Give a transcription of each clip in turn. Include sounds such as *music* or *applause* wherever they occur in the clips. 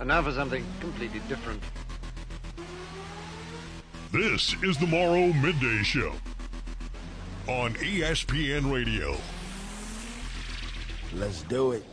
And now for something completely different. This is the Morrow Midday Show on ESPN Radio. Let's do it.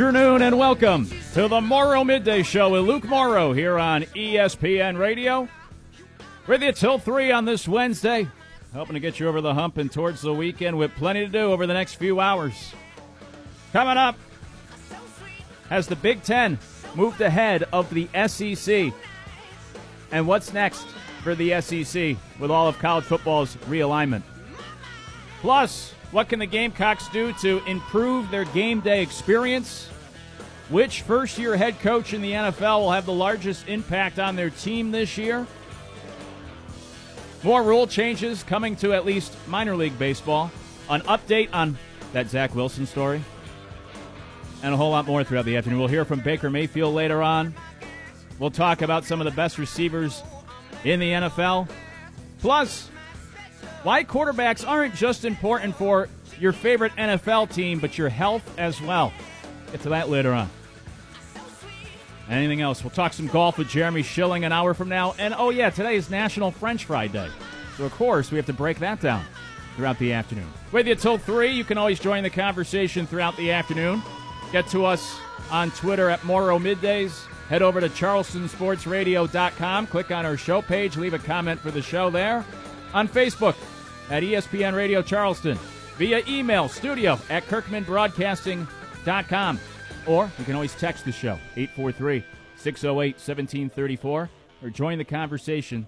Afternoon and welcome to the Morrow Midday Show with Luke Morrow here on ESPN Radio. With you till 3 on this Wednesday, hoping to get you over the hump and towards the weekend with plenty to do over the next few hours. Coming up, has the Big Ten moved ahead of the SEC? And what's next for the SEC with all of college football's realignment? Plus, what can the Gamecocks do to improve their game day experience? Which first year head coach in the NFL will have the largest impact on their team this year? More rule changes coming to at least minor league baseball. An update on that Zach Wilson story. And a whole lot more throughout the afternoon. We'll hear from Baker Mayfield later on. We'll talk about some of the best receivers in the NFL. Plus, why quarterbacks aren't just important for your favorite NFL team, but your health as well. Get to that later on. Anything else? We'll talk some golf with Jeremy Schilling an hour from now. And oh, yeah, today is National French Fry Day. So, of course, we have to break that down throughout the afternoon. With you till 3. You can always join the conversation throughout the afternoon. Get to us on Twitter at Morrow Middays. Head over to charlestonsportsradio.com. Click on our show page. Leave a comment for the show there. On Facebook at ESPN Radio Charleston. Via email, studio at kirkmanbroadcasting.com. Or you can always text the show, 843 608 1734, or join the conversation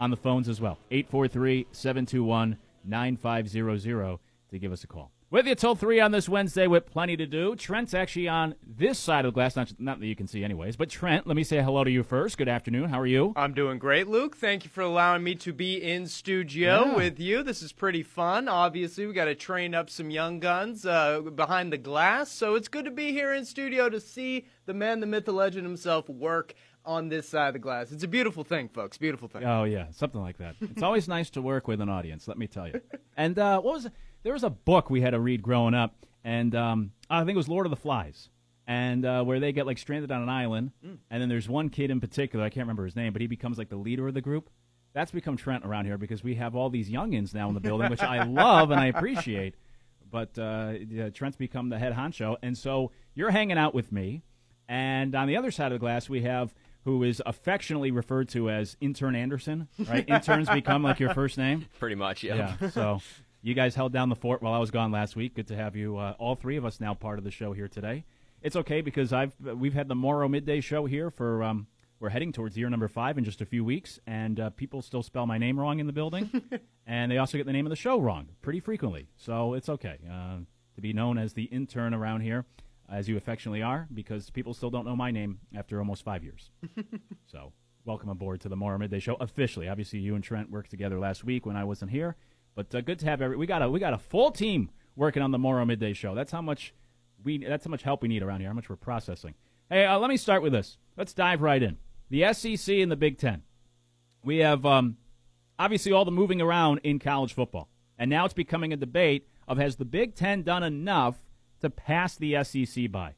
on the phones as well, 843 721 9500 to give us a call. With you till 3 on this Wednesday with plenty to do. Trent's actually on this side of the glass, not, not that you can see, anyways. But Trent, let me say hello to you first. Good afternoon. How are you? I'm doing great, Luke. Thank you for allowing me to be in studio Yeah. with you. This is pretty fun. Obviously, we got to train up some young guns uh, behind the glass. So it's good to be here in studio to see the man, the myth, the legend himself work on this side of the glass. It's a beautiful thing, folks. Beautiful thing. Oh yeah, something like that. It's always *laughs* nice to work with an audience. Let me tell you. And uh, what was it? There was a book we had to read growing up, and um, I think it was Lord of the Flies, and uh, where they get like stranded on an island, and then there's one kid in particular I can't remember his name, but he becomes like the leader of the group. That's become Trent around here because we have all these youngins now in the building, which I *laughs* love and I appreciate. But uh, yeah, Trent's become the head honcho, and so you're hanging out with me. And on the other side of the glass, we have who is affectionately referred to as Intern Anderson. Right? *laughs* Interns become like your first name. Pretty much, yeah. Yeah. So you guys held down the fort while I was gone last week. Good to have you. Uh, all three of us now part of the show here today. It's okay because I've we've had the Morrow midday show here for. Um, we're heading towards year number five in just a few weeks, and uh, people still spell my name wrong in the building, *laughs* and they also get the name of the show wrong pretty frequently. So it's okay uh, to be known as the intern around here, as you affectionately are, because people still don't know my name after almost five years. *laughs* so welcome aboard to the Morrow Midday Show officially. Obviously, you and Trent worked together last week when I wasn't here, but uh, good to have every. We got a we got a full team working on the Morrow Midday Show. That's how much we. That's how much help we need around here. How much we're processing. Hey, uh, let me start with this. Let's dive right in. The SEC and the Big Ten. We have um, obviously all the moving around in college football, and now it's becoming a debate of has the Big Ten done enough to pass the SEC by?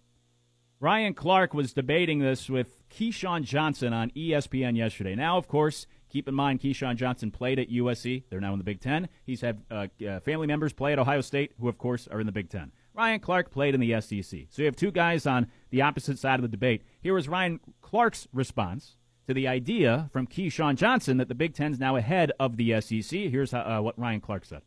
Ryan Clark was debating this with Keyshawn Johnson on ESPN yesterday. Now, of course, keep in mind Keyshawn Johnson played at USC. They're now in the Big Ten. He's had uh, uh, family members play at Ohio State, who, of course, are in the Big Ten. Ryan Clark played in the SEC. So you have two guys on the opposite side of the debate. Here was Ryan Clark's response to the idea from Keyshawn Johnson that the Big Ten's now ahead of the SEC. Here's how, uh, what Ryan Clark said.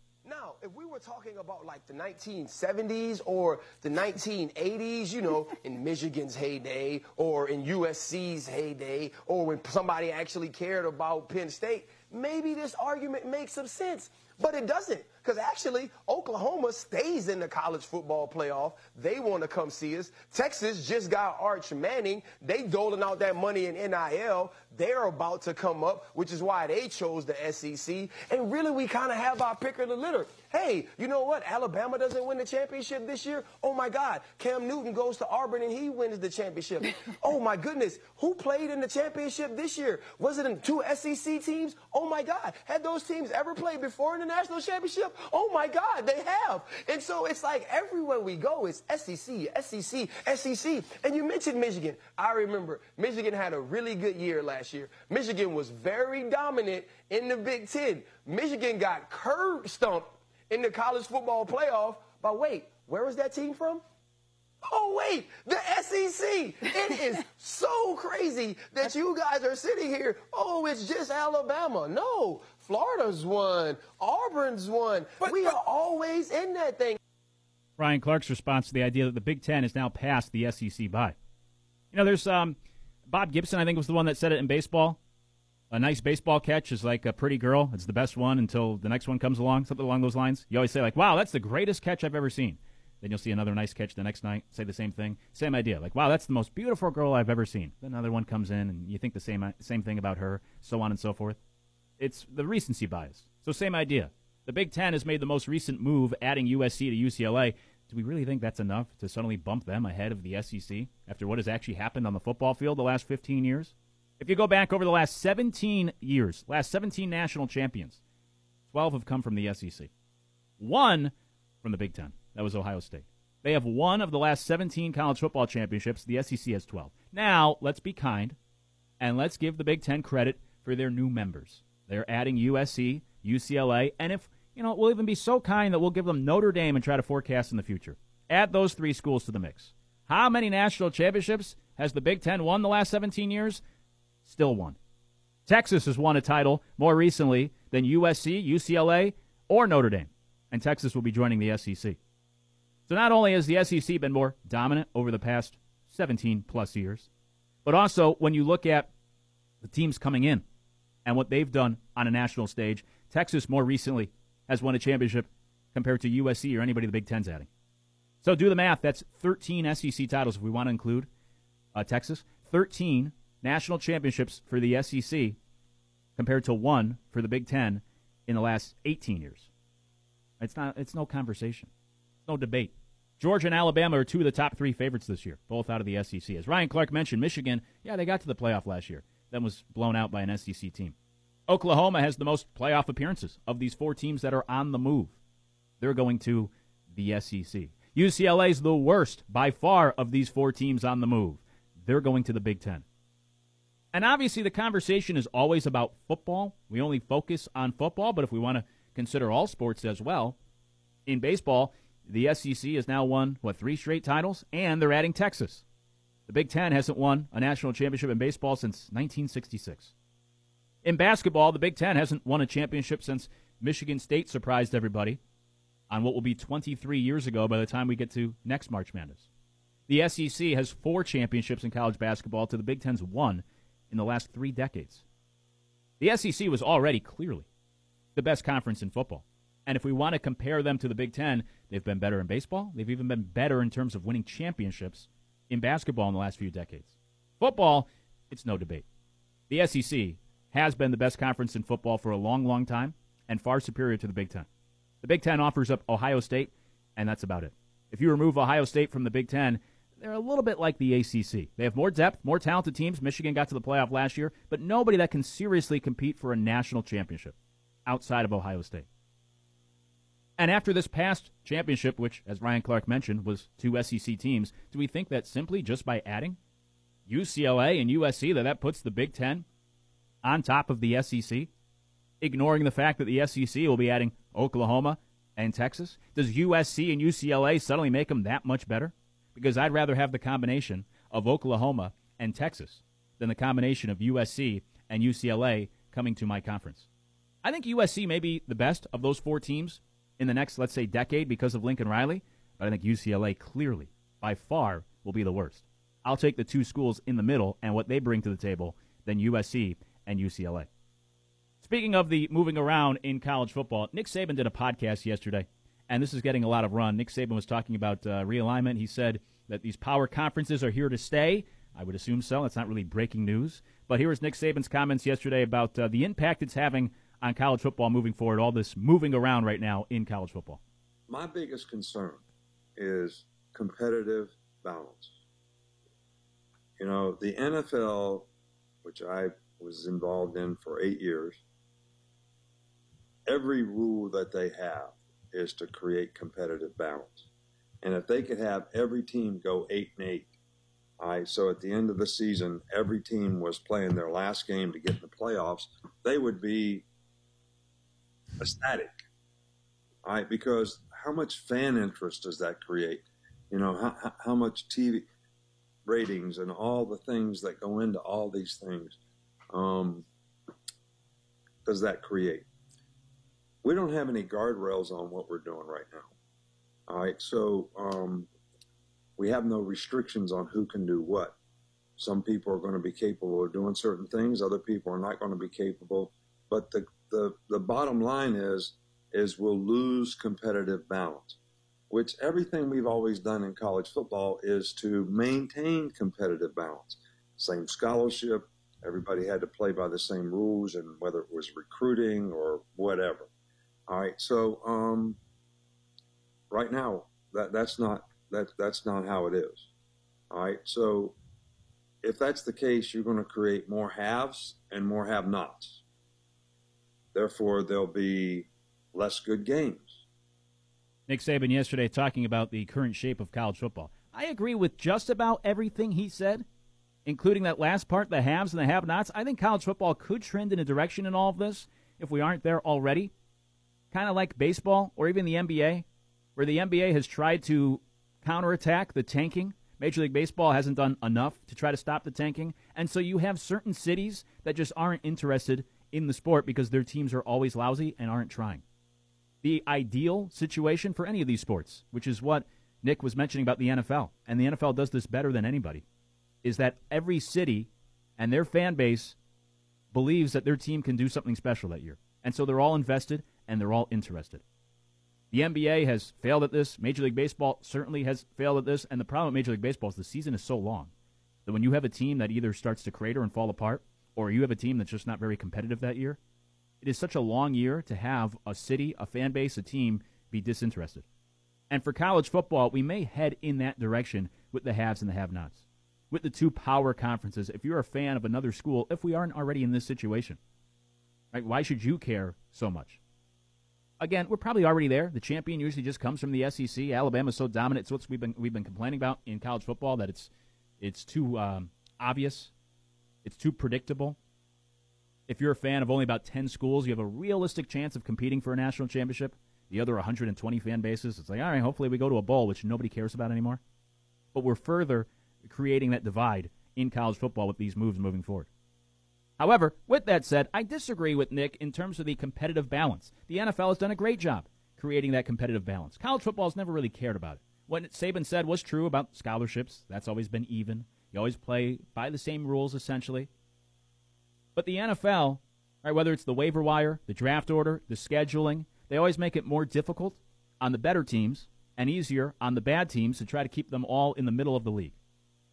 If we were talking about like the 1970s or the 1980s, you know, in Michigan's heyday or in USC's heyday or when somebody actually cared about Penn State, maybe this argument makes some sense. but it doesn't. Because actually, Oklahoma stays in the college football playoff. They want to come see us. Texas just got Arch Manning. They doling out that money in NIL. They're about to come up, which is why they chose the SEC. And really, we kind of have our pick of the litter. Hey, you know what? Alabama doesn't win the championship this year. Oh my God. Cam Newton goes to Auburn and he wins the championship. *laughs* oh my goodness. Who played in the championship this year? Was it in two SEC teams? Oh my God. Had those teams ever played before in the national championship? Oh my God, they have. And so it's like everywhere we go, it's SEC, SEC, SEC. And you mentioned Michigan. I remember Michigan had a really good year last year. Michigan was very dominant in the Big Ten. Michigan got curb stumped in the college football playoff. But wait, where was that team from? Oh, wait, the SEC. It is so crazy that you guys are sitting here. Oh, it's just Alabama. No, Florida's won. Auburn's won. But, we but, are always in that thing. Ryan Clark's response to the idea that the Big Ten is now past the SEC by. You know, there's um, Bob Gibson, I think, was the one that said it in baseball a nice baseball catch is like a pretty girl. It's the best one until the next one comes along, something along those lines. You always say, like, wow, that's the greatest catch I've ever seen. Then you'll see another nice catch the next night, say the same thing. Same idea. Like, wow, that's the most beautiful girl I've ever seen. Then another one comes in and you think the same, same thing about her, so on and so forth. It's the recency bias. So, same idea. The Big Ten has made the most recent move, adding USC to UCLA. Do we really think that's enough to suddenly bump them ahead of the SEC after what has actually happened on the football field the last 15 years? If you go back over the last 17 years, last 17 national champions, 12 have come from the SEC. One from the Big Ten. That was Ohio State. They have one of the last 17 college football championships. The SEC has 12. Now, let's be kind and let's give the Big Ten credit for their new members. They're adding USC, UCLA, and if, you know, we'll even be so kind that we'll give them Notre Dame and try to forecast in the future. Add those three schools to the mix. How many national championships has the Big Ten won the last 17 years? still one. Texas has won a title more recently than USC, UCLA, or Notre Dame, and Texas will be joining the SEC. So not only has the SEC been more dominant over the past 17 plus years, but also when you look at the teams coming in and what they've done on a national stage, Texas more recently has won a championship compared to USC or anybody the Big Ten's adding. So do the math. That's 13 SEC titles if we want to include uh, Texas. 13 national championships for the SEC compared to one for the Big Ten in the last 18 years. It's not. It's no conversation. no debate. Georgia and Alabama are two of the top three favorites this year, both out of the SEC. As Ryan Clark mentioned, Michigan, yeah, they got to the playoff last year, then was blown out by an SEC team. Oklahoma has the most playoff appearances of these four teams that are on the move. They're going to the SEC. UCLA is the worst by far of these four teams on the move. They're going to the Big Ten. And obviously, the conversation is always about football. We only focus on football, but if we want to consider all sports as well, in baseball, the SEC has now won, what, three straight titles? And they're adding Texas. The Big Ten hasn't won a national championship in baseball since 1966. In basketball, the Big Ten hasn't won a championship since Michigan State surprised everybody on what will be 23 years ago by the time we get to next March Madness. The SEC has four championships in college basketball to the Big Ten's one in the last three decades. The SEC was already clearly the best conference in football. And if we want to compare them to the Big Ten, they've been better in baseball. They've even been better in terms of winning championships in basketball in the last few decades. Football, it's no debate. The SEC has been the best conference in football for a long, long time and far superior to the Big Ten. The Big Ten offers up Ohio State, and that's about it. If you remove Ohio State from the Big Ten, they're a little bit like the ACC. They have more depth, more talented teams. Michigan got to the playoff last year, but nobody that can seriously compete for a national championship outside of Ohio State. And after this past championship, which, as Ryan Clark mentioned, was two SEC teams, do we think that simply just by adding UCLA and USC that that puts the Big Ten on top of the SEC, ignoring the fact that the SEC will be adding Oklahoma and Texas? Does USC and UCLA suddenly make them that much better? because I'd rather have the combination of Oklahoma and Texas than the combination of USC and UCLA coming to my conference. I think USC may be the best of those four teams in the next, let's say, decade because of Lincoln Riley, but I think UCLA clearly, by far, will be the worst. I'll take the two schools in the middle and what they bring to the table than USC and UCLA. Speaking of the moving around in college football, Nick Saban did a podcast yesterday, and this is getting a lot of run. Nick Saban was talking about uh, realignment. He said that these power conferences are here to stay. I would assume so. That's not really breaking news. But here is Nick Saban's comments yesterday about uh, the impact it's having on college football moving forward, all this moving around right now in college football. My biggest concern is competitive balance. You know, the NFL, which I was involved in for eight years, every rule that they have is to create competitive balance. And if they could have every team go eight and eight, so at the end of the season, every team was playing their last game to get in the playoffs, they would be ecstatic. All right, because how much fan interest does that create? You know, how, how much TV ratings and all the things that go into all these things um, does that create? We don't have any guardrails on what we're doing right now. All right, so um, we have no restrictions on who can do what. Some people are going to be capable of doing certain things, other people are not going to be capable. But the, the, the bottom line is, is we'll lose competitive balance, which everything we've always done in college football is to maintain competitive balance. Same scholarship, everybody had to play by the same rules, and whether it was recruiting or whatever. All right, so um, right now that that's not that that's not how it is. All right, so if that's the case, you're going to create more haves and more have-nots. Therefore, there'll be less good games. Nick Saban yesterday talking about the current shape of college football. I agree with just about everything he said, including that last part, the haves and the have-nots. I think college football could trend in a direction in all of this if we aren't there already. Kind of like baseball or even the NBA, where the NBA has tried to counterattack the tanking. Major League Baseball hasn't done enough to try to stop the tanking. And so you have certain cities that just aren't interested in the sport because their teams are always lousy and aren't trying. The ideal situation for any of these sports, which is what Nick was mentioning about the NFL, and the NFL does this better than anybody, is that every city and their fan base believes that their team can do something special that year. And so they're all invested and they're all interested. The NBA has failed at this. Major League Baseball certainly has failed at this. And the problem with Major League Baseball is the season is so long that when you have a team that either starts to crater and fall apart, or you have a team that's just not very competitive that year, it is such a long year to have a city, a fan base, a team be disinterested. And for college football, we may head in that direction with the haves and the have nots, with the two power conferences. If you're a fan of another school, if we aren't already in this situation, right, why should you care so much? again, we're probably already there. The champion usually just comes from the SEC. Alabama's so dominant. It's what we've been we've been complaining about in college football that it's it's too um, obvious, it's too predictable. If you're a fan of only about ten schools, you have a realistic chance of competing for a national championship. The other 120 fan bases, it's like, all right, hopefully we go to a bowl, which nobody cares about anymore. But we're further creating that divide in college football with these moves moving forward. However, with that said, I disagree with Nick in terms of the competitive balance. The NFL has done a great job creating that competitive balance. College football has never really cared about it. What Saban said was true about scholarships. That's always been even. You always play by the same rules, essentially. But the NFL, right, whether it's the waiver wire, the draft order, the scheduling, they always make it more difficult on the better teams and easier on the bad teams to try to keep them all in the middle of the league,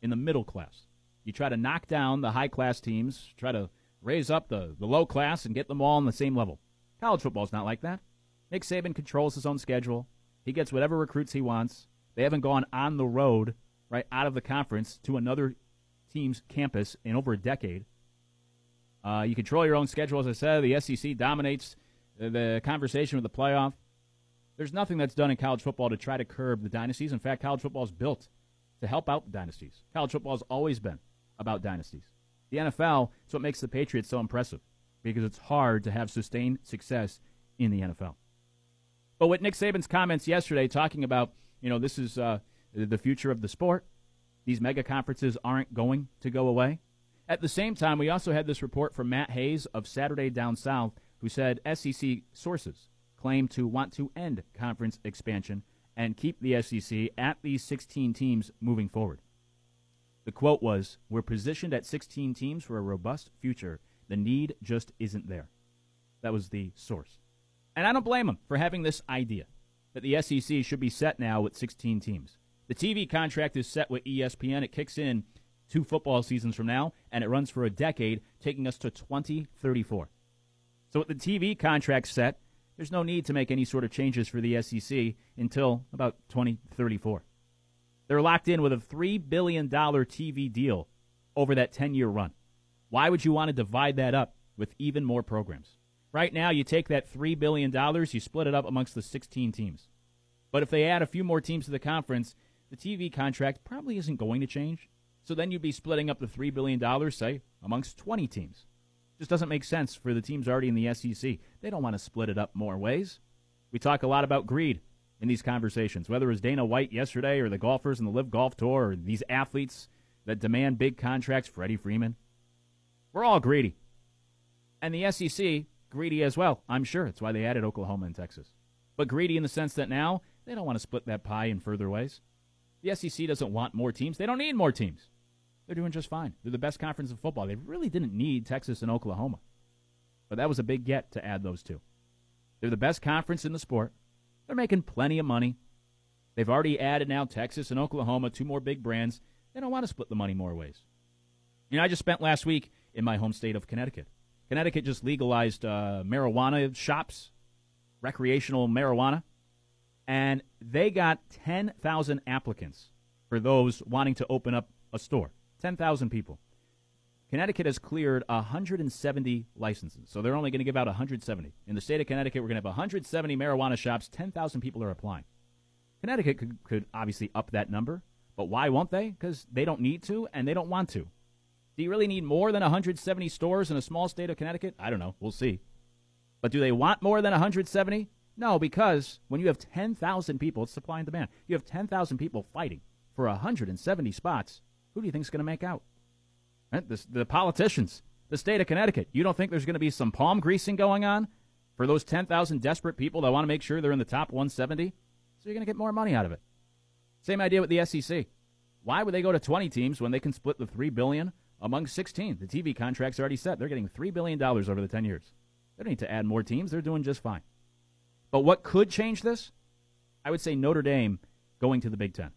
in the middle class. You try to knock down the high class teams, try to raise up the, the low class and get them all on the same level. College football's not like that. Nick Saban controls his own schedule. He gets whatever recruits he wants. They haven't gone on the road, right, out of the conference to another team's campus in over a decade. Uh, you control your own schedule, as I said. The SEC dominates the, the conversation with the playoff. There's nothing that's done in college football to try to curb the dynasties. In fact, college football is built to help out the dynasties. College football has always been about dynasties. The NFL is what makes the Patriots so impressive because it's hard to have sustained success in the NFL. But with Nick Saban's comments yesterday talking about, you know, this is uh, the future of the sport, these mega conferences aren't going to go away. At the same time, we also had this report from Matt Hayes of Saturday Down South, who said SEC sources claim to want to end conference expansion and keep the SEC at these 16 teams moving forward. The quote was We're positioned at 16 teams for a robust future. The need just isn't there. That was the source. And I don't blame him for having this idea that the SEC should be set now with 16 teams. The TV contract is set with ESPN. It kicks in two football seasons from now, and it runs for a decade, taking us to 2034. So with the TV contract set, there's no need to make any sort of changes for the SEC until about 2034. They're locked in with a $3 billion TV deal over that 10 year run. Why would you want to divide that up with even more programs? Right now, you take that $3 billion, you split it up amongst the 16 teams. But if they add a few more teams to the conference, the TV contract probably isn't going to change. So then you'd be splitting up the $3 billion, say, amongst 20 teams. Just doesn't make sense for the teams already in the SEC. They don't want to split it up more ways. We talk a lot about greed in these conversations, whether it was Dana White yesterday or the golfers in the LIV Golf Tour or these athletes that demand big contracts, Freddie Freeman. We're all greedy. And the SEC, greedy as well, I'm sure. That's why they added Oklahoma and Texas. But greedy in the sense that now they don't want to split that pie in further ways. The SEC doesn't want more teams. They don't need more teams. They're doing just fine. They're the best conference in football. They really didn't need Texas and Oklahoma. But that was a big get to add those two. They're the best conference in the sport. They're making plenty of money. They've already added now Texas and Oklahoma, two more big brands. They don't want to split the money more ways. You know, I just spent last week in my home state of Connecticut. Connecticut just legalized uh, marijuana shops, recreational marijuana, and they got 10,000 applicants for those wanting to open up a store. 10,000 people. Connecticut has cleared 170 licenses, so they're only going to give out 170. In the state of Connecticut, we're going to have 170 marijuana shops. 10,000 people are applying. Connecticut could, could obviously up that number, but why won't they? Because they don't need to and they don't want to. Do you really need more than 170 stores in a small state of Connecticut? I don't know. We'll see. But do they want more than 170? No, because when you have 10,000 people, it's supply and demand. You have 10,000 people fighting for 170 spots. Who do you think is going to make out? Eh, right? The, the politicians, the state of Connecticut. You don't think there's going to be some palm greasing going on for those 10,000 desperate people that want to make sure they're in the top 170? So you're going to get more money out of it. Same idea with the SEC. Why would they go to 20 teams when they can split the 3 billion among 16? The TV contract's are already set. They're getting 3 billion dollars over the 10 years. They don't need to add more teams. They're doing just fine. But what could change this? I would say Notre Dame going to the Big 10.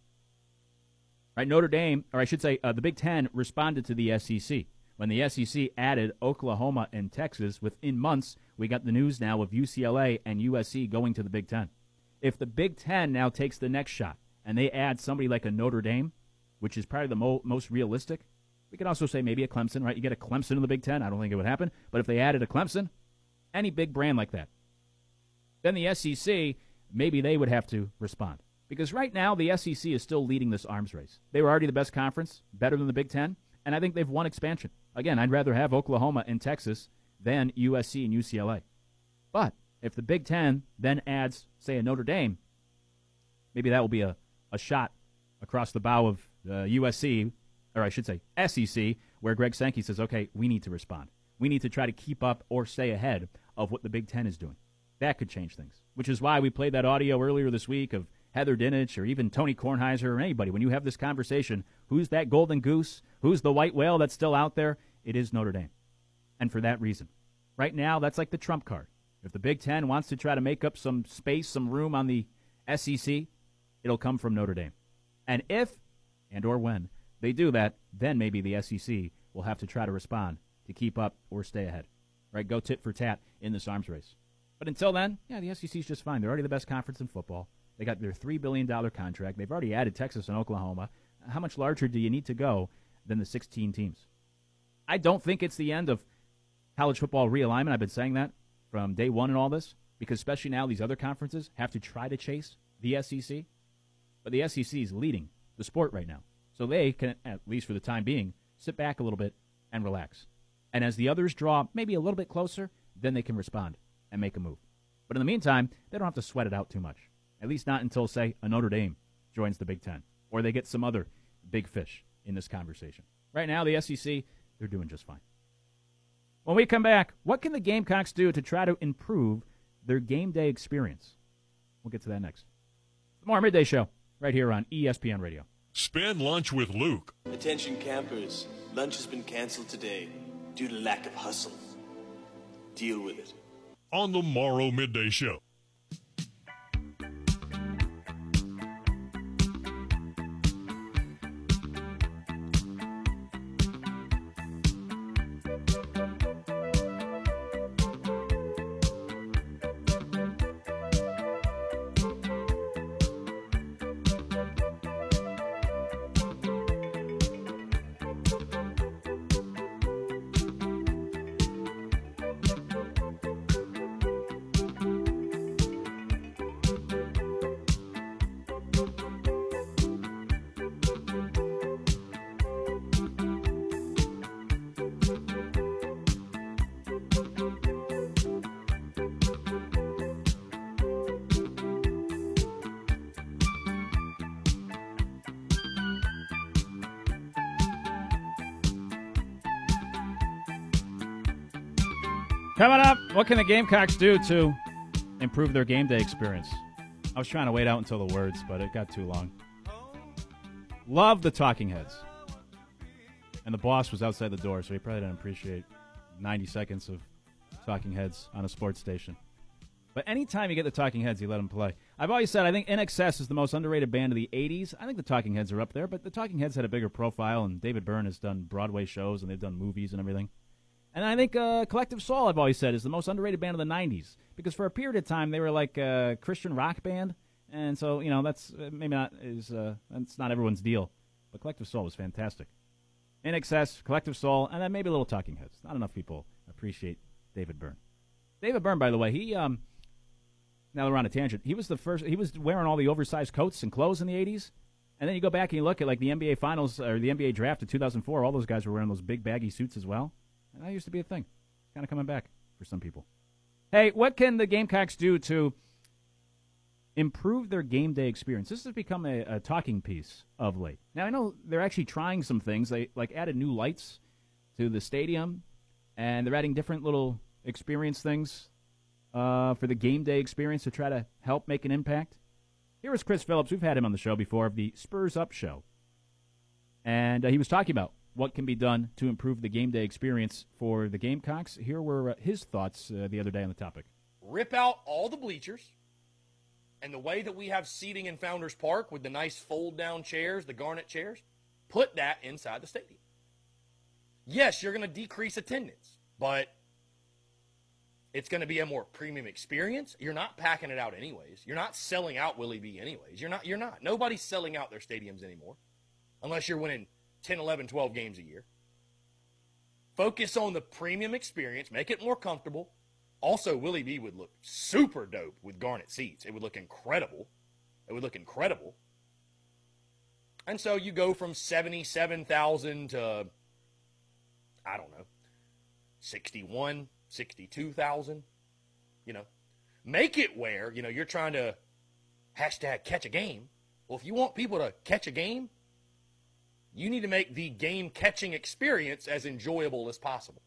Right, Notre Dame, or I should say, uh, the Big Ten responded to the SEC. When the SEC added Oklahoma and Texas, within months, we got the news now of UCLA and USC going to the Big Ten. If the Big Ten now takes the next shot and they add somebody like a Notre Dame, which is probably the mo- most realistic, we could also say maybe a Clemson, right? You get a Clemson in the Big Ten. I don't think it would happen. But if they added a Clemson, any big brand like that, then the SEC, maybe they would have to respond. Because right now, the SEC is still leading this arms race. They were already the best conference, better than the Big Ten, and I think they've won expansion. Again, I'd rather have Oklahoma and Texas than USC and UCLA. But if the Big Ten then adds, say, a Notre Dame, maybe that will be a, a shot across the bow of uh, USC, or I should say SEC, where Greg Sankey says, okay, we need to respond. We need to try to keep up or stay ahead of what the Big Ten is doing. That could change things, which is why we played that audio earlier this week of Heather Dinich or even Tony Kornheiser or anybody, when you have this conversation, who's that golden goose? Who's the white whale that's still out there? It is Notre Dame. And for that reason. Right now, that's like the trump card. If the Big Ten wants to try to make up some space, some room on the SEC, it'll come from Notre Dame. And if and or when they do that, then maybe the SEC will have to try to respond to keep up or stay ahead. Right? Go tit for tat in this arms race. But until then, yeah, the SEC is just fine. They're already the best conference in football. They got their $3 billion contract. They've already added Texas and Oklahoma. How much larger do you need to go than the 16 teams? I don't think it's the end of college football realignment. I've been saying that from day one in all this, because especially now these other conferences have to try to chase the SEC. But the SEC is leading the sport right now. So they can, at least for the time being, sit back a little bit and relax. And as the others draw maybe a little bit closer, then they can respond and make a move. But in the meantime, they don't have to sweat it out too much. At least not until, say, a Notre Dame joins the Big Ten or they get some other big fish in this conversation. Right now, the SEC, they're doing just fine. When we come back, what can the Gamecocks do to try to improve their game day experience? We'll get to that next. Morrow Midday Show right here on ESPN Radio. Spend lunch with Luke. Attention campers, lunch has been canceled today due to lack of hustle. Deal with it. On the Morrow Midday Show. Can the Gamecocks do to improve their game day experience? I was trying to wait out until the words, but it got too long. Love the Talking Heads. And the boss was outside the door, so he probably didn't appreciate 90 seconds of Talking Heads on a sports station. But anytime you get the Talking Heads, you let them play. I've always said I think INXS is the most underrated band of the 80s. I think the Talking Heads are up there, but the Talking Heads had a bigger profile, and David Byrne has done Broadway shows, and they've done movies and everything. And I think uh, Collective Soul, I've always said, is the most underrated band of the '90s because for a period of time they were like a Christian rock band, and so you know that's uh, maybe not is uh, that's not everyone's deal. But Collective Soul was fantastic. INXS, Collective Soul, and then maybe a little Talking Heads. Not enough people appreciate David Byrne. David Byrne, by the way, he um. Now we're on a tangent. He was the first. He was wearing all the oversized coats and clothes in the '80s. And then you go back and you look at like the NBA Finals or the NBA Draft of 2004. All those guys were wearing those big baggy suits as well. That used to be a thing. Kind of coming back for some people. Hey, what can the Gamecocks do to improve their game day experience? This has become a, a talking piece of late. Now, I know they're actually trying some things. They like added new lights to the stadium, and they're adding different little experience things uh, for the game day experience to try to help make an impact. Here is Chris Phillips. We've had him on the show before of the Spurs Up Show. And uh, he was talking about what can be done to improve the game day experience for the Gamecocks. Here were uh, his thoughts uh, the other day on the topic. Rip out all the bleachers. And the way that we have seating in Founders Park with the nice fold down chairs, the garnet chairs, put that inside the stadium. Yes, you're going to decrease attendance, but it's going to be a more premium experience. You're not packing it out anyways. You're not selling out Willie B anyways. You're not you're not. Nobody's selling out their stadiums anymore unless you're winning 10, 11, 12 games a year. Focus on the premium experience, make it more comfortable. Also, Willie B would look super dope with garnet seats. It would look incredible. It would look incredible. And so you go from 77,000 to, I don't know, 61, 62,000. You know, make it where, you know, you're trying to hashtag catch a game. Well, if you want people to catch a game, you need to make the game catching experience as enjoyable as possible.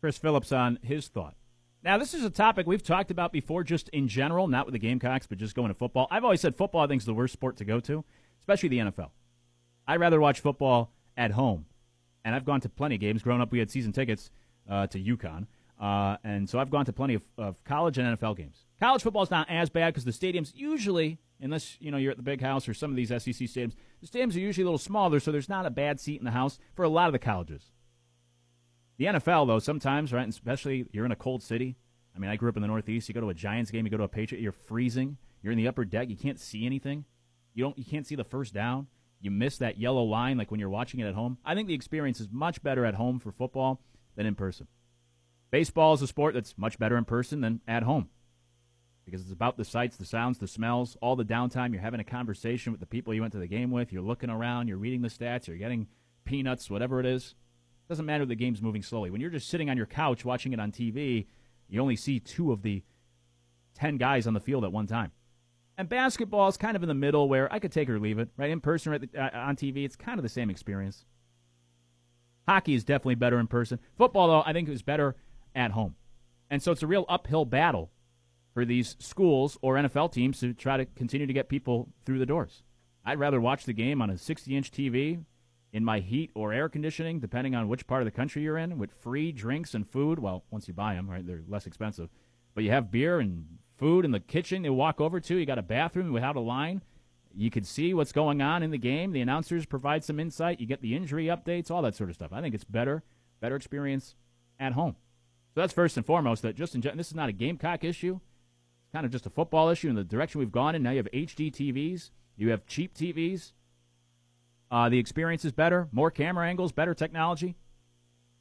Chris Phillips on his thought. Now, this is a topic we've talked about before, just in general, not with the Gamecocks, but just going to football. I've always said football, I think, is the worst sport to go to, especially the NFL. I'd rather watch football at home. And I've gone to plenty of games. Growing up, we had season tickets uh, to UConn. Uh, and so I've gone to plenty of, of college and NFL games. College football is not as bad because the stadiums usually unless you know you're at the big house or some of these SEC stadiums. The are usually a little smaller, so there's not a bad seat in the house for a lot of the colleges. The NFL, though, sometimes, right, especially you're in a cold city. I mean, I grew up in the Northeast. You go to a Giants game, you go to a Patriot, you're freezing. You're in the upper deck, you can't see anything. You don't, you can't see the first down. You miss that yellow line like when you're watching it at home. I think the experience is much better at home for football than in person. Baseball is a sport that's much better in person than at home because it's about the sights, the sounds, the smells, all the downtime. You're having a conversation with the people you went to the game with. You're looking around. You're reading the stats. You're getting peanuts, whatever it is. It doesn't matter if the game's moving slowly. When you're just sitting on your couch watching it on TV, you only see two of the 10 guys on the field at one time. And basketball is kind of in the middle where I could take or leave it, right? In person or the, uh, on TV, it's kind of the same experience. Hockey is definitely better in person. Football, though, I think is better at home. And so it's a real uphill battle for these schools or NFL teams to try to continue to get people through the doors. I'd rather watch the game on a 60 inch TV in my heat or air conditioning, depending on which part of the country you're in, with free drinks and food. Well, once you buy them, right, they're less expensive. but you have beer and food in the kitchen you walk over to. You got a bathroom without a line. You can see what's going on in the game. The announcers provide some insight. You get the injury updates, all that sort of stuff. I think it's better, better experience at home. So that's first and foremost. That just in, this is not a Gamecock issue. Kind of just a football issue in the direction we've gone in. Now you have HD TVs. You have cheap TVs. Uh, the experience is better, more camera angles, better technology.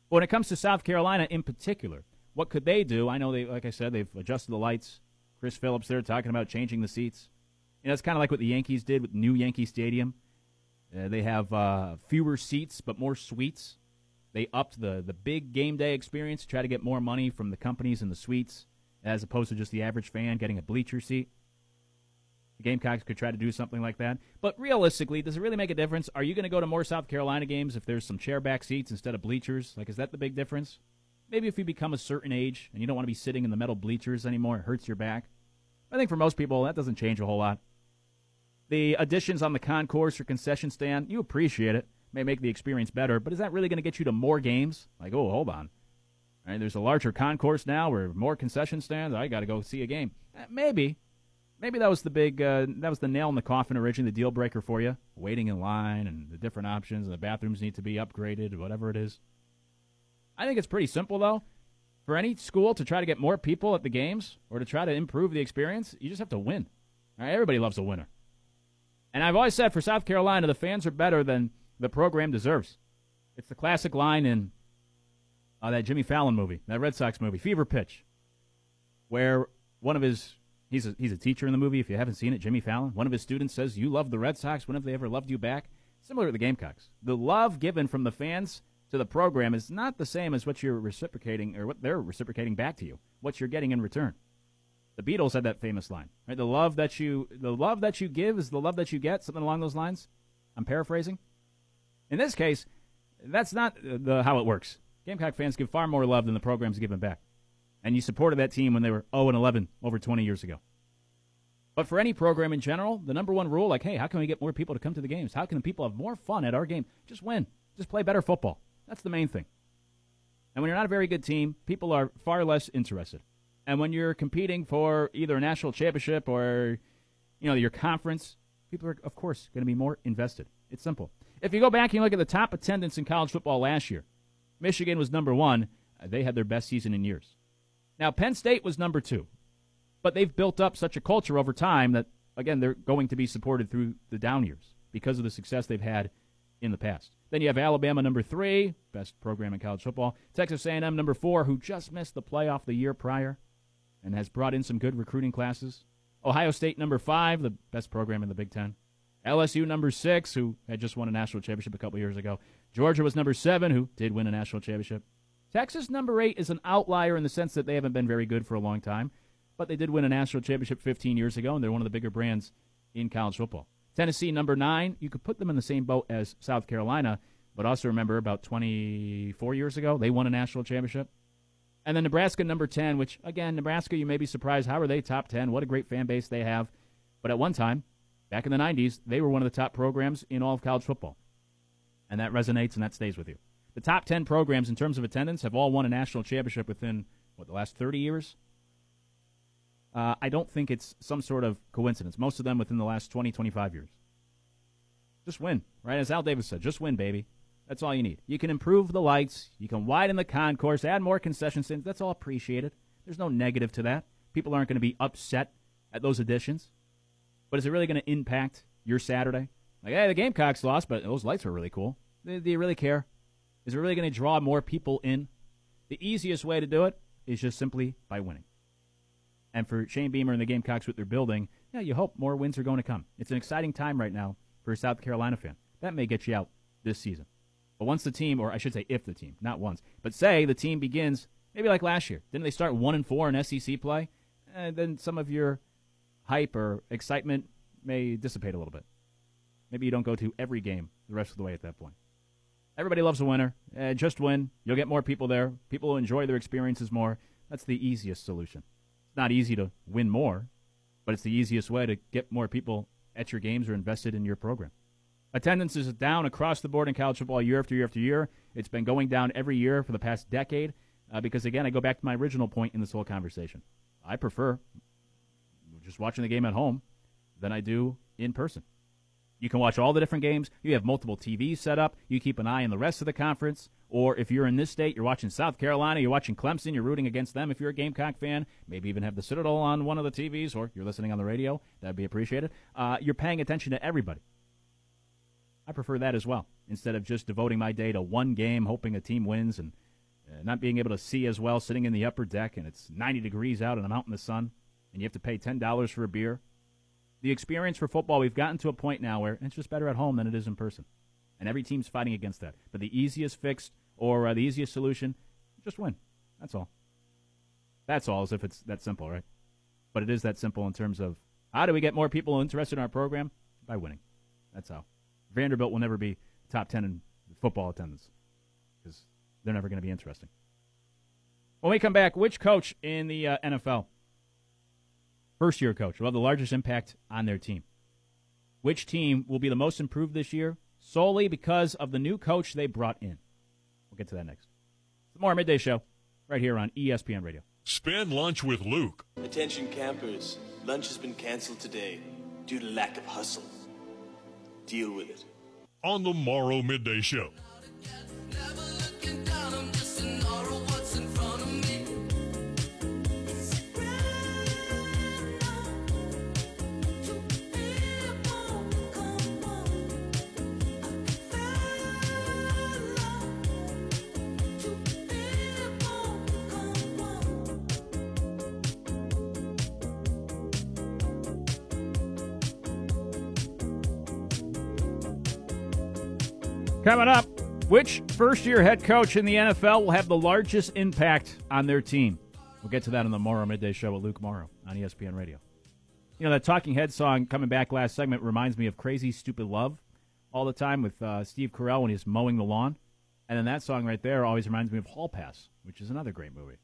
But when it comes to South Carolina in particular, what could they do? I know they, like I said, they've adjusted the lights. Chris Phillips there talking about changing the seats. Know, it's kind of like what the Yankees did with new Yankee Stadium. Uh, they have uh, fewer seats but more suites. They upped the the big game day experience to try to get more money from the companies in the suites, as opposed to just the average fan getting a bleacher seat. The Gamecocks could try to do something like that. But realistically, does it really make a difference? Are you going to go to more South Carolina games if there's some chairback seats instead of bleachers? Like, is that the big difference? Maybe if you become a certain age and you don't want to be sitting in the metal bleachers anymore, it hurts your back. I think for most people, that doesn't change a whole lot. The additions on the concourse or concession stand, you appreciate it. May make the experience better, but is that really going to get you to more games? Like, oh, hold on. Right, there's a larger concourse now where more concession stands. I got to go see a game. Eh, maybe. Maybe that was the big, uh, that was the nail in the coffin originally, the deal breaker for you. Waiting in line and the different options, and the bathrooms need to be upgraded, whatever it is. I think it's pretty simple, though. For any school to try to get more people at the games or to try to improve the experience, you just have to win. Right, everybody loves a winner. And I've always said for South Carolina, the fans are better than the program deserves. It's the classic line in uh, that Jimmy Fallon movie, that Red Sox movie, Fever Pitch, where one of his he's a, he's a teacher in the movie. If you haven't seen it, Jimmy Fallon, one of his students says, "You love the Red Sox. When have they ever loved you back?" Similar to the Gamecocks, the love given from the fans to the program is not the same as what you're reciprocating or what they're reciprocating back to you. What you're getting in return. The Beatles had that famous line, right? The love that you the love that you give is the love that you get, something along those lines. I'm paraphrasing. In this case, that's not the how it works. Gamecock fans give far more love than the program's given back. And you supported that team when they were 0 and 11 over 20 years ago. But for any program in general, the number one rule, like, hey, how can we get more people to come to the games? How can the people have more fun at our game? Just win. Just play better football. That's the main thing. And when you're not a very good team, people are far less interested. And when you're competing for either a national championship or, you know, your conference, people are, of course, going to be more invested. It's simple. If you go back and look at the top attendance in college football last year, Michigan was number one. Uh, they had their best season in years. Now, Penn State was number two. But they've built up such a culture over time that, again, they're going to be supported through the down years because of the success they've had in the past. Then you have Alabama number three, best program in college football. Texas A&M number four, who just missed the playoff the year prior and has brought in some good recruiting classes. Ohio State number five, the best program in the Big Ten. LSU number six, who had just won a national championship a couple years ago. Georgia was number seven, who did win a national championship. Texas number eight is an outlier in the sense that they haven't been very good for a long time, but they did win a national championship 15 years ago, and they're one of the bigger brands in college football. Tennessee number nine, you could put them in the same boat as South Carolina, but also remember about 24 years ago they won a national championship. And then Nebraska number 10, which, again, Nebraska, you may be surprised. How are they top 10? What a great fan base they have. But at one time, back in the 90s, they were one of the top programs in all of college football. And that resonates and that stays with you. The top 10 programs in terms of attendance have all won a national championship within, what, the last 30 years? Uh, I don't think it's some sort of coincidence. Most of them within the last 20, 25 years. Just win, right? As Al Davis said, just win, baby. That's all you need. You can improve the lights. You can widen the concourse, add more concession stands. That's all appreciated. There's no negative to that. People aren't going to be upset at those additions. But is it really going to impact your Saturday? Like, hey, the Gamecocks lost, but those lights were really cool. Do you really care? Is it really going to draw more people in? The easiest way to do it is just simply by winning. And for Shane Beamer and the Gamecocks with their building, yeah, you hope more wins are going to come. It's an exciting time right now for a South Carolina fan. That may get you out this season. But once the team, or I should say, if the team, not once, but say the team begins maybe like last year, didn't they start one and four in SEC play? And then some of your hype or excitement may dissipate a little bit. Maybe you don't go to every game the rest of the way at that point. Everybody loves a winner. Uh, just win. You'll get more people there. People will enjoy their experiences more. That's the easiest solution. It's not easy to win more, but it's the easiest way to get more people at your games or invested in your program. Attendance is down across the board in college football year after year after year. It's been going down every year for the past decade uh, because, again, I go back to my original point in this whole conversation. I prefer just watching the game at home than I do in person. You can watch all the different games. You have multiple TVs set up. You keep an eye on the rest of the conference. Or if you're in this state, you're watching South Carolina, you're watching Clemson, you're rooting against them. If you're a Gamecock fan, maybe even have the Citadel on one of the TVs, or you're listening on the radio. That'd be appreciated. Uh, you're paying attention to everybody. I prefer that as well, instead of just devoting my day to one game, hoping a team wins, and uh, not being able to see as well, sitting in the upper deck, and it's 90 degrees out, and I'm out in the sun, and you have to pay $10 for a beer. The experience for football, we've gotten to a point now where it's just better at home than it is in person. And every team's fighting against that. But the easiest fix or uh, the easiest solution, just win. That's all. That's all, as if it's that simple, right? But it is that simple in terms of how do we get more people interested in our program? By winning. That's how. Vanderbilt will never be top 10 in football attendance because they're never going to be interesting. When we come back, which coach in the uh, NFL, first year coach, will have the largest impact on their team? Which team will be the most improved this year solely because of the new coach they brought in? We'll get to that next. The Morrow Midday Show right here on ESPN Radio. Spend lunch with Luke. Attention campers, lunch has been canceled today due to lack of hustle. Deal with it. On the Morrow Midday Show. Coming up, which first year head coach in the NFL will have the largest impact on their team? We'll get to that on the Morrow Midday Show with Luke Morrow on ESPN Radio. You know, that Talking Head song coming back last segment reminds me of Crazy Stupid Love all the time with uh, Steve Carell when he's mowing the lawn. And then that song right there always reminds me of Hall Pass, which is another great movie.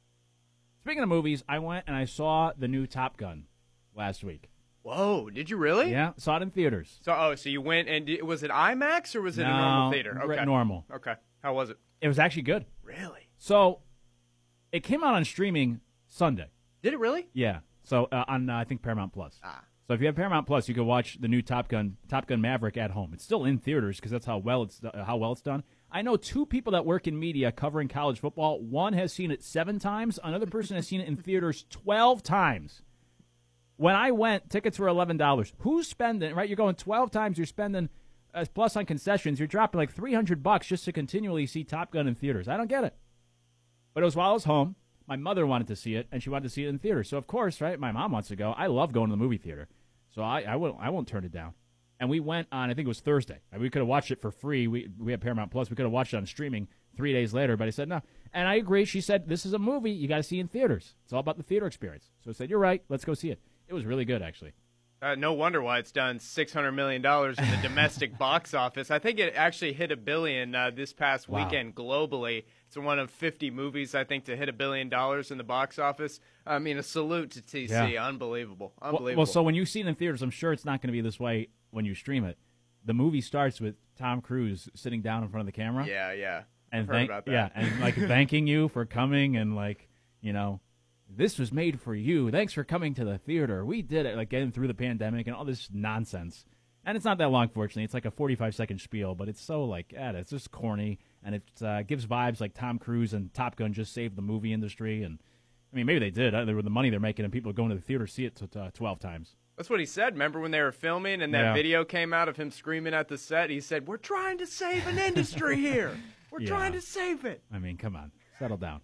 Speaking of movies, I went and I saw the new Top Gun last week. Whoa, did you really? Yeah, saw it in theaters. So, oh, so you went and did, was it IMAX or was it a normal theater? Okay. normal. Okay. How was it? It was actually good. Really? So it came out on streaming Sunday. Did it really? Yeah. So uh, on uh, I think Paramount Plus. Ah. So if you have Paramount Plus, you can watch the new Top Gun, Top Gun Maverick at home. It's still in theaters because that's how well it's uh, how well it's done. I know two people that work in media covering college football. One has seen it seven times. Another person has seen it in theaters twelve times. When I went, tickets were eleven dollars. Who's spending? Right, you're going twelve times. You're spending uh, plus on concessions. You're dropping like three hundred bucks just to continually see Top Gun in theaters. I don't get it. But it was while I was home. My mother wanted to see it, and she wanted to see it in theater. So of course, right, my mom wants to go. I love going to the movie theater, so I, I won't I won't turn it down. And we went on. I think it was Thursday. We could have watched it for free. We we have Paramount Plus. We could have watched it on streaming three days later. But I said no, and I agree. She said this is a movie you got to see in theaters. It's all about the theater experience. So I said you're right. Let's go see it. It was really good, actually. Uh, no wonder why it's done six hundred million dollars in the *laughs* domestic box office. I think it actually hit a billion uh, this past Wow. weekend globally. It's one of fifty movies I think to hit a billion dollars in the box office. I mean, a salute to TC. Yeah. Unbelievable, unbelievable. Well, so when you see it in theaters, I'm sure it's not going to be this way when you stream it. The movie starts with Tom Cruise sitting down in front of the camera. yeah, yeah, and thank- about that. yeah, and like *laughs* thanking you for coming and like you know, this was made for you. Thanks for coming to the theater. We did it. Like getting through the pandemic and all this nonsense. And it's not that long, fortunately. It's like a 45 second spiel, but it's so like, eh, it's just corny, and it uh, gives vibes like Tom Cruise and Top Gun just saved the movie industry. And I mean, maybe they did. Uh, they were the money they're making, and people are going to the theater to see it t- uh, 12 times. That's what he said. Remember when they were filming and that Yeah. video came out of him screaming at the set? He said, "We're trying to save an industry here. We're *laughs* Yeah. trying to save it." I mean, come on, settle down.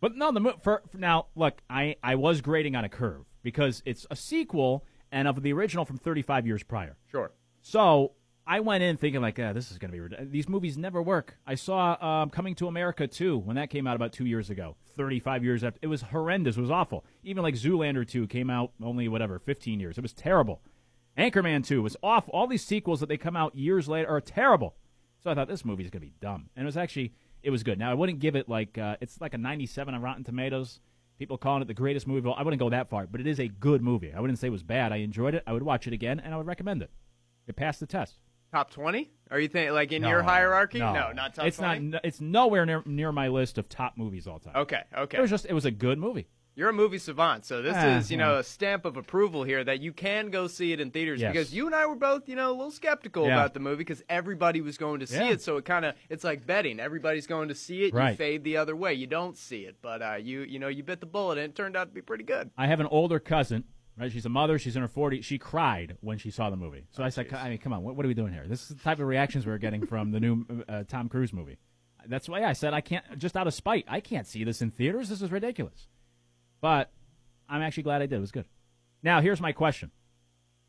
But no, the mo- for, for now, look, I I was grading on a curve because it's a sequel and of the original from 35 years prior. Sure. So I went in thinking like, ah, this is going to be these movies never work. I saw um, Coming to America too when that came out about two years ago. 35 years after, it was horrendous. It was awful. Even like Zoolander 2 came out only whatever 15 years. It was terrible. Anchorman 2 was awful. All these sequels that they come out years later are terrible. So I thought this movie is going to be dumb, and it was actually it was good. Now I wouldn't give it like uh, it's like a 97 on Rotten Tomatoes. People calling it the greatest movie. of I wouldn't go that far, but it is a good movie. I wouldn't say it was bad. I enjoyed it. I would watch it again, and I would recommend it. It passed the test. Top twenty? Are you think like in No, your hierarchy? No, not top It's 20? not. It's nowhere near near my list of top movies all time. Okay, okay. It was just. It was a good movie. You're a movie savant, so this Ah, is, you know, yeah. a stamp of approval here that you can go see it in theaters Yes. because you and I were both, you know, a little skeptical Yeah. about the movie because everybody was going to see Yeah. it. So it kind of it's like betting. Everybody's going to see it. You fade the other way. You don't see it, but uh, you you know you bit the bullet and it turned out to be pretty good. I have an older cousin, right? She's a mother. She's in her 40s. She cried when she saw the movie. So I said, I mean, come on, what, what are we doing here? This is the type of reactions we're getting from the new uh, Tom Cruise movie. That's why I said I can't, just out of spite, I can't see this in theaters. This is ridiculous. But I'm actually glad I did. It was good. Now, here's my question.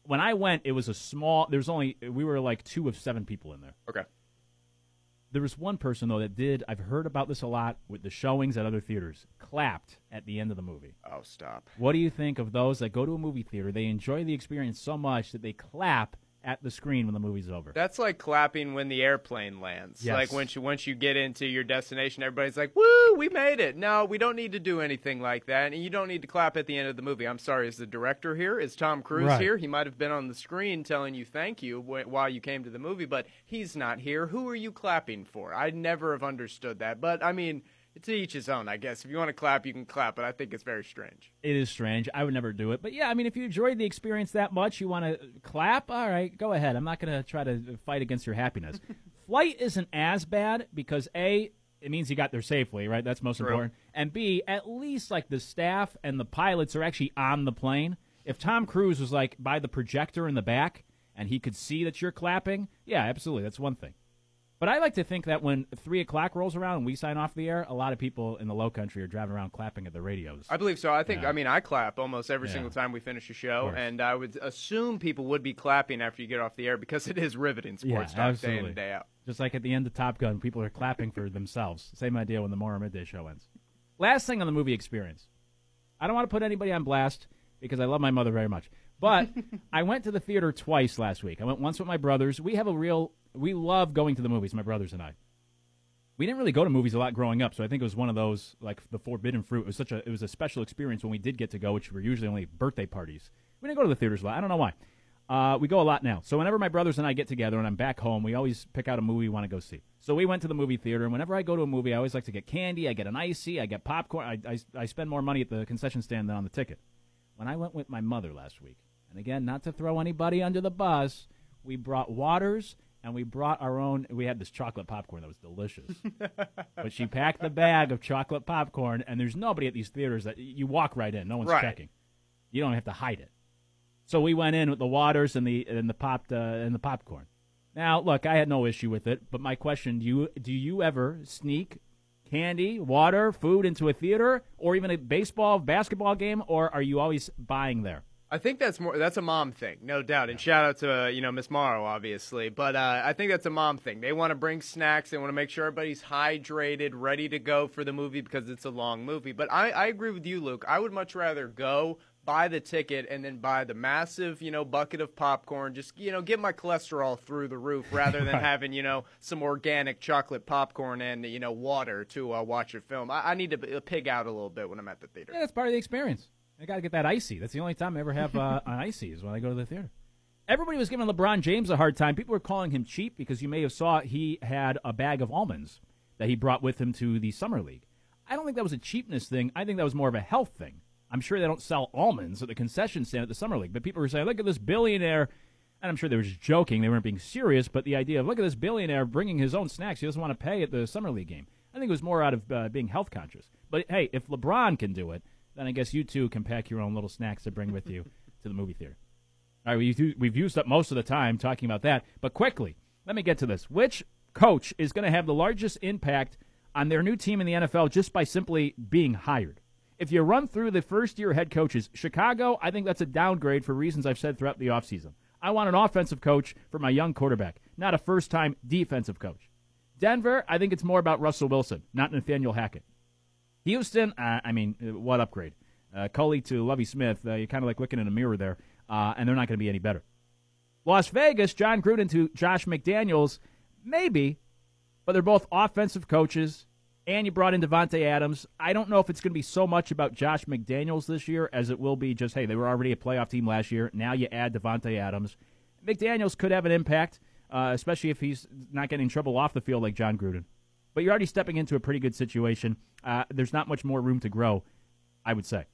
When I went, it was a small, there was only, we were like two of seven people in there. Okay. There was one person, though, that did, I've heard about this a lot with the showings at other theaters, clapped at the end of the movie. Oh, stop. What do you think of those that go to a movie theater? They enjoy the experience so much that they clap at the screen when the movie's over. That's like clapping when the airplane lands. Yes. Like once you once you get into your destination, everybody's like, "Woo, we made it!" No, we don't need to do anything like that, and you don't need to clap at the end of the movie. I'm sorry, is the director here? Is Tom Cruise Right. here? He might have been on the screen telling you thank you wh- while you came to the movie, but he's not here. Who are you clapping for? I never have understood that. But I mean, to each his own, I guess. If you want to clap, you can clap, but I think it's very strange. It is strange. I would never do it. But yeah, I mean, if you enjoyed the experience that much, you want to clap, all right, go ahead. I'm not going to try to fight against your happiness. *laughs* Flight isn't as bad because A, it means you got there safely, right? That's most True. important. And B, at least like the staff and the pilots are actually on the plane. If Tom Cruise was like by the projector in the back and he could see that you're clapping, yeah, absolutely. That's one thing. But I like to think that when three o'clock rolls around and we sign off the air, a lot of people in the low country are driving around clapping at the radios. I believe so. I think. Yeah. I mean, I clap almost every Yeah. single time we finish a show, and I would assume people would be clapping after you get off the air because it is riveting sports Yeah, talk day in and day out. Just like at the end of Top Gun, people are clapping for themselves. Same idea when the Morrow Midday Show ends. Last thing on the movie experience. I don't want to put anybody on blast because I love my mother very much. But *laughs* I went to the theater twice last week. I went once with my brothers. We have a real, we love going to the movies, my brothers and I. We didn't really go to movies a lot growing up, so I think it was one of those like the forbidden fruit. It was such a it was a special experience when we did get to go, which were usually only birthday parties. We didn't go to the theaters a lot. I don't know why. Uh, we go a lot now. So whenever my brothers and I get together and I'm back home, we always pick out a movie we want to go see. So we went to the movie theater, and whenever I go to a movie, I always like to get candy. I get an icy. I get popcorn. I, I, I spend more money at the concession stand than on the ticket. When I went with my mother last week, and again, not to throw anybody under the bus, we brought waters and we brought our own. We had this chocolate popcorn that was delicious. *laughs* but she packed the bag of chocolate popcorn, and there's nobody at these theaters that you walk right in. No one's Right. checking. You don't have to hide it. So we went in with the waters and the and the popped uh, and the popcorn. Now, look, I had no issue with it, but my question: Do you do you ever sneak candy, water, food into a theater, or even a baseball, basketball game, or are you always buying there? I think that's more that's a mom thing, no doubt. And shout out to uh, you know Miss Morrow, obviously. But uh, I think that's a mom thing. They want to bring snacks. They want to make sure everybody's hydrated, ready to go for the movie because it's a long movie. But I, I agree with you, Luke. I would much rather go buy the ticket and then buy the massive you know bucket of popcorn. Just you know get my cholesterol through the roof rather than *laughs* Right. having you know some organic chocolate popcorn and you know water to uh, watch a film. I, I need to pig out a little bit when I'm at the theater. Yeah, that's part of the experience. I got to get that icy. That's the only time I ever have uh, *laughs* an icy is when I go to the theater. Everybody was giving LeBron James a hard time. People were calling him cheap because you may have saw he had a bag of almonds that he brought with him to the summer league. I don't think that was a cheapness thing. I think that was more of a health thing. I'm sure they don't sell almonds at the concession stand at the summer league, but people were saying, "Look at this billionaire." And I'm sure they were just joking. They weren't being serious. But the idea of look at this billionaire bringing his own snacks. He doesn't want to pay at the summer league game. I think it was more out of uh, being health conscious. But hey, if LeBron can do it, then I guess you too can pack your own little snacks to bring with you *laughs* to the movie theater. All right, we've, we've used up most of the time talking about that. But quickly, let me get to this. Which coach is going to have the largest impact on their new team in the NFL just by simply being hired? If you run through the first year head coaches, Chicago, I think that's a downgrade for reasons I've said throughout the offseason. I want an offensive coach for my young quarterback, not a first time defensive coach. Denver, I think it's more about Russell Wilson, not Nathaniel Hackett. Houston, uh, I mean, uh, what upgrade? Uh, Culley to Lovie Smith, uh, you're kind of like looking in a mirror there, uh, and they're not going to be any better. Las Vegas, Jon Gruden to Josh McDaniels, maybe, but they're both offensive coaches, and you brought in Davante Adams. I don't know if it's going to be so much about Josh McDaniels this year as it will be just, hey, they were already a playoff team last year. Now you add Davante Adams. McDaniels could have an impact, uh, especially if he's not getting trouble off the field like Jon Gruden. But you're already stepping into a pretty good situation. Uh, there's not much more room to grow, I would say.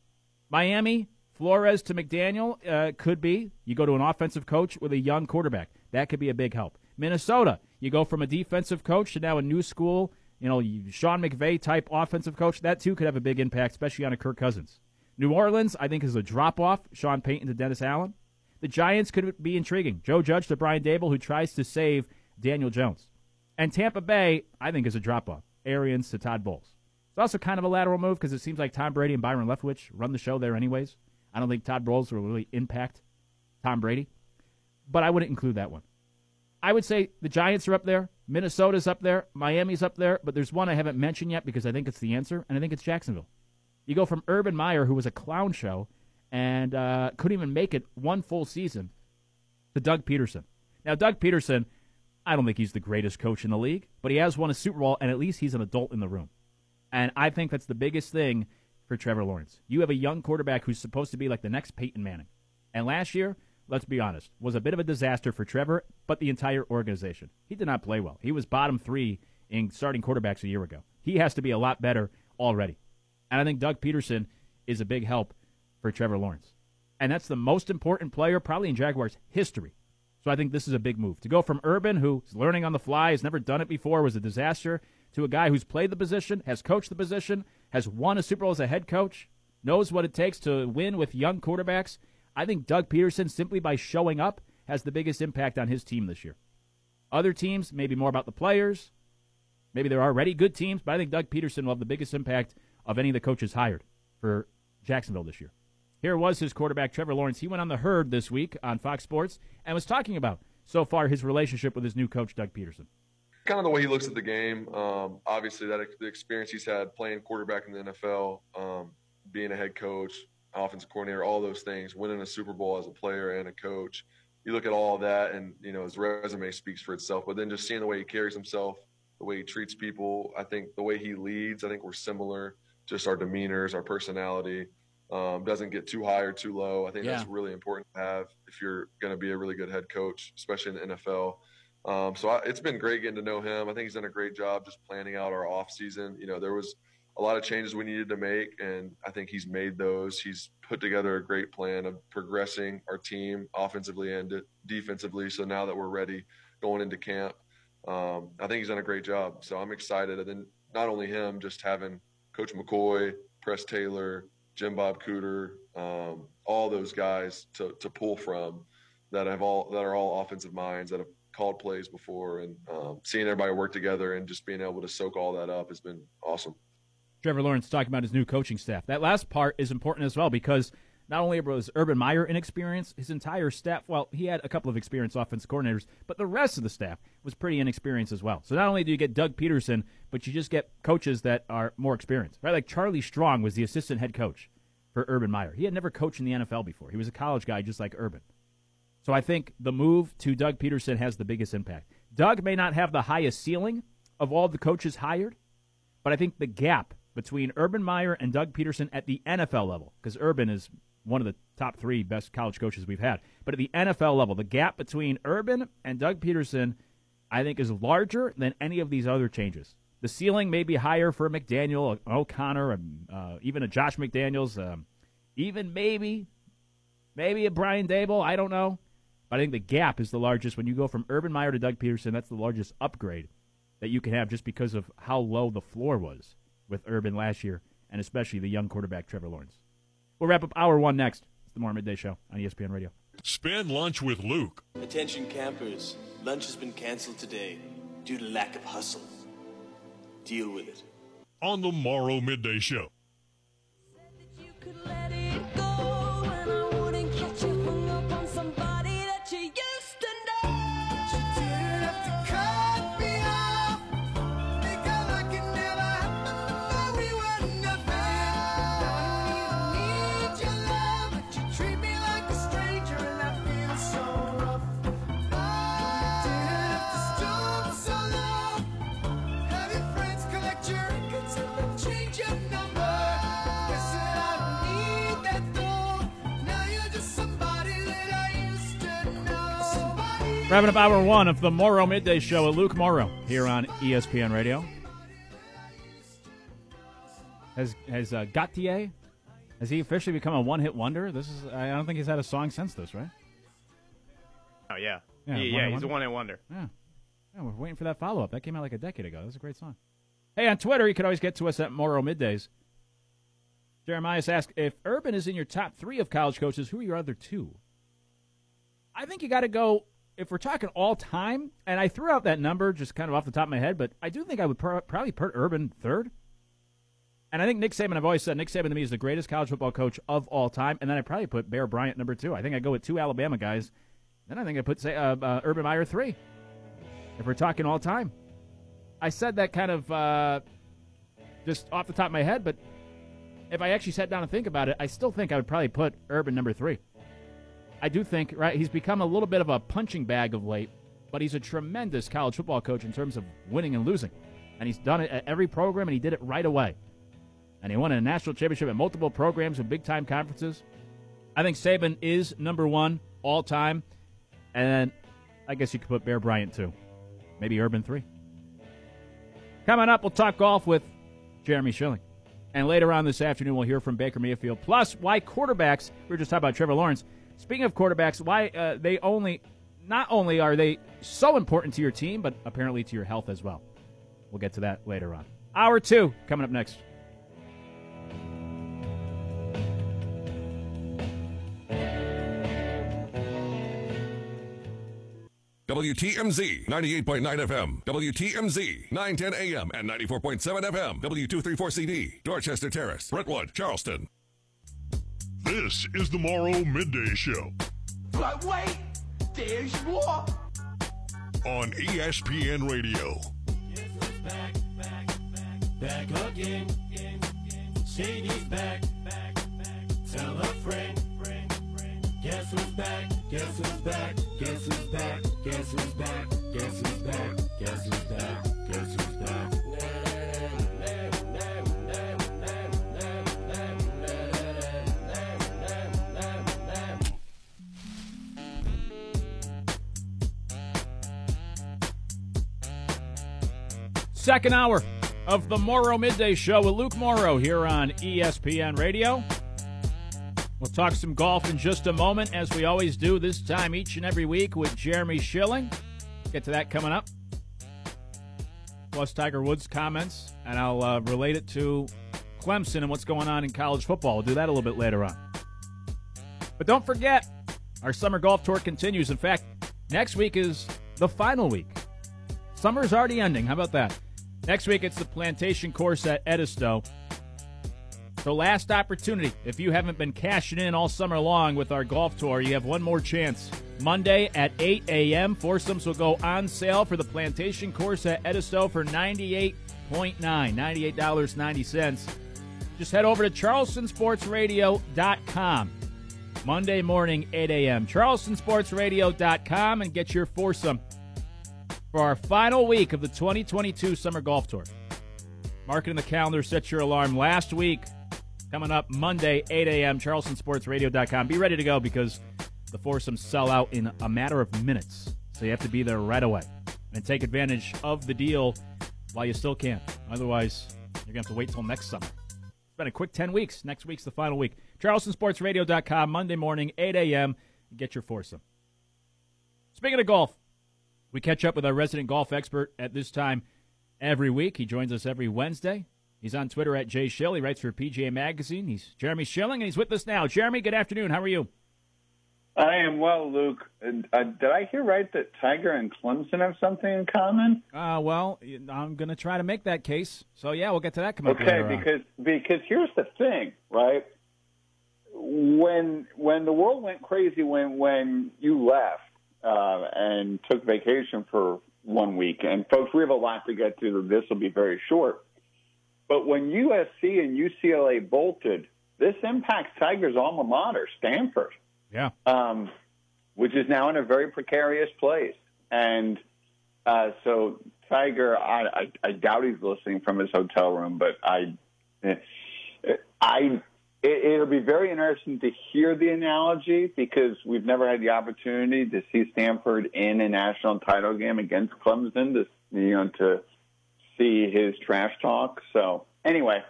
Miami, Flores to McDaniel uh, could be. You go to an offensive coach with a young quarterback. That could be a big help. Minnesota, you go from a defensive coach to now a new school, you know, Sean McVay type offensive coach. That too could have a big impact, especially on a Kirk Cousins. New Orleans, I think, is a drop off. Sean Payton to Dennis Allen. The Giants could be intriguing. Joe Judge to Brian Daboll, who tries to save Daniel Jones. And Tampa Bay, I think, is a drop off. Arians to Todd Bowles. It's also kind of a lateral move because it seems like Tom Brady and Byron Leftwich run the show there, anyways. I don't think Todd Bowles will really impact Tom Brady, but I wouldn't include that one. I would say the Giants are up there, Minnesota's up there, Miami's up there, but there's one I haven't mentioned yet because I think it's the answer, and I think it's Jacksonville. You go from Urban Meyer, who was a clown show and uh, couldn't even make it one full season, to Doug Pederson. Now, Doug Pederson, I don't think he's the greatest coach in the league, but he has won a Super Bowl, and at least he's an adult in the room. And I think that's the biggest thing for Trevor Lawrence. You have a young quarterback who's supposed to be like the next Peyton Manning. And last year, let's be honest, was a bit of a disaster for Trevor, but the entire organization. He did not play well. He was bottom three in starting quarterbacks a year ago. He has to be a lot better already. And I think Doug Pederson is a big help for Trevor Lawrence. And that's the most important player probably in Jaguars history. So I think this is a big move. To go from Urban, who's learning on the fly, has never done it before, was a disaster, to a guy who's played the position, has coached the position, has won a Super Bowl as a head coach, knows what it takes to win with young quarterbacks. I think Doug Pederson, simply by showing up, has the biggest impact on his team this year. Other teams, maybe more about the players. Maybe they're already good teams, but I think Doug Pederson will have the biggest impact of any of the coaches hired for Jacksonville this year. Here was his quarterback, Trevor Lawrence. He went on the herd this week on Fox Sports and was talking about so far his relationship with his new coach, Doug Pederson. Kind of the way he looks at the game. Um, obviously, that the experience he's had playing quarterback in the NFL, um, being a head coach, offensive coordinator, all those things, winning a Super Bowl as a player and a coach. You look at all that, and you know his resume speaks for itself. But then just seeing the way he carries himself, the way he treats people, I think the way he leads, I think we're similar just our demeanors, our personality. Um, doesn't get too high or too low. I think yeah. that's really important to have if you're going to be a really good head coach, especially in the NFL. Um, so I, it's been great getting to know him. I think he's done a great job just planning out our off season. You know, there was a lot of changes we needed to make, and I think he's made those. He's put together a great plan of progressing our team offensively and defensively. So now that we're ready going into camp, um, I think he's done a great job. So I'm excited. And then not only him, just having Coach McCoy, Press Taylor, Jim Bob Cooter, um, all those guys to, to pull from that have all that are all offensive minds that have called plays before, and um, seeing everybody work together and just being able to soak all that up has been awesome. Trevor Lawrence talking about his new coaching staff. That last part is important as well because not only was Urban Meyer inexperienced, his entire staff, well, he had a couple of experienced offensive coordinators, but the rest of the staff was pretty inexperienced as well. So not only do you get Doug Pederson, but you just get coaches that are more experienced, right? Like Charlie Strong was the assistant head coach for Urban Meyer. He had never coached in the NFL before. He was a college guy just like Urban. So I think the move to Doug Pederson has the biggest impact. Doug may not have the highest ceiling of all the coaches hired, but I think the gap between Urban Meyer and Doug Pederson at the NFL level, because Urban is one of the top three best college coaches we've had. But at the NFL level, the gap between Urban and Doug Pederson, I think, is larger than any of these other changes. The ceiling may be higher for McDaniel, O'Connell, and uh, even a Josh McDaniels, um, even maybe, maybe a Brian Daboll. I don't know. But I think the gap is the largest when you go from Urban Meyer to Doug Pederson, That's the largest upgrade that you can have just because of how low the floor was with Urban last year, and especially the young quarterback Trevor Lawrence. We'll wrap up hour one next. It's the Morrow Midday Show on ESPN Radio. Spend lunch with Luke. Attention campers, lunch has been canceled today due to lack of hustle. Deal with it. On the Morrow Midday Show. Wrapping up hour one of the Morrow Midday Show with Luke Morrow here on ESPN Radio. Has has uh, Gotye Has he officially become a one-hit wonder? This is. I don't think he's had a song since this, right? Oh yeah, Yeah, yeah, One yeah. Hit He's a one hit wonder. Yeah. Yeah, we're waiting for that follow-up. That came out like a decade ago. That's a great song. Hey, on Twitter, you can always get to us at Morrow Middays. Jeremiah's asked if Urban is in your top three of college coaches. Who are your other two? I think you got to go if we're talking all time. And I threw out that number just kind of off the top of my head, but I do think I would pr- probably put Urban third. And I think Nick Saban. I've always said Nick Saban to me is the greatest college football coach of all time. And then I probably put Bear Bryant number two. I think I go with two Alabama guys. Then I think I put say uh, uh, Urban Meyer three. If we're talking all time, I said that kind of uh, just off the top of my head, but if I actually sat down and think about it, I still think I would probably put Urban number three. I do think, right, he's become a little bit of a punching bag of late, but he's a tremendous college football coach in terms of winning and losing. And he's done it at every program, and he did it right away. And he won a national championship at multiple programs and big time conferences. I think Saban is number one all time. And I guess you could put Bear Bryant too. Maybe Urban three. Coming up, we'll talk golf with Jeremy Schilling. And later on this afternoon, we'll hear from Baker Mayfield. Plus, why quarterbacks, we were just talking about Trevor Lawrence. Speaking of quarterbacks, why uh, they only, not only are they so important to your team, but apparently to your health as well. We'll get to that later on. Hour two coming up next. WTMZ 98.9 FM, WTMZ 910 AM and 94.7 FM, W234CD, Dorchester Terrace, Brentwood, Charleston. This is the Morrow Midday Show But wait, there's more. on ESPN Radio. Back again. Shady's back. Tell a friend. Guess who's back? Guess who's back? Guess who's back? Guess who's back? Guess who's back? Guess who's back? Guess who's back? Second hour of the Morrow Midday Show with Luke Morrow here on ESPN Radio. We'll talk some golf in just a moment, as we always do this time each and every week with Jeremy Schilling. Get to that coming up. Plus Tiger Woods' comments, and I'll uh, relate it to Clemson and what's going on in college football. We'll do that a little bit later on. But don't forget, our summer golf tour continues. In fact, next week is the final week. Summer's already ending. How about that? Next week, it's the plantation course at Edisto. So, last opportunity. If you haven't been cashing in all summer long with our golf tour, you have one more chance. Monday at 8 a.m., foursomes will go on sale for the plantation course at Edisto for $98.9, $98.90. Just head over to charlestonsportsradio.com. Monday morning, 8 a.m. charlestonsportsradio.com and get your foursome for our final week of the 2022 Summer Golf Tour. Mark it in the calendar, set your alarm. Last week, coming up Monday, 8 a.m., charlestonsportsradio.com. Be ready to go because the foursomes sell out in a matter of minutes. So you have to be there right away and take advantage of the deal while you still can. Otherwise, you're going to have to wait till next summer. It's been a quick 10 weeks. Next week's the final week. charlestonsportsradio.com, Monday morning, 8 a.m. Get your foursome. Speaking of golf, we catch up with our resident golf expert at this time every week. He joins us every Wednesday. He's on Twitter at Jay Schill. He writes for PGA Magazine. He's Jeremy Schilling, and he's with us now. Jeremy, good afternoon. How are you? I am well, Luke. Uh, did I hear right that Tiger and Clemson have something in common? Uh, well, I'm going to try to make that case. So, yeah, we'll get to that coming up Okay, later on. because because here's the thing, right? When when the world went crazy when when you left uh, and took vacation for one week, and folks, we have a lot to get to. This will be very short. But when USC and UCLA bolted, this impacts Tiger's alma mater, Stanford. Yeah. um, which is now in a very precarious place. And uh, so Tiger, I, I, I doubt he's listening from his hotel room, but I, I, it, it'll be very interesting to hear the analogy because we've never had the opportunity to see Stanford in a national title game against Clemson to you know to see his trash talk. So anyway,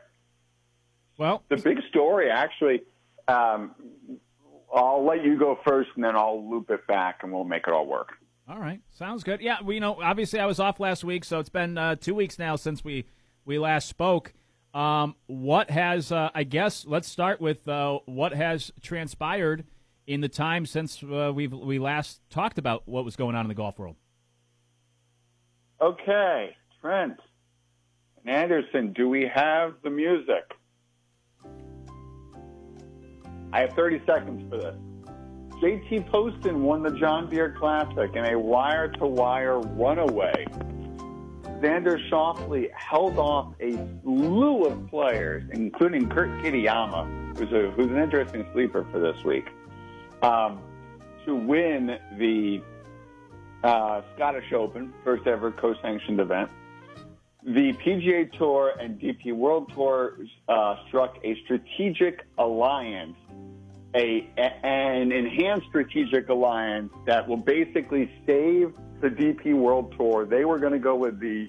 Well, the big story actually. Um, I'll let you go first, and then I'll loop it back, and we'll make it all work. All right, sounds good. Yeah, we you know obviously I was off last week, so it's been uh, two weeks now since we we last spoke. Um, what has uh, I guess let's start with uh, what has transpired in the time since uh, we we last talked about what was going on in the golf world. Okay, Trent and Anderson, do we have the music? I have 30 seconds for this. JT Poston won the John Deere Classic in a wire to wire runaway. Xander Schauffele held off a slew of players, including Kurt Kitayama, who's, who's an interesting sleeper for this week, um, to win the uh, Scottish Open, first ever co-sanctioned event. The PGA Tour and DP World Tour uh, struck a strategic alliance, a an enhanced strategic alliance that will basically save the DP World Tour. They were going to go with the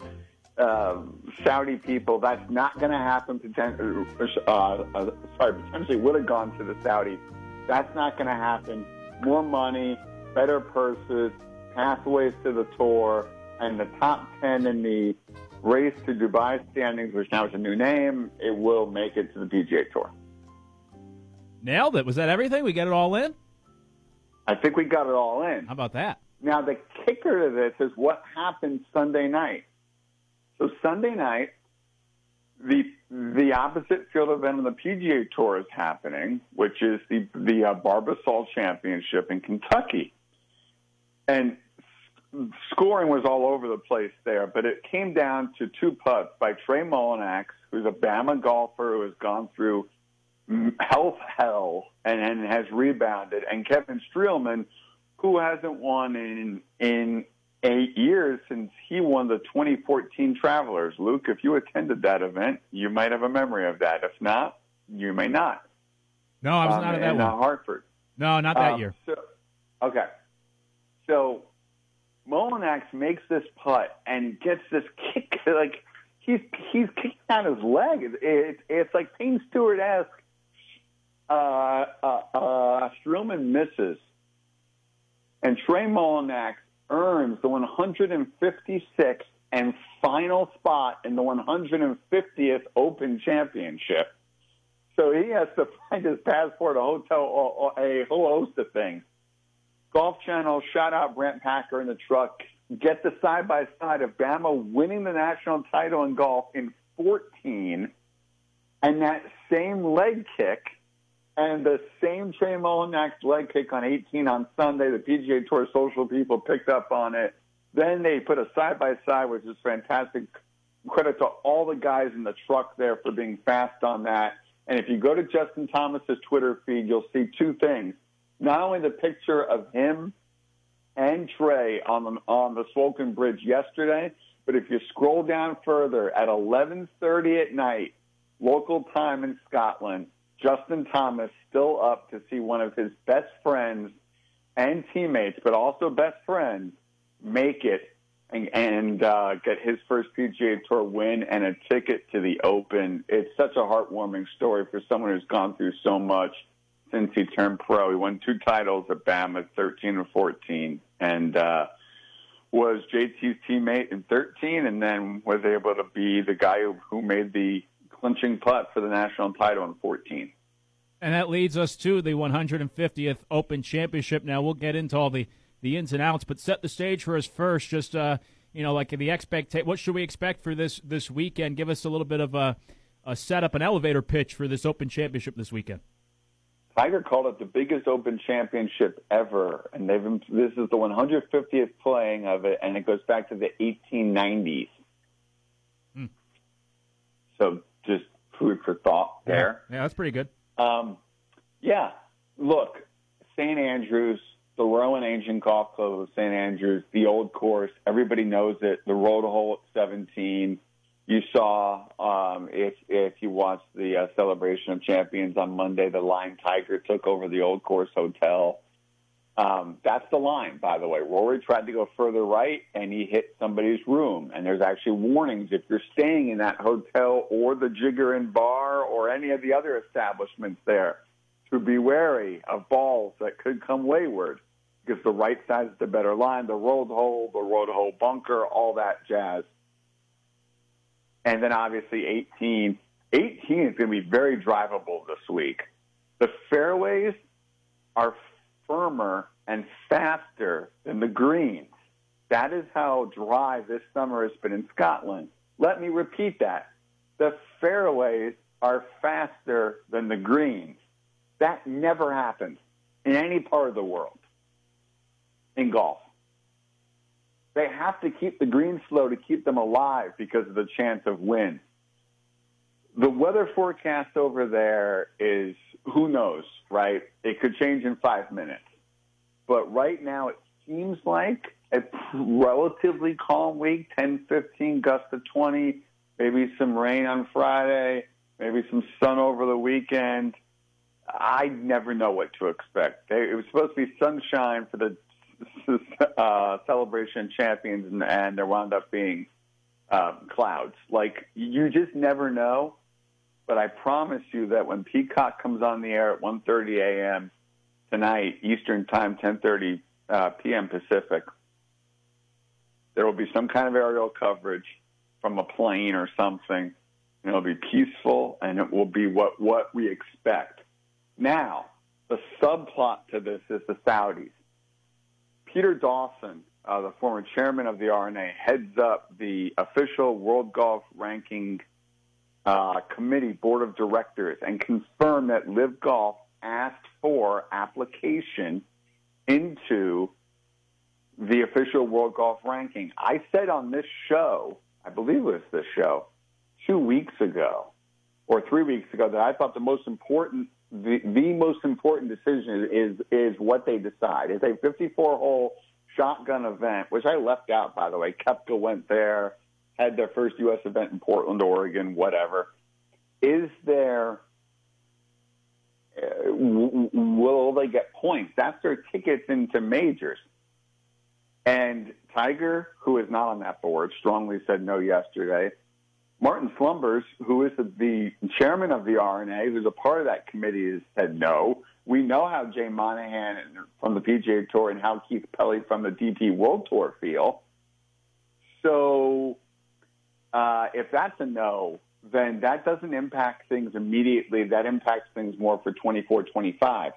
uh, Saudi people. That's not going to happen. Poten- uh, uh, sorry, potentially would have gone to the Saudis. That's not going to happen. More money, better purses, pathways to the tour, and the top 10 in the race to Dubai standings, which now is a new name, it will make it to the PGA Tour. Nailed it. Was that everything? We get it all in? I think we got it all in. How about that? Now, the kicker to this is what happened Sunday night. So, Sunday night, the the opposite field event on the PGA Tour is happening, which is the the uh, Barbasol Championship in Kentucky, and scoring was all over the place there. But it came down to two putts by Trey Mullinax, who's a Bama golfer who has gone through health hell and, and has rebounded, and Kevin Streelman, who hasn't won in in eight years since he won the 2014 Travelers. Luke, if you attended that event, you might have a memory of that. If not, you may not. No, I was um, not at that in, one. Uh, Hartford. No, not that Um, year. So, okay. So Mullinax makes this putt and gets this kick *laughs* like he's he's kicking out his leg. It, it, it's like Payne Stewart esque. Uh, uh, uh, misses, and Trey Mullinax earns the 156th and final spot in the 150th Open Championship. So he has to find his passport, a hotel, or, or a whole host of things. Golf Channel, shout out Brent Packer in the truck. Get the side by side of Bama winning the national title in golf in 14 and that same leg kick and the same Trey Mullinax leg kick on 18 on Sunday. The PGA Tour social people picked up on it. Then they put a side by side, which is fantastic. Credit to all the guys in the truck there for being fast on that. And if you go to Justin Thomas's Twitter feed, you'll see two things. Not only the picture of him and Trey on the, on the Swilcan Bridge yesterday, but if you scroll down further at 11:30 at night, local time in Scotland, Justin Thomas still up to see one of his best friends and teammates, but also best friends, make it and, and uh, get his first PGA Tour win and a ticket to the Open. It's such a heartwarming story for someone who's gone through so much since he turned pro. He won two titles at Bama, 13 and 14, and uh, was JT's teammate in 13, and then was able to be the guy who, who made the clinching putt for the national title in 14. And that leads us to the 150th Open Championship. Now we'll get into all the, the ins and outs, but set the stage for us first. Just uh, you know, like the expect. What should we expect for this this weekend? Give us a little bit of a, a setup, an elevator pitch for this Open Championship this weekend. Tiger called it the biggest Open Championship ever, and they've this is the 150th playing of it, and it goes back to the 1890s. Hmm. So just food for thought there. Yeah, that's pretty good. Um, yeah, look, St. Andrews, the Royal and Ancient Golf Club of St. Andrews, the old course, everybody knows it. The road hole at 17. You saw um, if if you watched the uh, celebration of champions on Monday, the Lion Tiger took over the Old Course Hotel. Um, that's the line, by the way. Rory tried to go further right, and he hit somebody's room. And there's actually warnings if you're staying in that hotel or the Jigger Inn Bar or any of the other establishments there to be wary of balls that could come wayward because the right side is the better line, the road hole, the road hole bunker, all that jazz. And then obviously 18. 18 is going to be very drivable this week. The fairways are firmer and faster than the greens. That is how dry this summer has been in Scotland. Let me repeat that. The fairways are faster than the greens. That never happens in any part of the world in golf. They have to keep the greens slow to keep them alive because of the chance of wind. The weather forecast over there is who knows, right? It could change in five minutes. But right now, it seems like a relatively calm week 10, 15, gust of 20, maybe some rain on Friday, maybe some sun over the weekend. I never know what to expect. It was supposed to be sunshine for the *laughs* uh, celebration champions, and, and there wound up being um, clouds. Like you just never know. But I promise you that when Peacock comes on the air at 1:30 a.m. tonight Eastern Time, 10:30 uh, p.m. Pacific, there will be some kind of aerial coverage from a plane or something. And it'll be peaceful, and it will be what what we expect. Now, the subplot to this is the Saudis. Peter Dawson, uh, the former chairman of the R&A, heads up the official World Golf Ranking uh, Committee board of directors and confirm that LIV Golf asked for application into the official World Golf Ranking. I said on this show, I believe it was this show, two weeks ago or three weeks ago, that I thought the most important the, the most important decision is is what they decide. It's a 54 hole shotgun event, which I left out by the way. Koepka went there, had their first U.S. event in Portland, Oregon, whatever. Is there? Uh, w- will they get points? That's their tickets into majors. And Tiger, who is not on that board, strongly said no yesterday. Martin Slumbers, who is the chairman of the R&A, who's a part of that committee, has said no. We know how Jay Monahan from the PGA Tour and how Keith Pelley from the DP World Tour feel. So uh, if that's a no, then that doesn't impact things immediately. That impacts things more for 24 25.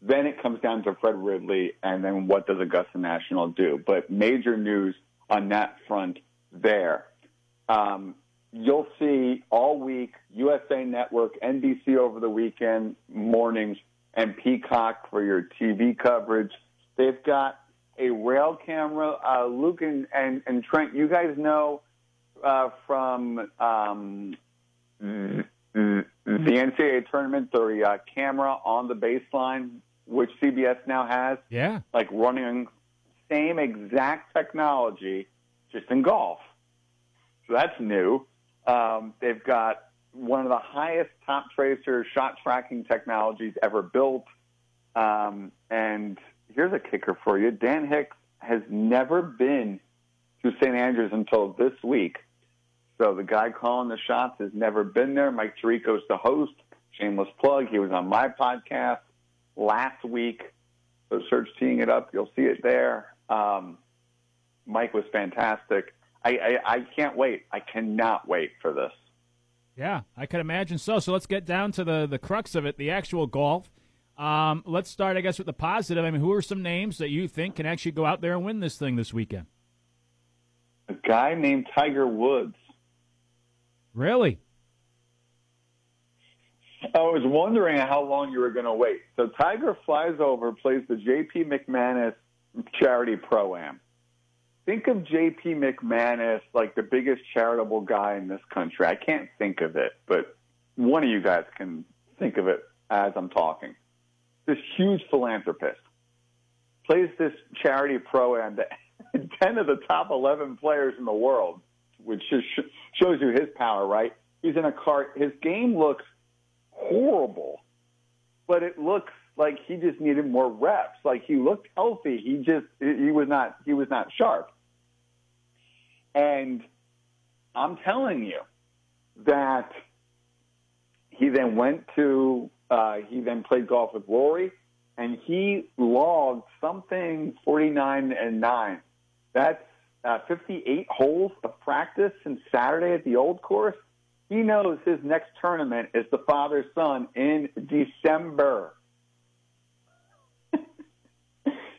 Then it comes down to Fred Ridley and then what does Augusta National do? But major news on that front there. Um, you'll see all week USA Network, NBC over the weekend mornings, and Peacock for your TV coverage. They've got a rail camera. Uh, Luke and, and, and Trent, you guys know uh, from um, the NCAA tournament the uh, camera on the baseline, which CBS now has. Yeah. Like running same exact technology, just in golf. So that's new. Um, they've got one of the highest top tracer shot tracking technologies ever built. Um, and here's a kicker for you Dan Hicks has never been to St. Andrews until this week. So the guy calling the shots has never been there. Mike Tirico's the host. Shameless plug. He was on my podcast last week. So search teeing it up. You'll see it there. Um, Mike was fantastic. I, I, I can't wait. I cannot wait for this. Yeah, I could imagine so. So let's get down to the, the crux of it, the actual golf. Um, let's start, I guess, with the positive. I mean, who are some names that you think can actually go out there and win this thing this weekend? A guy named Tiger Woods. Really? I was wondering how long you were going to wait. So Tiger flies over, plays the J.P. McManus Charity Pro Am. Think of J.P. McManus like the biggest charitable guy in this country. I can't think of it, but one of you guys can think of it as I'm talking. This huge philanthropist plays this charity pro am that *laughs* 10 of the top 11 players in the world, which just shows you his power, right? He's in a cart. His game looks horrible, but it looks like he just needed more reps. Like he looked healthy. He just he was not he was not sharp. And I'm telling you that he then went to uh, he then played golf with Rory, and he logged something 49 and nine. That's uh, 58 holes of practice since Saturday at the old course. He knows his next tournament is the father son in December. *laughs*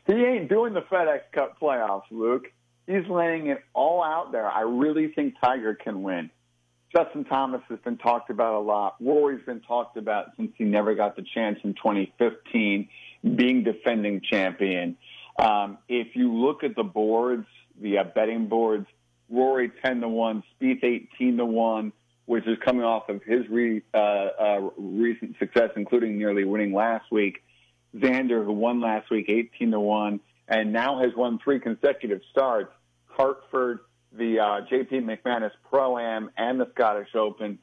he ain't doing the FedEx Cup playoffs, Luke. He's laying it all out there. I really think Tiger can win. Justin Thomas has been talked about a lot. Rory's been talked about since he never got the chance in 2015, being defending champion. Um, if you look at the boards, the uh, betting boards, Rory 10 to 1, Spieth 18 to 1, which is coming off of his re, uh, uh, recent success, including nearly winning last week. Xander, who won last week, 18 to 1, and now has won three consecutive starts. Hartford, the uh, JP McManus Pro Am, and the Scottish Open.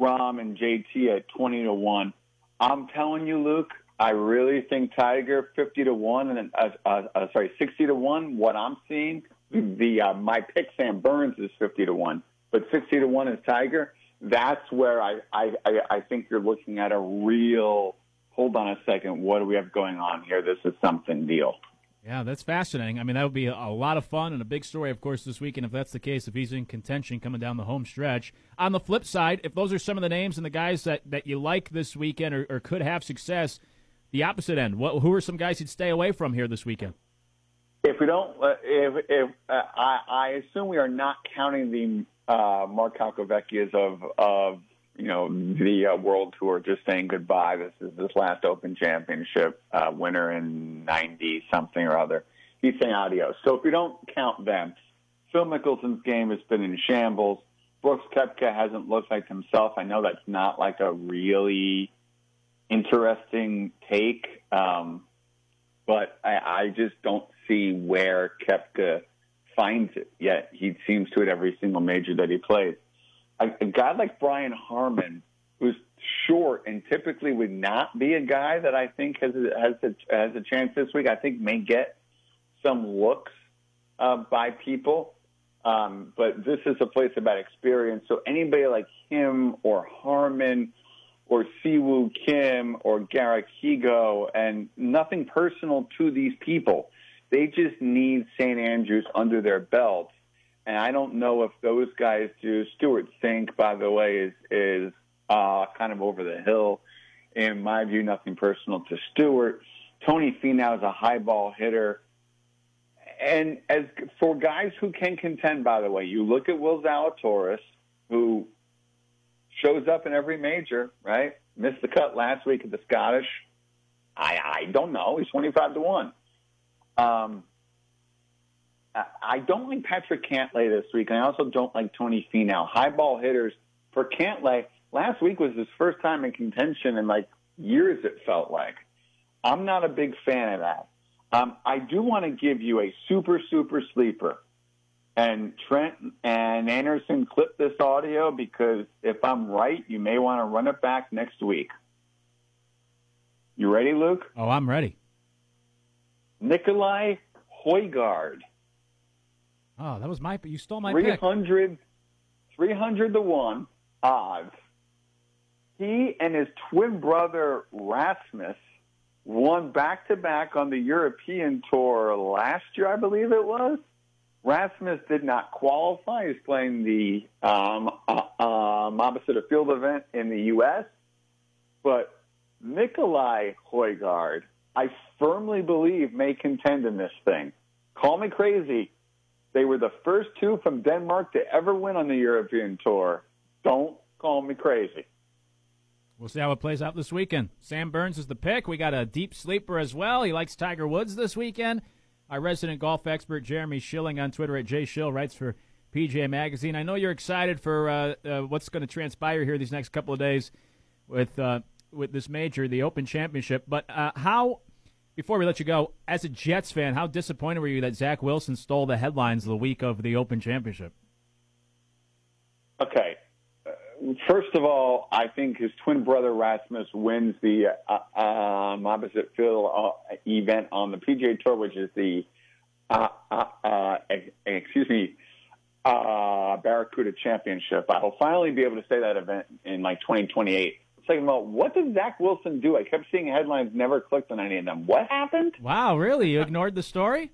Rahm and JT at 20 to 1. I'm telling you, Luke, I really think Tiger 50 to 1 and uh, uh, uh, sorry 60 to 1 what I'm seeing the uh, my pick Sam Burns is 50 to 1 but 60 to 1 is Tiger that's where I, I I think you're looking at a real hold on a second what do we have going on here this is something deal Yeah, that's fascinating. I mean, that would be a, a lot of fun and a big story, of course, this weekend if that's the case, if he's in contention coming down the home stretch. On the flip side, if those are some of the names and the guys that, that you like this weekend or, or could have success, the opposite end, what, who are some guys you'd stay away from here this weekend? If we don't, uh, if, if uh, I, I assume we are not counting the uh, Mark Calcavecchias of of you know the uh, World Tour, just saying goodbye. This is this last Open Championship uh, winner in '90 something or other. He's saying adios. So if we don't count them, Phil Mickelson's game has been in shambles. Brooks Koepka hasn't looked like himself. I know that's not like a really interesting take, um, but I, I just don't see where Koepka finds it yet. He seems to at every single major that he plays. A, a guy like Brian Harman, who's short and typically would not be a guy that I think has has a, has a chance this week. I think may get some looks uh, by people. Um, but this is a place about experience. So anybody like him or Harmon or Si Woo Kim or Garrick Higgo, and nothing personal to these people. They just need St. Andrews under their belts. And I don't know if those guys do. Stewart Cink, by the way, is is uh, kind of over the hill. In my view, nothing personal to Stewart. Tony Finau is a high ball hitter. And as for guys who can contend, by the way, you look at Will Zalatoris, who shows up in every major, right? Missed the cut last week at the Scottish. I I don't know. He's twenty five to one. Um, I- don't like Patrick Cantlay this week, and I also don't like Tony Finau. High ball hitters for Cantlay. Last week was his first time in contention in like years. It felt like. I'm not a big fan of that. Um, I do want to give you a super super sleeper and Trent and Anderson clip this audio because if I'm right, you may want to run it back next week. You ready, Luke? Oh, I'm ready. Nicolai Højgaard, Oh, that was my. But you stole my pick. 300, 300 to 1 odds. He and his twin brother Rasmus won back to back on the European tour last year, I believe it was. Rasmus did not qualify. He's playing the um, uh, um, opposite of field event in the U.S. But Nicolai Højgaard, I firmly believe, may contend in this thing. Call me crazy. They were the first two from Denmark to ever win on the European tour. Don't call me crazy. We'll see how it plays out this weekend. Sam Burns is the pick. We got a deep sleeper as well. He likes Tiger Woods this weekend. Our resident golf expert, Jeremy Schilling, on Twitter at jschill, writes for PJ Magazine. I know you're excited for uh, uh, what's going to transpire here these next couple of days with uh, with this major, the Open Championship. But uh, how, before we let you go, as a Jets fan, how disappointed were you that Zach Wilson stole the headlines the week of the Open Championship? Okay. Uh, first of all, I think his twin brother Rasmus wins the uh, um, opposite field uh, event on the PGA Tour, which is the uh, excuse me, Barracuda Championship. I will finally be able to say that event in like 2028. Second of all, what did Zach Wilson do? I kept seeing headlines, never clicked on any of them. What happened? Wow, really? You ignored the story?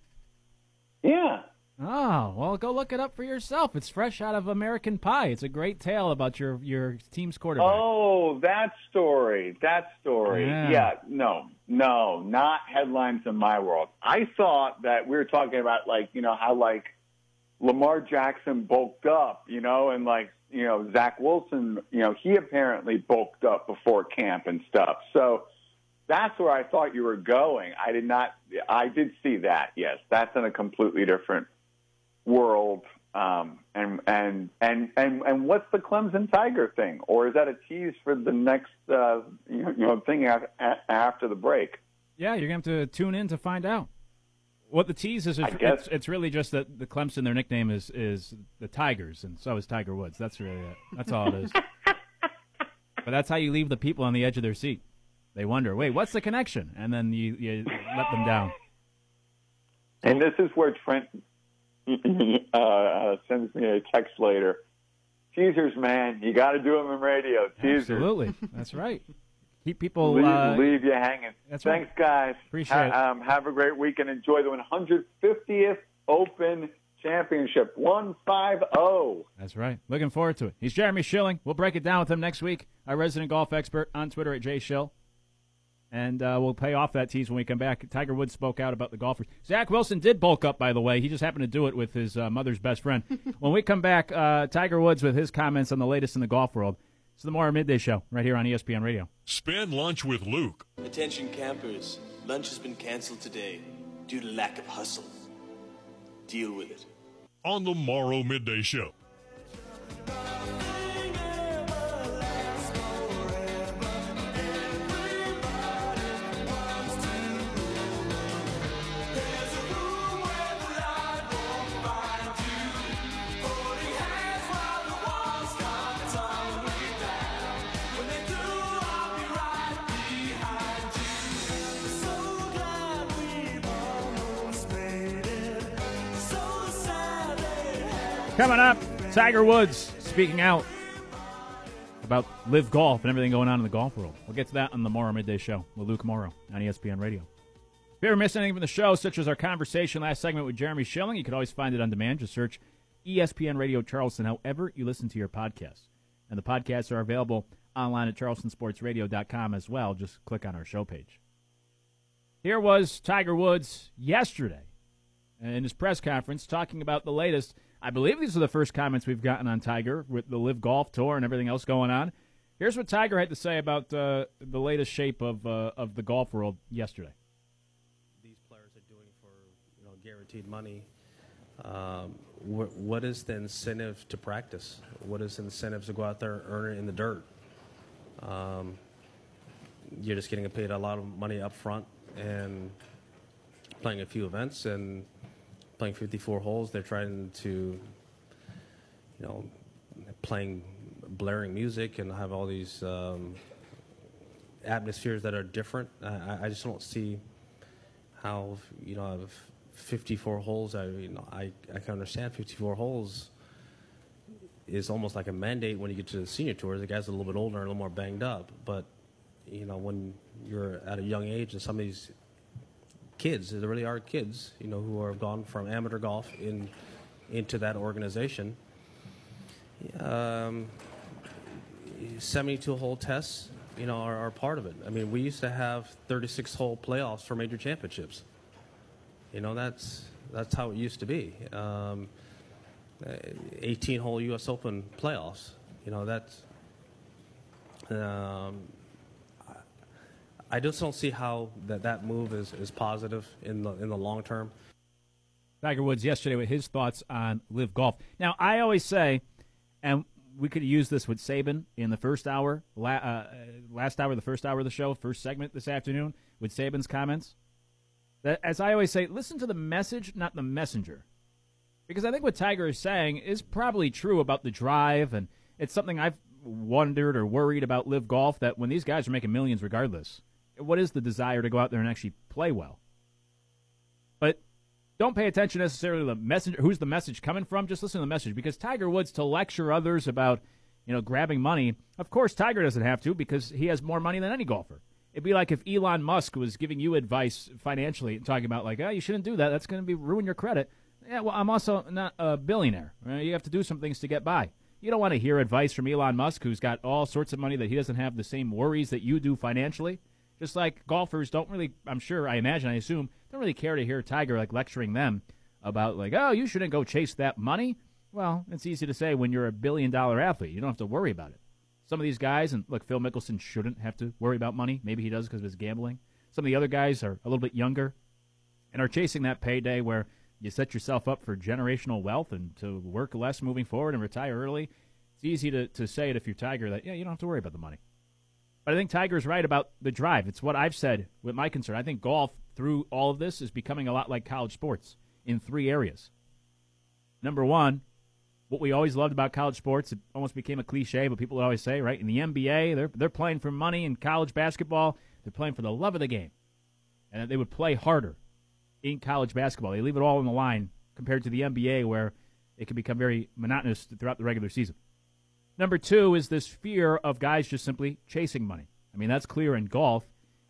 Yeah. Oh, well, go look it up for yourself. It's fresh out of American Pie. It's a great tale about your your team's quarterback. Oh, that story. That story. Yeah. Yeah. no, no, not headlines in my world. I thought that we were talking about like, you know, how like Lamar Jackson bulked up, you know, and like, you know, Zach Wilson, you know, he apparently bulked up before camp and stuff. So that's where I thought you were going. I did not, I did see that. Yes. That's in a completely different world. Um, and, and, and, and, and what's the Clemson Tiger thing? Or is that a tease for the next, uh, you know, thing after, after the break? Yeah, you're going to have to tune in to find out. What the tease is, it's, it's, it's really just that the Clemson, their nickname is is the Tigers, and so is Tiger Woods. That's really it. That's all it is. *laughs* but that's how you leave the people on the edge of their seat. They wonder, wait, what's the connection? And then you, you let them down. And this is where Trent *clears throat* uh, sends me a text later. Teasers, man, you got to do them in radio. Teasers. Absolutely, that's right. *laughs* Keep people. leave, uh, leave you hanging. that's Thanks, right. guys. Appreciate Ha- it. Um, have a great week and enjoy the 150th Open Championship. One five oh. That's right. Looking forward to it. He's Jeremy Schilling. We'll break it down with him next week. Our resident golf expert on Twitter at JShill. And uh, we'll pay off that tease when we come back. Tiger Woods spoke out about the golfers. Zach Wilson did bulk up, by the way. He just happened to do it with his uh, mother's best friend. *laughs* when we come back, uh, Tiger Woods with his comments on the latest in the golf world. It's the Morrow Midday Show right here on ESPN Radio. Spend lunch with Luke. Attention campers, lunch has been canceled today due to lack of hustle. Deal with it. on the Morrow Midday Show. Coming up, Tiger Woods speaking out about LIV Golf and everything going on in the golf world. We'll get to that on the Morrow Midday Show with Luke Morrow on ESPN Radio. If you ever miss anything from the show, such as our conversation last segment with Jeremy Schilling, you can always find it on demand. Just search ESPN Radio Charleston, however you listen to your podcasts. And the podcasts are available online at charlestonsportsradio.com as well. Just click on our show page. Here was Tiger Woods yesterday in his press conference talking about the latest. I believe these are the first comments we've gotten on Tiger with the LIV Golf Tour and everything else going on. Here's what Tiger had to say about uh, the latest shape of uh, of the golf world yesterday. these players are doing for you know guaranteed money. Um, wh- what is the incentive to practice? What is the incentive to go out there and earn it in the dirt? Um, you're just getting paid a lot of money up front and playing a few events and playing 54 holes. They're trying to, you know, playing blaring music and have all these um, atmospheres that are different. I, I- just don't see how you know I have 54 holes. I you know I, I can understand 54 holes is almost like a mandate when you get to the senior tour. The guys are a little bit older and a little more banged up, but you know when you're at a young age and some of these kids, there really are kids, you know, who have gone from amateur golf in into that organization. Um, 72 hole tests, you know, are, are part of it. I mean, we used to have 36 hole playoffs for major championships. You know, that's that's how it used to be. Um, 18 hole U.S. Open playoffs. You know, that's. Um, I just don't see how that, that move is, is positive in the in the long term. Tiger Woods yesterday with his thoughts on LIV Golf. Now, I always say, and we could use this with Saban in the first hour, la- uh, last hour, the first hour of the show, first segment this afternoon with Saban's comments. That, as I always say, listen to the message, not the messenger. Because I think what Tiger is saying is probably true about the drive, and it's something I've wondered or worried about LIV Golf that when these guys are making millions regardless, what is the desire to go out there and actually play well? But don't pay attention necessarily to the messenger. Who's the message coming from? Just listen to the message because Tiger Woods to lecture others about you know grabbing money. Of course, Tiger doesn't have to because he has more money than any golfer. It'd be like if Elon Musk was giving you advice financially and talking about like, oh, you shouldn't do that. That's going to be ruin your credit. Yeah, well, I'm also not a billionaire. You have to do some things to get by. You don't want to hear advice from Elon Musk, who's got all sorts of money that he doesn't have the same worries that you do financially. Just like golfers don't really, I'm sure, I imagine, I assume, don't really care to hear Tiger like lecturing them about like, oh, you shouldn't go chase that money. Well, it's easy to say when you're a billion dollar athlete. You don't have to worry about it. Some of these guys, and look, Phil Mickelson shouldn't have to worry about money. Maybe he does because of his gambling. Some of the other guys are a little bit younger and are chasing that payday where you set yourself up for generational wealth and to work less moving forward and retire early. It's easy to, to say it if you're Tiger that, yeah, you don't have to worry about the money. But I think Tiger's right about the drive. It's what I've said with my concern. I think golf, through all of this, is becoming a lot like college sports in three areas. Number one, what we always loved about college sports, it almost became a cliche, but people always say, right? In the NBA, they're, they're playing for money. In college basketball, they're playing for the love of the game. And they would play harder in college basketball. They leave it all on the line compared to the NBA, where it can become very monotonous throughout the regular season. Number two is this fear of guys just simply chasing money. I mean, that's clear in golf,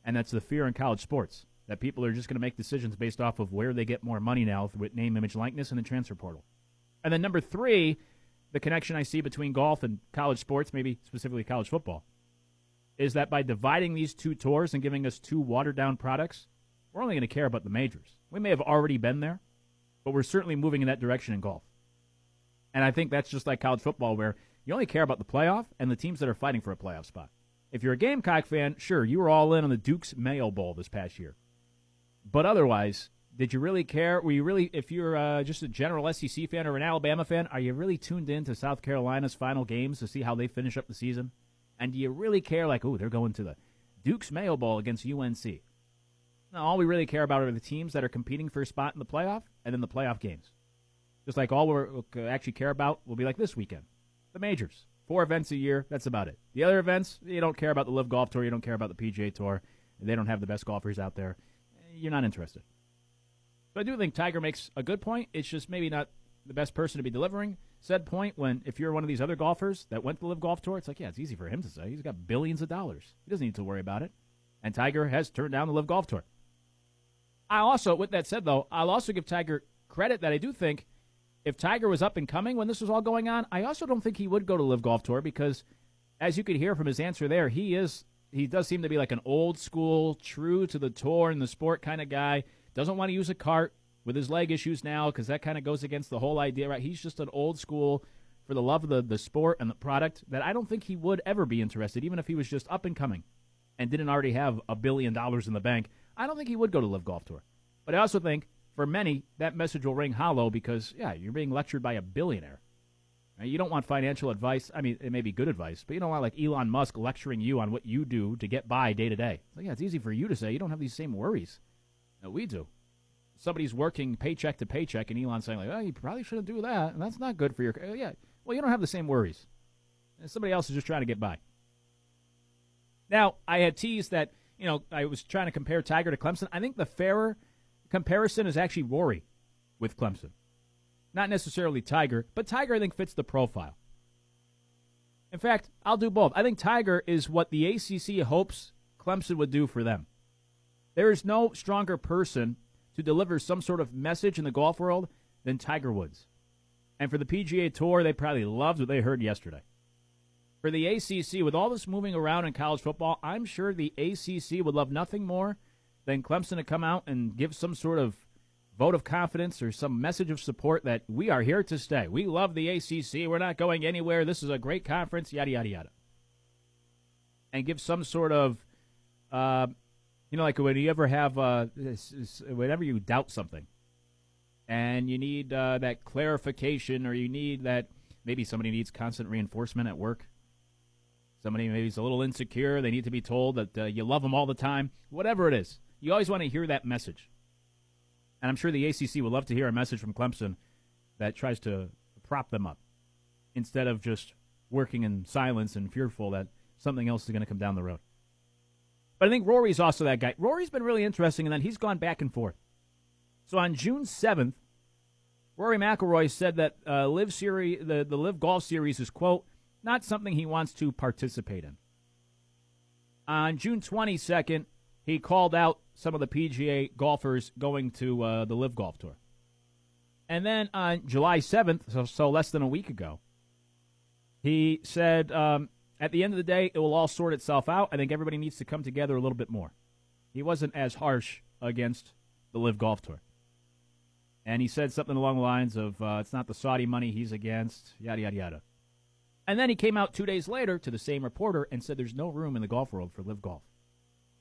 and that's the fear in college sports that people are just going to make decisions based off of where they get more money now with name, image, likeness, and the transfer portal. And then number three, the connection I see between golf and college sports, maybe specifically college football, is that by dividing these two tours and giving us two watered down products, we're only going to care about the majors. We may have already been there, but we're certainly moving in that direction in golf. And I think that's just like college football, where you only care about the playoff and the teams that are fighting for a playoff spot. If you're a Gamecock fan, sure, you were all in on the Duke's Mayo Bowl this past year. But otherwise, did you really care? Were you really, if you're uh, just a general SEC fan or an Alabama fan, are you really tuned in to South Carolina's final games to see how they finish up the season? And do you really care, like, oh, they're going to the Duke's Mayo Bowl against UNC? No, all we really care about are the teams that are competing for a spot in the playoff and then the playoff games. Just like all we will actually care about will be like this weekend the majors. Four events a year. That's about it. The other events, you don't care about the LIV Golf Tour. You don't care about the PGA Tour. They don't have the best golfers out there. You're not interested. But I do think Tiger makes a good point. It's just maybe not the best person to be delivering said point when if you're one of these other golfers that went to the LIV Golf Tour, it's like, yeah, it's easy for him to say. He's got billions of dollars. He doesn't need to worry about it. And Tiger has turned down the LIV Golf Tour. I also, with that said, though, I'll also give Tiger credit that I do think if Tiger was up and coming when this was all going on, I also don't think he would go to LIV Golf Tour because, as you could hear from his answer there, he is he does seem to be like an old school, true to the tour and the sport kind of guy. Doesn't want to use a cart with his leg issues now because that kind of goes against the whole idea. Right? He's just an old school for the love of the the sport and the product that I don't think he would ever be interested, even if he was just up and coming and didn't already have a billion dollars in the bank. I don't think he would go to LIV Golf Tour. But I also think for many, that message will ring hollow because, yeah, you're being lectured by a billionaire. You don't want financial advice. I mean, it may be good advice, but you don't want like Elon Musk lecturing you on what you do to get by day to day. Yeah, it's easy for you to say you don't have these same worries that we do. Somebody's working paycheck to paycheck, and Elon's saying like, "Oh, you probably shouldn't do that, and that's not good for your." Yeah, well, you don't have the same worries. And somebody else is just trying to get by. Now, I had teased that you know I was trying to compare Tiger to Clemson. I think the fairer comparison is actually Rory with Clemson. Not necessarily Tiger, but Tiger, I think, fits the profile. In fact, I'll do both. I think Tiger is what the ACC hopes Clemson would do for them. There is no stronger person to deliver some sort of message in the golf world than Tiger Woods. And for the PGA Tour, they probably loved what they heard yesterday. For the ACC, with all this moving around in college football, I'm sure the ACC would love nothing more than Clemson to come out and give some sort of vote of confidence or some message of support that we are here to stay. We love the ACC. We're not going anywhere. This is a great conference, yada, yada, yada. And give some sort of, uh, you know, like when you ever have, uh, whenever you doubt something and you need uh, that clarification or you need that, maybe somebody needs constant reinforcement at work. Somebody maybe is a little insecure. They need to be told that uh, you love them all the time. Whatever it is, you always want to hear that message. And I'm sure the ACC would love to hear a message from Clemson that tries to prop them up instead of just working in silence and fearful that something else is going to come down the road. But I think Rory's also that guy. Rory's been really interesting in that he's gone back and forth. So on June 7th, Rory McIlroy said that uh, LIV series, the, the LIV Golf series is, quote, not something he wants to participate in. On June 22nd, he called out some of the PGA golfers going to uh, the LIV Golf Tour. And then on July 7th, so, so less than a week ago, he said, um, at the end of the day, it will all sort itself out. I think everybody needs to come together a little bit more. He wasn't as harsh against the LIV Golf tour. And he said something along the lines of, uh, it's not the Saudi money he's against, yada, yada, yada. And then he came out two days later to the same reporter and said there's no room in the golf world for live golf.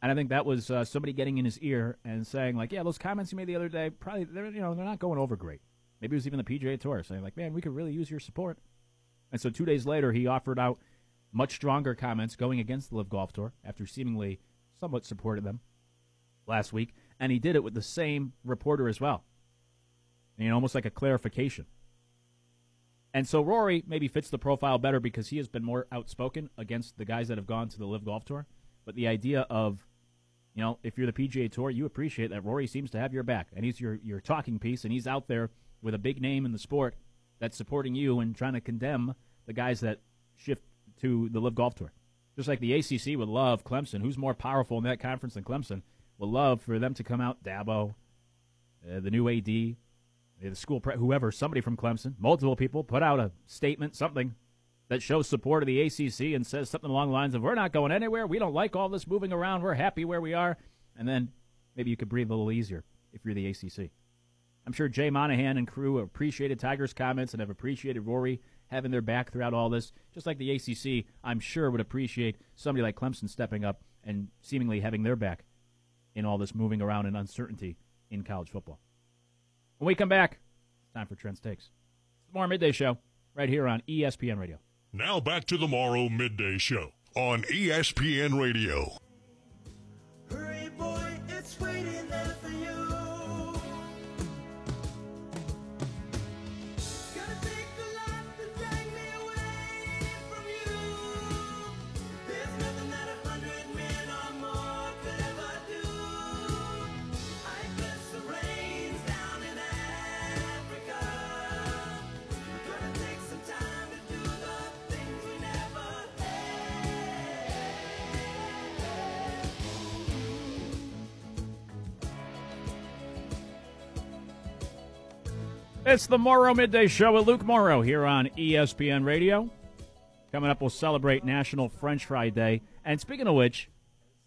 And I think that was uh, somebody getting in his ear and saying, like, yeah, those comments you made the other day, probably, they're, you know, they're not going over great. Maybe it was even the PGA Tour saying, like, man, we could really use your support. And so two days later, he offered out much stronger comments going against the LIV Golf Tour after seemingly somewhat supported them last week. And he did it with the same reporter as well. You know, almost like a clarification. And so Rory maybe fits the profile better because he has been more outspoken against the guys that have gone to the LIV Golf Tour. But the idea of, you know, if you're the PGA Tour, you appreciate that Rory seems to have your back and he's your, your talking piece and he's out there with a big name in the sport that's supporting you and trying to condemn the guys that shift to the LIV Golf Tour. Just like the ACC would love Clemson, who's more powerful in that conference than Clemson, would love for them to come out, Dabo, uh, the new AD, the school, pre- whoever, somebody from Clemson, multiple people, put out a statement, something that shows support of the ACC and says something along the lines of, we're not going anywhere. We don't like all this moving around. We're happy where we are. And then maybe you could breathe a little easier if you're the ACC. I'm sure Jay Monahan and crew appreciated Tiger's comments and have appreciated Rory having their back throughout all this. Just like the ACC, I'm sure would appreciate somebody like Clemson stepping up and seemingly having their back in all this moving around and uncertainty in college football. When we come back, it's time for Trent's Takes. It's the Morrow Midday Show right here on ESPN Radio. Now back to the Morrow Midday Show on ESPN Radio. Hurry, boy, It's the Morrow Midday Show with Luke Morrow here on ESPN Radio. Coming up, we'll celebrate National French Fry Day. And speaking of which,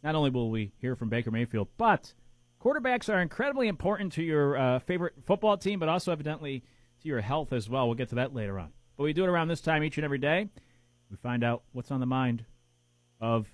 not only will we hear from Baker Mayfield, but quarterbacks are incredibly important to your uh, favorite football team, but also evidently to your health as well. We'll get to that later on. But we do it around this time each and every day. We find out what's on the mind of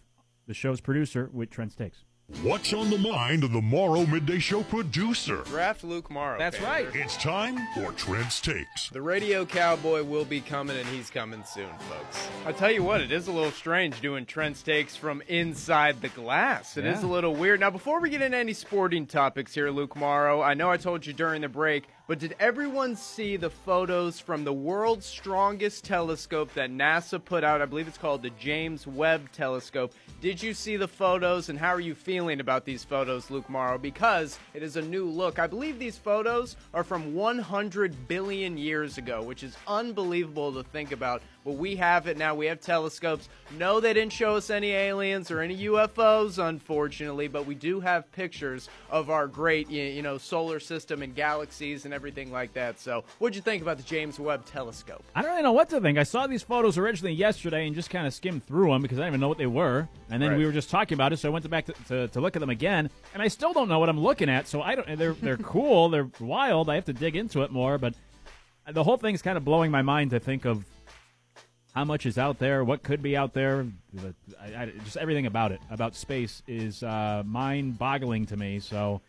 the show's producer with Trent's Takes. What's on the mind of the Morrow Midday Show producer? Draft Luke Morrow. That's Taylor. right. It's time for Trent's Takes. The radio cowboy will be coming, and he's coming soon, folks. I tell you what, it is a little strange doing Trent's takes from inside the glass. It is Yeah. a little weird. Now, before we get into any sporting topics here, Luke Morrow, I know I told you during the break, but did everyone see the photos from the world's strongest telescope that NASA put out? I believe it's called the James Webb Telescope. Did you see the photos, and how are you feeling about these photos, Luke Morrow? Because it is a new look. I believe these photos are from 100 billion years ago, which is unbelievable to think about. But we have it now. We have telescopes. No, they didn't show us any aliens or any UFOs, unfortunately, but we do have pictures of our great, you know, solar system and galaxies and everything like that. So, what'd you think about the James Webb Telescope? I don't really know what to think. I saw these photos originally yesterday and just kind of skimmed through them because I didn't even know what they were. And then Right. we were just talking about it, so I went back to, to, to look at them again, and I still don't know what I'm looking at. So I don't. They're they're *laughs* cool. They're wild. I have to dig into it more, but the whole thing's kind of blowing my mind to think of how much is out there, what could be out there. The- I, I, just everything about it, about space, is uh, mind-boggling to me. So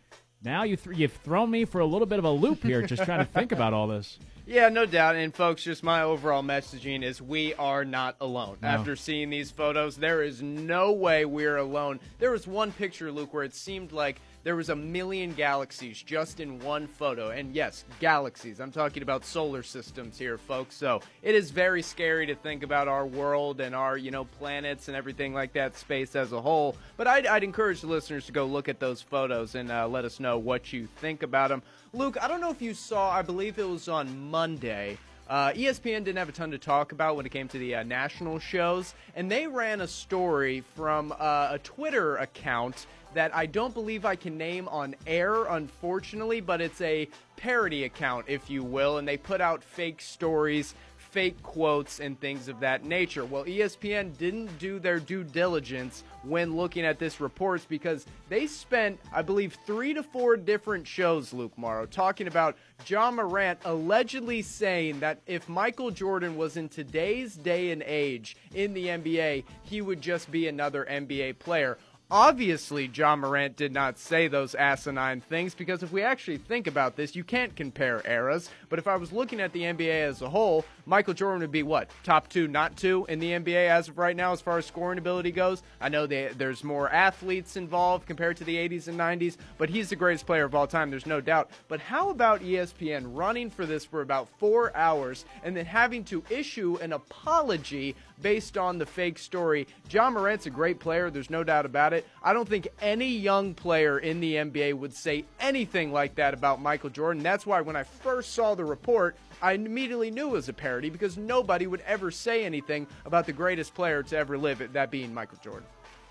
now you th- you've thrown me for a little bit of a loop here, just trying to think about all this. *laughs* Yeah, no doubt. And folks, just my overall messaging is we are not alone. No. After seeing these photos, there is no way we're alone. There was one picture, Luke, where it seemed like there was a million galaxies just in one photo. And yes, galaxies. I'm talking about solar systems here, folks. So it is very scary to think about our world and our, you know, planets and everything like that, space as a whole. But I'd, I'd encourage the listeners to go look at those photos and uh, let us know what you think about them. Luke, I don't know if you saw, I believe it was on Monday. Uh, ESPN didn't have a ton to talk about when it came to the uh, national shows, and they ran a story from uh, a Twitter account that I don't believe I can name on air, unfortunately, but it's a parody account, if you will, and they put out fake stories fake quotes and things of that nature. Well, ESPN didn't do their due diligence when looking at this reports because they spent, I believe, three to four different shows, Luke Morrow, talking about Ja Morant allegedly saying that if Michael Jordan was in today's day and age in the NBA, he would just be another NBA player. Obviously, Ja Morant did not say those asinine things because if we actually think about this, you can't compare eras. But if I was looking at the NBA as a whole, Michael Jordan would be what? Top two, not two in the NBA as of right now, as far as scoring ability goes. I know they, there's more athletes involved compared to the 80s and 90s, but he's the greatest player of all time, there's no doubt. But how about ESPN running for this for about four hours and then having to issue an apology based on the fake story? Ja Morant's a great player, there's no doubt about it. I don't think any young player in the NBA would say anything like that about Michael Jordan. That's why when I first saw the report, I immediately knew it was a parody because nobody would ever say anything about the greatest player to ever live, that being Michael Jordan.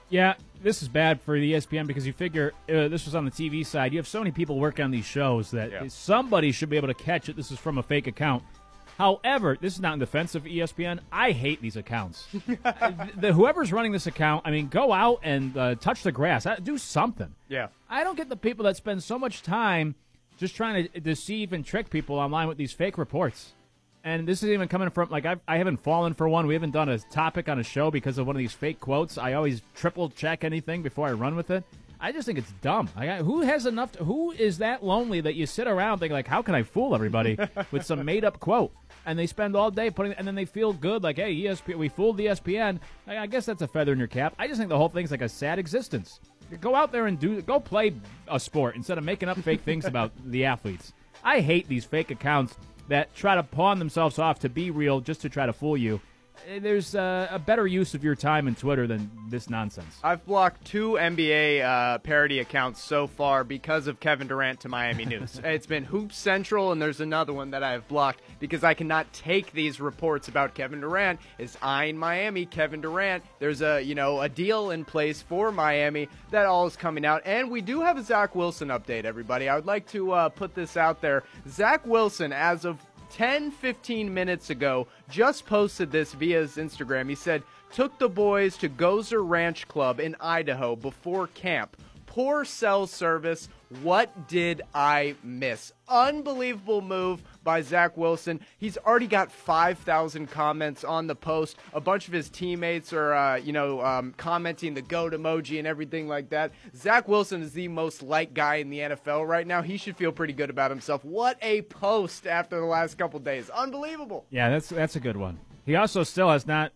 Yeah, this is bad for the ESPN because you figure uh, this was on the TV side. You have so many people working on these shows that Yeah. somebody should be able to catch it. This is from a fake account. However, this is not in defense of ESPN. I hate these accounts. *laughs* the, whoever's running this account, I mean, go out and uh, touch the grass. Uh, Do something. Yeah. I don't get the people that spend so much time just trying to deceive and trick people online with these fake reports. And this is even coming from like I've, I haven't fallen for one. We haven't done a topic on a show because of one of these fake quotes. I always triple check anything before I run with it. I just think it's dumb. I, who has enough? To, who is that lonely that you sit around thinking like, how can I fool everybody *laughs* with some made up quote? And they spend all day putting, and then they feel good like, hey, ESPN, we fooled ESPN. I, I guess that's a feather in your cap. I just think the whole thing's like a sad existence. Go out there and do, go play a sport instead of making up fake things about *laughs* the athletes. I hate these fake accounts that try to pawn themselves off to be real just to try to fool you. Eh, There's uh, a better use of your time in Twitter than this nonsense. I've blocked two NBA uh, parody accounts so far because of Kevin Durant to Miami *laughs* News. it's been Hoop Central, and there's another one that I have blocked because I cannot take these reports about Kevin Durant. Is eyeing Miami, Kevin Durant. There's a you know a deal in place for Miami. That all is coming out, and we do have a Zach Wilson update. Everybody, I would like to uh, put this out there. Zach Wilson, as of 10 15 minutes ago just posted this via his Instagram. He said, Took the boys to Gozzer Ranch Club in Idaho before camp. Poor cell service. What did I miss? Unbelievable move by Zach Wilson. He's already got 5,000 comments on the post. A bunch of his teammates are, uh, you know, um, commenting the goat emoji and everything like that. Zach Wilson is the most liked guy in the NFL right now. He should feel pretty good about himself. What a post after the last couple days. Unbelievable. Yeah, that's that's a good one. He also still has not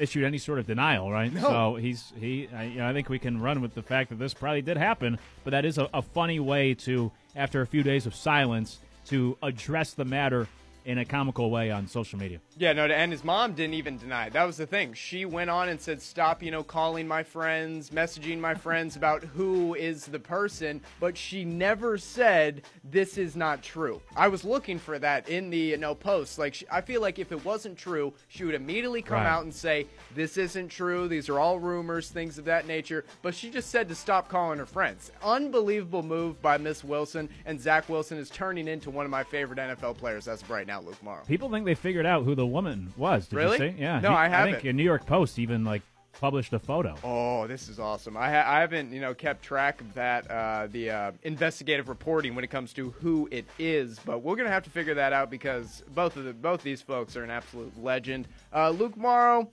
issued any sort of denial, right? No. So he's he. I, you know, I think we can run with the fact that this probably did happen, but that is a, a funny way to, after a few days of silence, to address the matter in a comical way on social media. Yeah, no, and his mom didn't even deny it. That was the thing. She went on and said, "Stop, you know, calling my friends, messaging my friends about who is the person," but she never said this is not true. I was looking for that in the you know post. Like, she, I feel like if it wasn't true, she would immediately come Right. out and say, "This isn't true. These are all rumors, things of that nature." But she just said to stop calling her friends. Unbelievable move by Miss Wilson, and Zach Wilson is turning into one of my favorite NFL players as of right now, Luke Morrow. People think they figured out who the woman was. Did Really? you see? Yeah. No, I I haven't. think a New York Post even like published a photo. Oh, this is awesome. I, ha- I haven't, you know, kept track of that, uh, the uh, investigative reporting when it comes to who it is, but we're gonna have to figure that out because both of the both these folks are an absolute legend. Uh, Luke Morrow.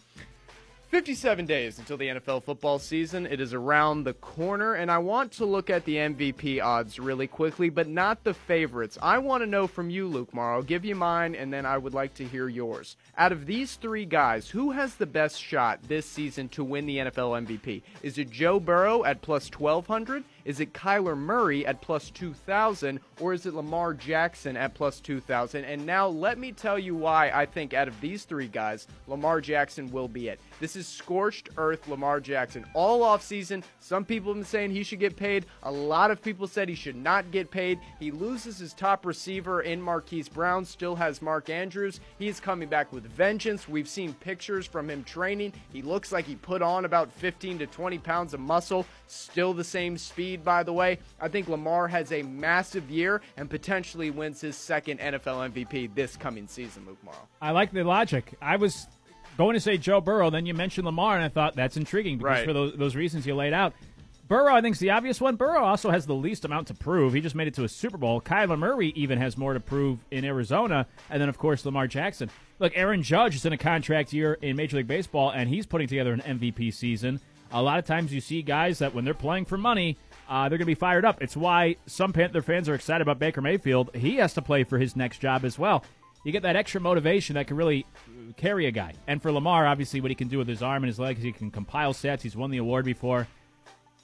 57 days until the NFL football season. It is around the corner, and I want to look at the MVP odds really quickly, but not the favorites. I want to know from you, Luke Morrow. I'll give you mine, and then I would like to hear yours. Out of these three guys, who has the best shot this season to win the NFL MVP? Is it Joe Burrow at plus 1200? Is it Kyler Murray at plus 2,000 or is it Lamar Jackson at plus 2,000? And now let me tell you why I think out of these three guys, Lamar Jackson will be it. This is scorched earth Lamar Jackson. All offseason, some people have been saying he should get paid. A lot of people said he should not get paid. He loses his top receiver in Marquise Brown, still has Mark Andrews. He's coming back with vengeance. We've seen pictures from him training. He looks like he put on about 15 to 20 pounds of muscle. Still the same speed, by the way. I think Lamar has a massive year and potentially wins his second NFL MVP this coming season, Luke Morrow. I like the logic. I was going to say Joe Burrow, then you mentioned Lamar, and I thought that's intriguing because Right. for those, those reasons you laid out. Burrow, I think, is the obvious one. Burrow also has the least amount to prove. He just made it to a Super Bowl. Kyler Murray even has more to prove in Arizona. And then, of course, Lamar Jackson. Look, Aaron Judge is in a contract year in Major League Baseball, and he's putting together an MVP season. A lot of times you see guys that when they're playing for money, uh, they're going to be fired up. It's why some Panther fans are excited about Baker Mayfield. He has to play for his next job as well. You get that extra motivation that can really uh, carry a guy. And for Lamar, obviously, what he can do with his arm and his legs, he can compile sets. He's won the award before.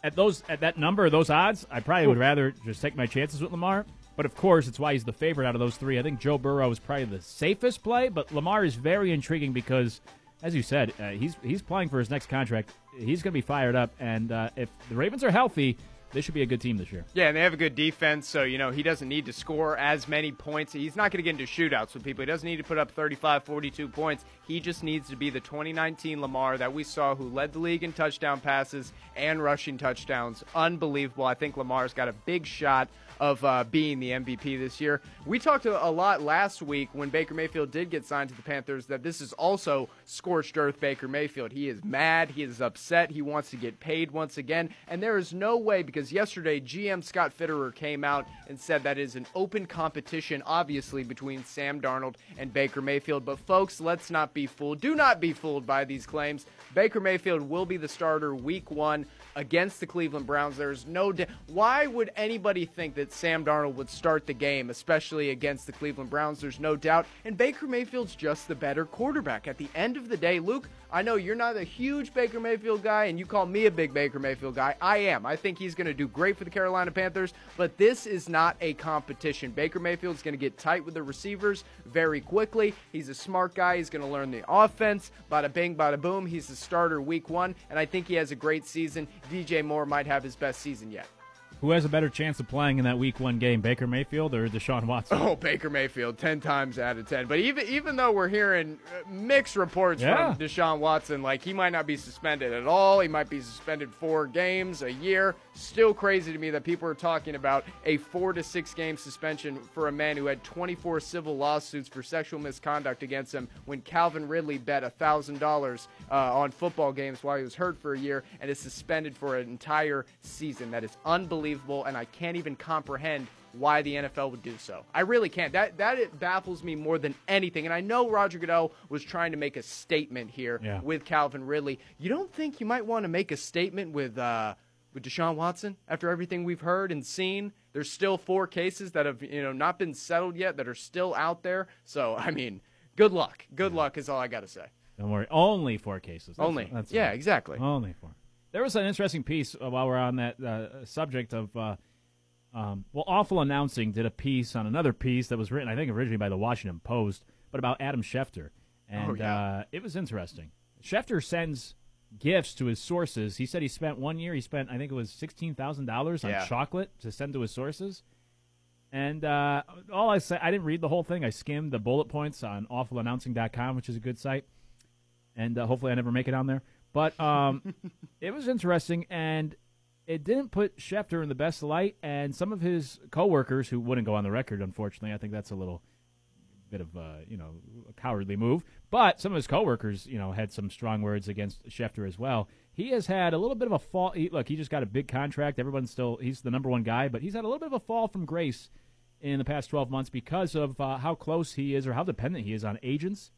At those at that number, those odds, I probably would rather just take my chances with Lamar. But of course, it's why he's the favorite out of those three. I think Joe Burrow is probably the safest play, but Lamar is very intriguing because, as you said, uh, he's he's playing for his next contract. He's going to be fired up, and uh, if the Ravens are healthy, they should be a good team this year. Yeah, and they have a good defense, so you know he doesn't need to score as many points. He's not going to get into shootouts with people. He doesn't need to put up 35, 42 points. He just needs to be the 2019 Lamar that we saw who led the league in touchdown passes and rushing touchdowns. Unbelievable. I think Lamar's got a big shot of uh, being the MVP this year. We talked a lot last week when Baker Mayfield did get signed to the Panthers that this is also scorched earth Baker Mayfield. He is mad, he is upset, he wants to get paid once again, and there is no way because yesterday GM Scott Fitterer came out and said that is an open competition, obviously between Sam Darnold and Baker Mayfield. But folks, let's not be fooled. Do not be fooled by these claims. Baker Mayfield will be the starter week one against the Cleveland Browns. There's no. Da- Why would anybody think that Sam Darnold would start the game, especially against the Cleveland Browns? There's no doubt. And Baker Mayfield's just the better quarterback. At the end of the day, Luke, I know you're not a huge Baker Mayfield guy, and you call me a big Baker Mayfield guy. I am. I think he's going to do great for the Carolina Panthers, but this is not a competition. Baker Mayfield's going to get tight with the receivers very quickly. He's a smart guy. He's going to learn the offense. Bada bing, bada boom. He's the starter week one, and I think he has a great season. DJ Moore might have his best season yet. Who has a better chance of playing in that Week One game, Baker Mayfield or Deshaun Watson? Oh, Baker Mayfield, ten times out of ten. But even even though we're hearing uh, mixed reports Yeah. from Deshaun Watson, like he might not be suspended at all, he might be suspended four games a year. Still crazy to me that people are talking about a four to six game suspension for a man who had 24 civil lawsuits for sexual misconduct against him when Calvin Ridley bet thousand dollars uh, on football games while he was hurt for a year and is suspended for an entire season. That is unbelievable, and I can't even comprehend why the NFL would do so. I really can't. That that it baffles me more than anything. And I know Roger Goodell was trying to make a statement here Yeah. with Calvin Ridley. You don't think you might want to make a statement with uh, with Deshaun Watson after everything we've heard and seen? There's still four cases that have you know not been settled yet that are still out there. So I mean, good luck. Good luck is all I got to say. Don't worry, only four cases. That's- Only. that's Yeah, all. exactly. Only four. There was an interesting piece uh, while we're on that uh, subject of, uh, um, well, Awful Announcing did a piece on another piece that was written, I think, originally by the Washington Post, but about Adam Schefter, and Oh, yeah. uh, it was interesting. Schefter sends gifts to his sources. He said he spent one year. He spent, I think, it was sixteen thousand dollars on Yeah. chocolate to send to his sources. And uh, all I said, I didn't read the whole thing. I skimmed the bullet points on awfulannouncing.com, which is a good site. And uh, hopefully I never make it on there. But um, *laughs* it was interesting, and it didn't put Schefter in the best light. And some of his coworkers, who wouldn't go on the record, unfortunately, I think that's a little bit of uh, you know a cowardly move. But some of his coworkers, you know, had some strong words against Schefter as well. He has had a little bit of a fall. He, look, he just got a big contract. Everyone's still he's the number one guy, but he's had a little bit of a fall from grace in the past 12 months because of uh, how close he is or how dependent he is on agents.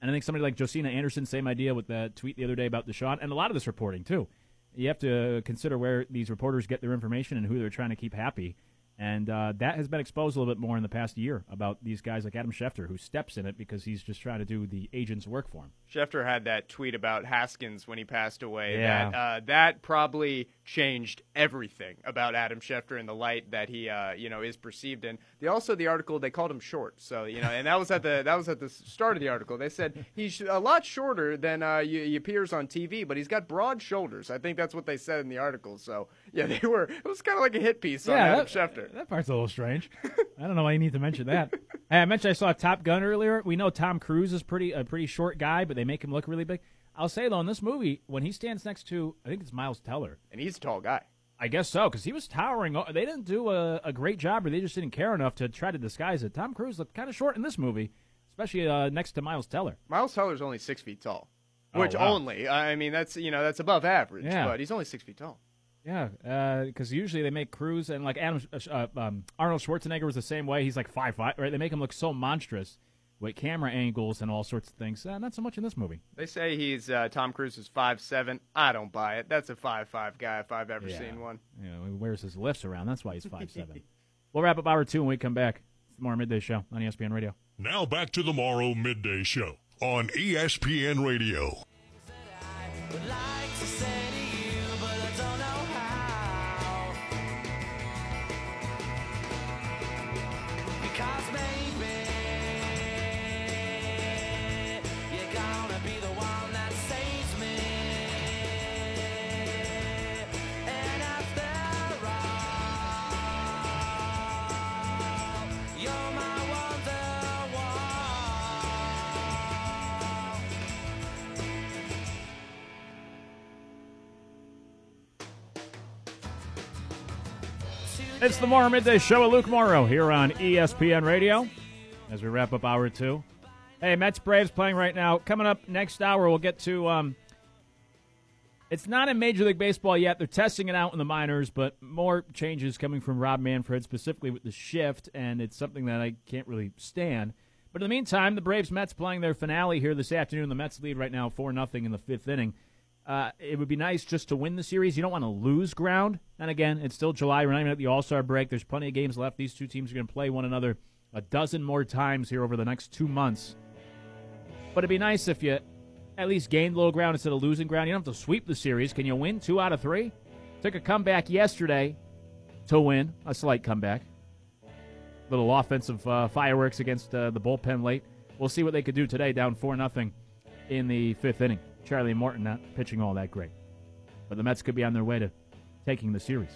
And I think somebody like Josina Anderson, same idea with the tweet the other day about Deshaun, and a lot of this reporting too. You have to consider where these reporters get their information and who they're trying to keep happy. And uh, that has been exposed a little bit more in the past year about these guys like Adam Schefter, who steps in it because he's just trying to do the agent's work for him. Schefter had that tweet about Haskins when he passed away. Yeah. That, uh, that probably changed everything about Adam Schefter in the light that he, uh, you know, is perceived in. The, also, the article they called him short. So you know, and that was at the that was at the start of the article. They said he's a lot shorter than uh, he, he appears on TV, but he's got broad shoulders. I think that's what they said in the article. So yeah, they were. It was kind of like a hit piece on Adam that, Schefter. that part's a little strange. I don't know why you need to mention that. *laughs* hey, I mentioned I saw Top Gun earlier. We know Tom Cruise is pretty a pretty short guy, but they make him look really big. I'll say though, in this movie, when he stands next to, I think it's Miles Teller, and he's a tall guy. I guess so, because he was towering. They didn't do a, a great job, or they just didn't care enough to try to disguise it. Tom Cruise looked kind of short in this movie, especially uh, next to Miles Teller. Miles Teller's only six feet tall, Oh, which wow. only I mean that's you know that's above average, Yeah. but he's only six feet tall. Yeah, because usually they make Cruise and like Adam uh, um, Arnold Schwarzenegger was the same way. He's like five five, right? They make him look so monstrous with camera angles and all sorts of things. Uh, not so much in this movie. They say he's uh, Tom Cruise is five seven. I don't buy it. That's a five five guy if I've ever Yeah. seen one. Yeah, know, he wears his lifts around. That's why he's five seven. *laughs* we'll wrap up hour two when we come back. It's Morrow Midday Show on ESPN Radio. Now back to the Morrow Midday Show on ESPN Radio. It's the Morrow Midday Show with Luke Morrow here on ESPN Radio as we wrap up hour two. Hey, Mets Braves playing right now. Coming up next hour, we'll get to. Um, it's not in Major League Baseball yet. They're testing it out in the minors, but more changes coming from Rob Manfred, specifically with the shift, and it's something that I can't really stand. But in the meantime, the Braves Mets playing their finale here this afternoon. The Mets lead right now 4 0 in the fifth inning. Uh, it would be nice just to win the series. You don't want to lose ground. And again, it's still July. We're not even at the All Star break. There's plenty of games left. These two teams are going to play one another a dozen more times here over the next two months. But it'd be nice if you at least gained little ground instead of losing ground. You don't have to sweep the series. Can you win two out of three? Took a comeback yesterday to win, a slight comeback. Little offensive uh, fireworks against uh, the bullpen late. We'll see what they could do today, down 4 nothing in the fifth inning. Charlie Morton not pitching all that great. But the Mets could be on their way to taking the series.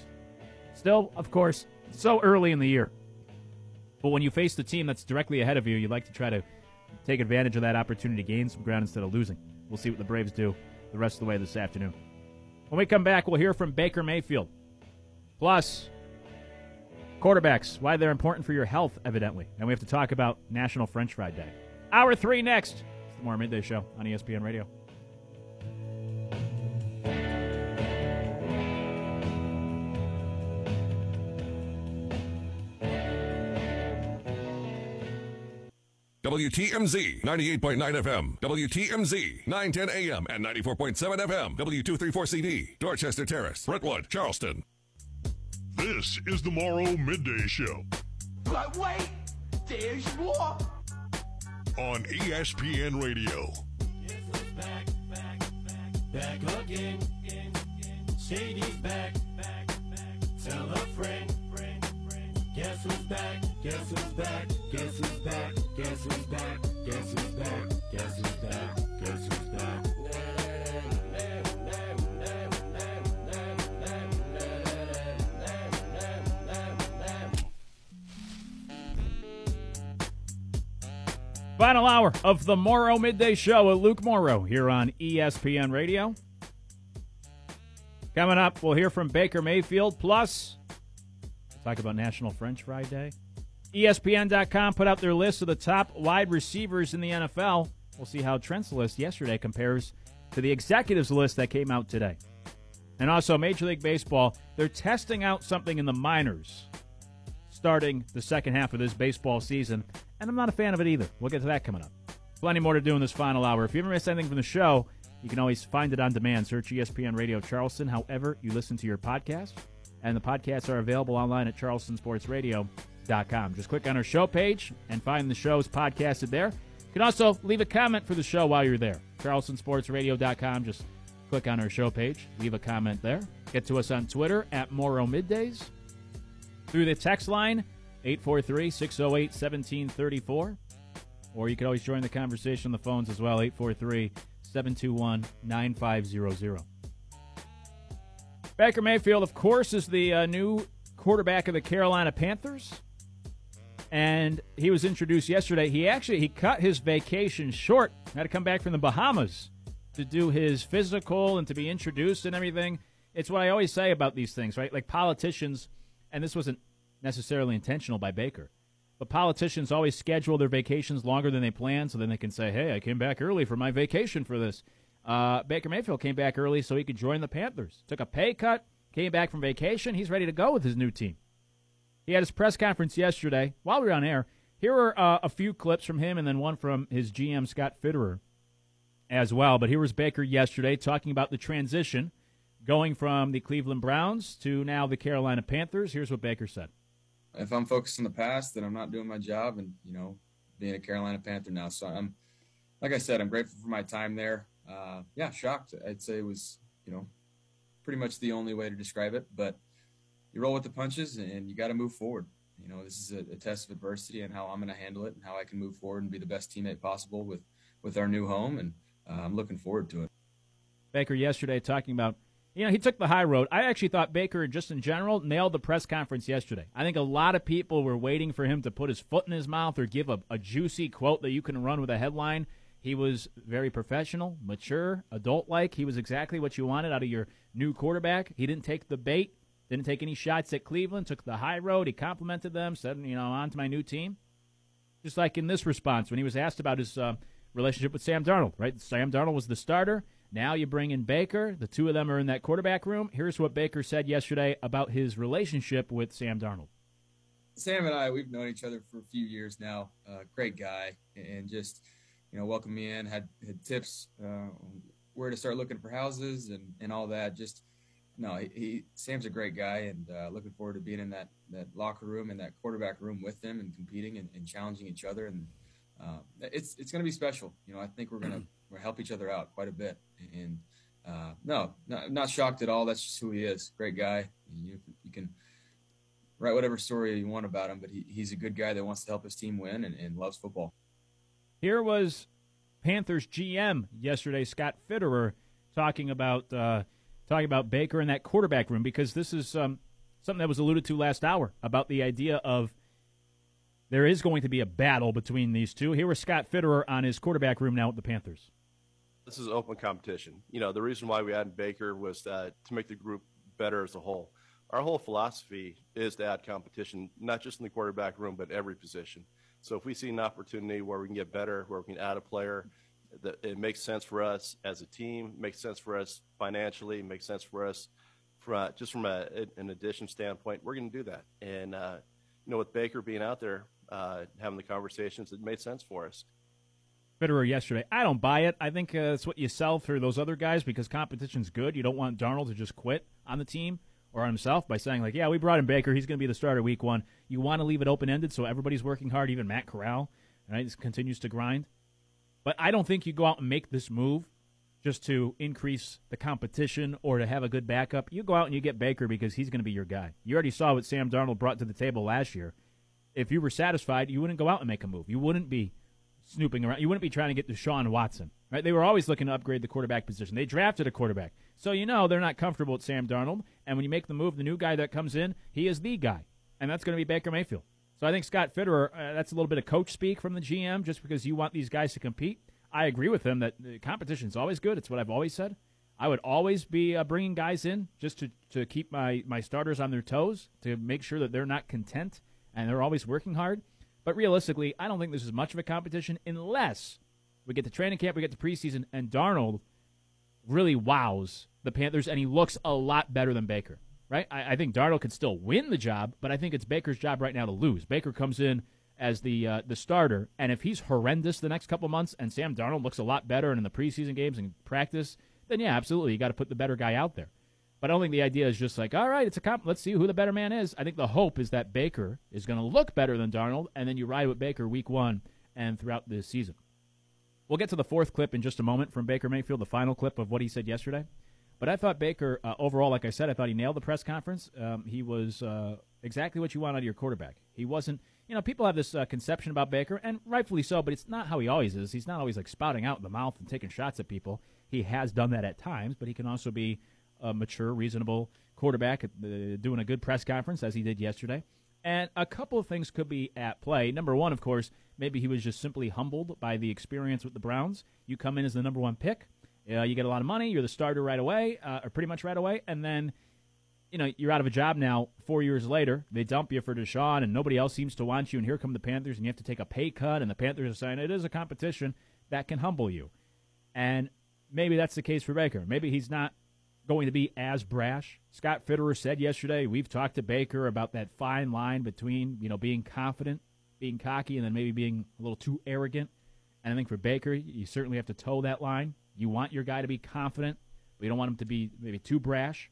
Still, of course, so early in the year. But when you face the team that's directly ahead of you, you like to try to take advantage of that opportunity to gain some ground instead of losing. We'll see what the Braves do the rest of the way this afternoon. When we come back, we'll hear from Baker Mayfield. Plus, quarterbacks, why they're important for your health, evidently. And we have to talk about National French Fry Day. Hour three next. It's the Morrow Midday Show on ESPN Radio. WTMZ 98.9 FM, WTMZ 910 AM and 94.7 FM, W234CD, Dorchester Terrace, Brentwood, Charleston. This is the Morrow Midday Show But wait, there's more. on ESPN Radio. Back, back, back, back again. Shady's back, back, back. Tell a friend, friend, friend. Guess who's back? Guess who's back? Guess who's back? Guess who's back? Guess who's back? Guess who's back? Guess who's back? Final hour of the Morrow Midday Show with Luke Morrow here on ESPN Radio. Coming up, we'll hear from Baker Mayfield. Plus, talk about National French Fry Day. ESPN.com put out their list of the top wide receivers in the NFL. We'll see how Trent's list yesterday compares to the executives list that came out today. And also, Major League Baseball, they're testing out something in the minors starting the second half of this baseball season, and I'm not a fan of it either. We'll get to that coming up. Plenty more to do in this final hour. If you ever missed anything from the show, you can always find it on demand. Search ESPN Radio Charleston, however you listen to your podcast. And the podcasts are available online at charlestonsportsradio.com. Just click on our show page and find the shows podcasted there. You can also leave a comment for the show while you're there. charlestonsportsradio.com. Just click on our show page, leave a comment there. Get to us on Twitter at Morrow Middays. Through the text line, 843 608 1734. Or you can always join the conversation on the phones as well, 843 721 9500. Baker Mayfield, of course, is the uh, new quarterback of the Carolina Panthers. And he was introduced yesterday. He actually he cut his vacation short. Had to come back from the Bahamas to do his physical and to be introduced and everything. It's what I always say about these things, right? Like politicians, and this wasn't necessarily intentional by Baker, but politicians always schedule their vacations longer than they plan so then they can say, hey, I came back early for my vacation for this. Uh, Baker Mayfield came back early so he could join the Panthers. Took a pay cut, came back from vacation. He's ready to go with his new team. He had his press conference yesterday while we were on air. Here are uh, a few clips from him and then one from his GM, Scott Fitterer, as well. But here was Baker yesterday talking about the transition going from the Cleveland Browns to now the Carolina Panthers. Here's what Baker said. If I'm focused on the past, then I'm not doing my job and, you know, being a Carolina Panther now. So I'm, like I said, I'm grateful for my time there. Uh, yeah, shocked. I'd say it was, you know, pretty much the only way to describe it. But you roll with the punches and you got to move forward. You know, this is a, a test of adversity and how I'm going to handle it and how I can move forward and be the best teammate possible with, with our new home. And uh, I'm looking forward to it. Baker yesterday talking about, you know, he took the high road. I actually thought Baker, just in general, nailed the press conference yesterday. I think a lot of people were waiting for him to put his foot in his mouth or give a, a juicy quote that you can run with a headline. He was very professional, mature, adult like. He was exactly what you wanted out of your new quarterback. He didn't take the bait, didn't take any shots at Cleveland, took the high road. He complimented them, said, you know, on to my new team. Just like in this response when he was asked about his uh, relationship with Sam Darnold, right? Sam Darnold was the starter. Now you bring in Baker. The two of them are in that quarterback room. Here's what Baker said yesterday about his relationship with Sam Darnold. Sam and I, we've known each other for a few years now. Uh, great guy, and just you know, welcomed me in, had had tips uh, where to start looking for houses and, and all that. Just no, he, he Sam's a great guy, and uh, looking forward to being in that that locker room and that quarterback room with them and competing and, and challenging each other. And uh, it's it's going to be special. You know, I think we're going to *clears throat* we're help each other out quite a bit. And uh, no, not, shocked at all. That's just who he is. Great guy. You, you can write whatever story you want about him, but he, he's a good guy that wants to help his team win and, and loves football. Here was Panthers GM yesterday, Scott Fitterer, talking about uh, talking about Baker in that quarterback room because this is um, something that was alluded to last hour about the idea of there is going to be a battle between these two. Here was Scott Fitterer on his quarterback room now with the Panthers. This is open competition. You know, the reason why we added Baker was that to make the group better as a whole. Our whole philosophy is to add competition, not just in the quarterback room, but every position. So if we see an opportunity where we can get better, where we can add a player, that it makes sense for us as a team, makes sense for us financially, makes sense for us from just from a, an addition standpoint, we're going to do that. And uh, you know, with Baker being out there uh, having the conversations, it made sense for us. Fitterer yesterday. I don't buy it. I think uh, it's what you sell for those other guys because competition's good. You don't want Darnold to just quit on the team or on himself by saying like, "Yeah, we brought in Baker. He's going to be the starter week one." You want to leave it open ended so everybody's working hard. Even Matt Corral, right, just continues to grind. But I don't think you go out and make this move just to increase the competition or to have a good backup. You go out and you get Baker because he's going to be your guy. You already saw what Sam Darnold brought to the table last year. If you were satisfied, you wouldn't go out and make a move. You wouldn't be snooping around. You wouldn't be trying to get Deshaun Watson, right? They were always looking to upgrade the quarterback position. They drafted a quarterback. So you know they're not comfortable with Sam Darnold. And when you make the move, the new guy that comes in, he is the guy. And that's going to be Baker Mayfield. So I think Scott Fitterer, uh, that's a little bit of coach speak from the GM just because you want these guys to compete. I agree with him that competition is always good. It's what I've always said. I would always be uh, bringing guys in just to, to keep my, my starters on their toes, to make sure that they're not content and they're always working hard. But realistically, I don't think this is much of a competition unless we get the training camp, we get the preseason, and Darnold really wows the Panthers, and he looks a lot better than Baker. Right? I, I think Darnold could still win the job, but I think it's Baker's job right now to lose. Baker comes in as the uh, the starter, and if he's horrendous the next couple months, and Sam Darnold looks a lot better in the preseason games and practice, then yeah, absolutely, you got to put the better guy out there. But I don't think the idea is just like, all right, it's a comp. Let's see who the better man is. I think the hope is that Baker is going to look better than Darnold, and then you ride with Baker week one and throughout the season. We'll get to the fourth clip in just a moment from Baker Mayfield, the final clip of what he said yesterday. But I thought Baker, uh, overall, like I said, I thought he nailed the press conference. Um, he was uh, exactly what you want out of your quarterback. He wasn't, you know, people have this uh, conception about Baker, and rightfully so, but it's not how he always is. He's not always like spouting out in the mouth and taking shots at people. He has done that at times, but he can also be a mature, reasonable quarterback, doing a good press conference as he did yesterday. And a couple of things could be at play. Number one, of course, maybe he was just simply humbled by the experience with the Browns. You come in as the number one pick, uh, you get a lot of money, you're the starter right away, uh, or pretty much right away, and then you know you're out of a job now. Four years later, they dump you for Deshaun, and nobody else seems to want you. And here come the Panthers, and you have to take a pay cut, and the Panthers are saying it is a competition that can humble you. And maybe that's the case for Baker. Maybe he's not going to be as brash. Scott Fitterer said yesterday, we've talked to Baker about that fine line between, you know, being confident, being cocky, and then maybe being a little too arrogant. And I think for Baker, you certainly have to toe that line. You want your guy to be confident, but you don't want him to be maybe too brash.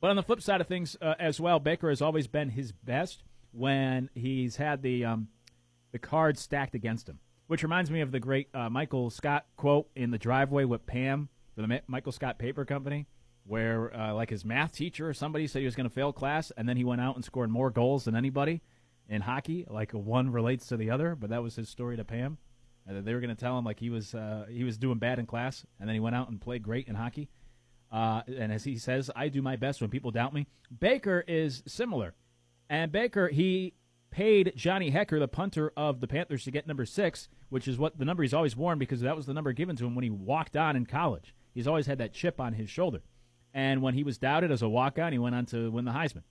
But on the flip side of things uh, as well, Baker has always been his best when he's had the um, the cards stacked against him. Which reminds me of the great uh, Michael Scott quote in the driveway with Pam for the Michael Scott Paper Company, where uh, like his math teacher or somebody said he was going to fail class, and then he went out and scored more goals than anybody in hockey. Like one relates to the other, but that was his story to Pam. Uh, they were going to tell him like he was uh, he was doing bad in class, and then he went out and played great in hockey. Uh, and as he says, I do my best when people doubt me. Baker is similar, and Baker he paid Johnny Hekker, the punter of the Panthers, to get number six, which is what the number he's always worn because that was the number given to him when he walked on in college. He's always had that chip on his shoulder. And when he was doubted as a walk on, he went on to win the Heisman.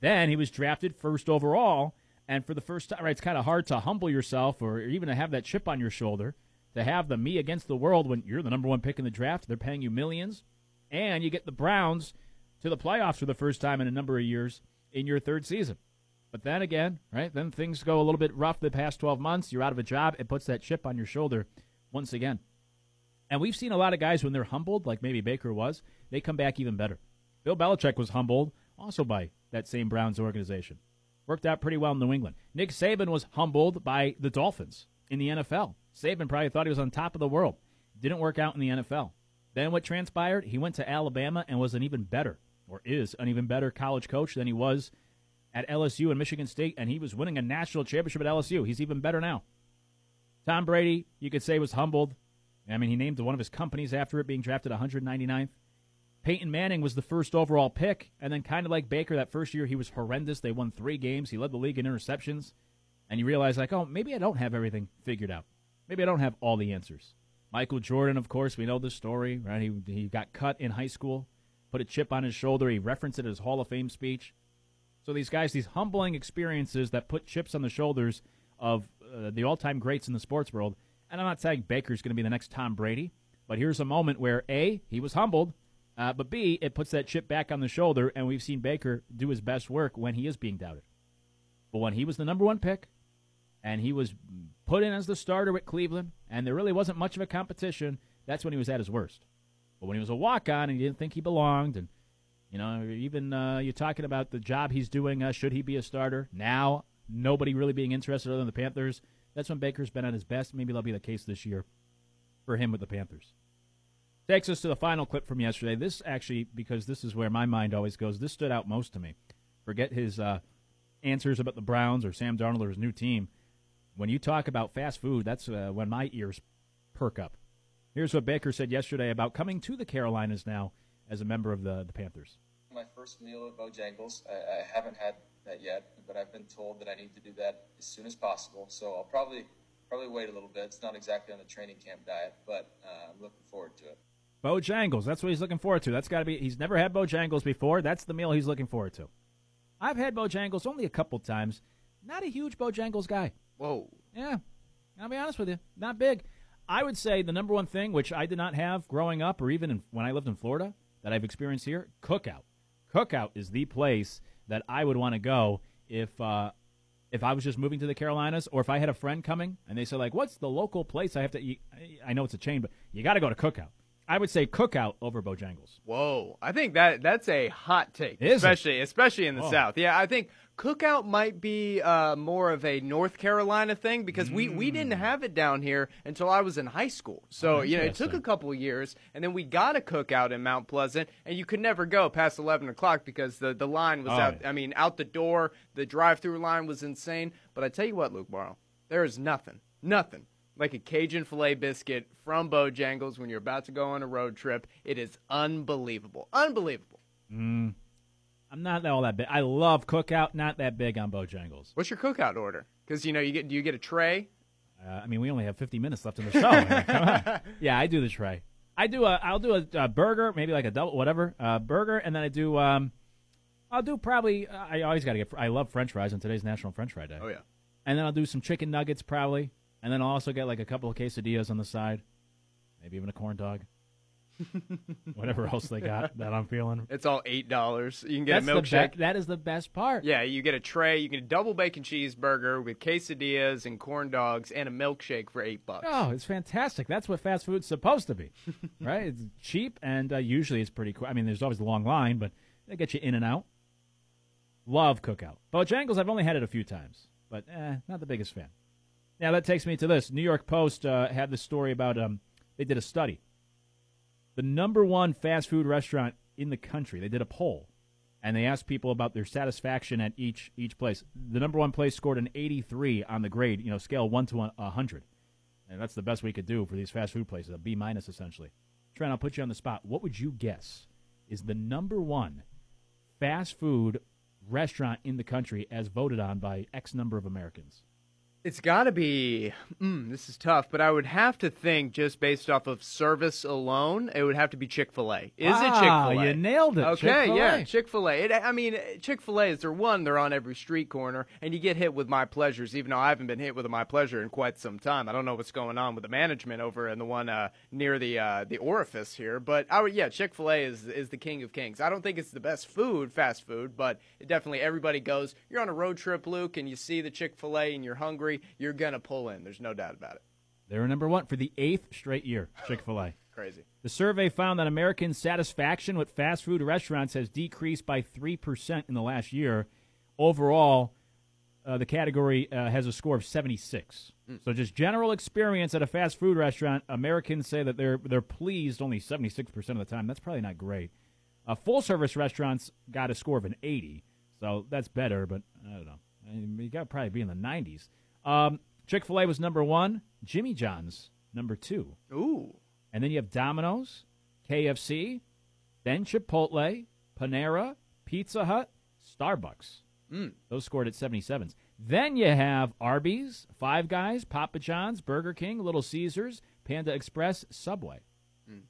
Then he was drafted first overall. And for the first time, right, it's kind of hard to humble yourself or even to have that chip on your shoulder, to have the me against the world when you're the number one pick in the draft. They're paying you millions. And you get the Browns to the playoffs for the first time in a number of years in your third season. But then again, right, then things go a little bit rough the past 12 months. You're out of a job. It puts that chip on your shoulder once again. And we've seen a lot of guys when they're humbled, like maybe Baker was, they come back even better. Bill Belichick was humbled also by that same Browns organization. Worked out pretty well in New England. Nick Saban was humbled by the Dolphins in the NFL. Saban probably thought he was on top of the world. Didn't work out in the NFL. Then what transpired? He went to Alabama and was an even better, or is an even better college coach than he was at LSU and Michigan State, and he was winning a national championship at LSU. He's even better now. Tom Brady, you could say, was humbled I mean, he named one of his companies after it, being drafted 199th. Peyton Manning was the first overall pick, and then kind of like Baker, that first year he was horrendous. They won three games. He led the league in interceptions, and you realize like, oh, maybe I don't have everything figured out. Maybe I don't have all the answers. Michael Jordan, of course, we know the story, right? He he got cut in high school, put a chip on his shoulder. He referenced it in his Hall of Fame speech. So these guys, these humbling experiences that put chips on the shoulders of uh, the all-time greats in the sports world and I'm not saying Baker's going to be the next Tom Brady, but here's a moment where A, he was humbled, uh, but B, it puts that chip back on the shoulder, and we've seen Baker do his best work when he is being doubted. But when he was the number one pick, and he was put in as the starter at Cleveland, and there really wasn't much of a competition, that's when he was at his worst. But when he was a walk on and you didn't think he belonged, and you know, even uh, you're talking about the job he's doing, uh, should he be a starter? Now, nobody really being interested other than the Panthers. That's when Baker's been at his best. Maybe that'll be the case this year for him with the Panthers. Takes us to the final clip from yesterday. This actually, because this is where my mind always goes, this stood out most to me. Forget his uh, answers about the Browns or Sam Darnold or his new team. When you talk about fast food, that's uh, when my ears perk up. Here's what Baker said yesterday about coming to the Carolinas now as a member of the, the Panthers. My first meal at Bojangles. I, I haven't had that yet, but I've been told that I need to do that as soon as possible. So I'll probably probably wait a little bit. It's not exactly on the training camp diet, but uh, I'm looking forward to it. Bojangles. That's what he's looking forward to. That's got to be. He's never had Bojangles before. That's the meal he's looking forward to. I've had Bojangles only a couple times. Not a huge Bojangles guy. Whoa. Yeah. I'll be honest with you. Not big. I would say the number one thing, which I did not have growing up or even in, when I lived in Florida, that I've experienced here, cookout. Cookout is the place that I would want to go if uh, if I was just moving to the Carolinas, or if I had a friend coming and they said like, "What's the local place I have to eat?" I know it's a chain, but you got to go to Cookout. I would say Cookout over Bojangles. Whoa, I think that that's a hot take, Is it? especially especially in the Oh. South. Yeah, I think cookout might be uh, more of a North Carolina thing because we we didn't have it down here until I was in high school. So Mm. Oh, you know, it took a couple of years, and then we got a cookout in Mount Pleasant, and you could never go past eleven o'clock because the the line was Oh, out. yeah. I mean, out the door, the drive-through line was insane. But I tell you what, Luke Morrow, there is nothing, nothing. Like a Cajun filet biscuit from Bojangles when you're about to go on a road trip. It is unbelievable. Unbelievable. Mm, I'm not all that big. I love Cookout. Not that big on Bojangles. What's your cookout order? Because you know you get do you get a tray? Uh, I mean, we only have 50 minutes left in the show. I mean, come on. *laughs* Yeah, I do the tray. I do a. I'll do a, a burger, maybe like a double, whatever, uh, burger, and then I do. Um, I'll do probably. I always got to get. I love French fries on today's National French Fry Day. Oh yeah. And then I'll do some chicken nuggets probably, and then I'll also get like a couple of quesadillas on the side, maybe even a corn dog. *laughs* Whatever else they got that I'm feeling. It's all eight dollars. You can get That's a milkshake. be- that is the best part. Yeah, you get a tray. You get a double bacon cheeseburger with quesadillas and corn dogs and a milkshake for eight bucks. Oh, it's fantastic. That's what fast food's supposed to be, *laughs* right? It's cheap and uh, usually it's pretty quick. I mean, there's always a long line, but they get you in and out. Love Cookout. Bojangles, I've only had it a few times, but eh, not the biggest fan. Now that takes me to this. New York Post uh, had this story about um, they did a study. The number one fast food restaurant in the country. They did a poll, and they asked people about their satisfaction at each each place. The number one place scored an 83 on the grade, you know, scale one to a hundred, and that's the best we could do for these fast food places, a B minus essentially. Trent, I'll put you on the spot. What would you guess is the number one fast food restaurant in the country as voted on by X number of Americans? It's got to be. Mm, this is tough, but I would have to think just based off of service alone, it would have to be Chick Fil A. Is it Chick Fil A? you nailed it. Okay, Chick-fil-A. yeah, Chick Fil A. I mean, Chick Fil A is their one. They're on every street corner, and you get hit with my pleasures. Even though I haven't been hit with a my pleasure in quite some time, I don't know what's going on with the management over in the one uh, near the uh, the orifice here. But I would, yeah, Chick Fil A is is the king of kings. I don't think it's the best food, fast food, but it definitely everybody goes. You're on a road trip, Luke, and you see the Chick Fil A, and you're hungry. You're gonna pull in. There's no doubt about it. They're number one for the eighth straight year. Chick Fil A. Crazy. The survey found that American satisfaction with fast food restaurants has decreased by 3% in the last year. Overall, uh, the category uh, has a score of 76. So, just general experience at a fast food restaurant, Americans say that they're they're pleased only 76% of the time. That's probably not great. Uh, full service restaurants got a score of an 80, so that's better, but I don't know. I mean, you got to probably be in the 90s. Um, Chick fil A was number one, Jimmy John's number two. Ooh. And then you have Domino's, KFC, then Chipotle, Panera, Pizza Hut, Starbucks. Mm. Those scored at 77s. Then you have Arby's, Five Guys, Papa John's, Burger King, Little Caesars, Panda Express, Subway.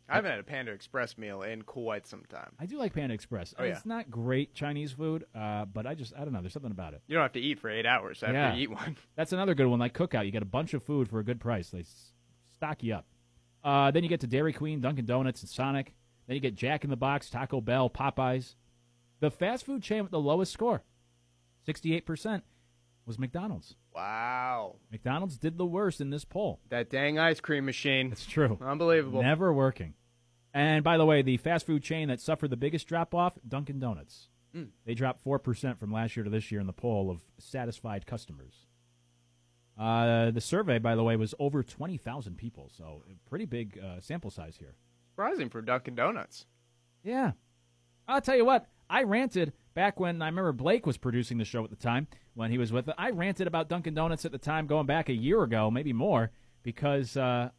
I haven't had a Panda Express meal in quite some time. I do like Panda Express. Oh, yeah. It's not great Chinese food, uh, but I just, I don't know. There's something about it. You don't have to eat for eight hours after Yeah. you eat one. *laughs* That's another good one, like Cookout. You get a bunch of food for a good price. They s- stock you up. Uh, then you get to Dairy Queen, Dunkin' Donuts, and Sonic. Then you get Jack in the Box, Taco Bell, Popeyes. The fast food chain with the lowest score, 68%, was McDonald's. Wow. McDonald's did the worst in this poll. That dang ice cream machine. It's true. Unbelievable. Never working. And by the way, the fast food chain that suffered the biggest drop off, Dunkin' Donuts. Mm. They dropped 4% from last year to this year in the poll of satisfied customers. Uh, the survey, by the way, was over 20,000 people, so a pretty big uh, sample size here. Surprising for Dunkin' Donuts. Yeah. I'll tell you what, I ranted back when I remember Blake was producing the show at the time when he was with it. I ranted about Dunkin' Donuts at the time going back a year ago, maybe more, because uh,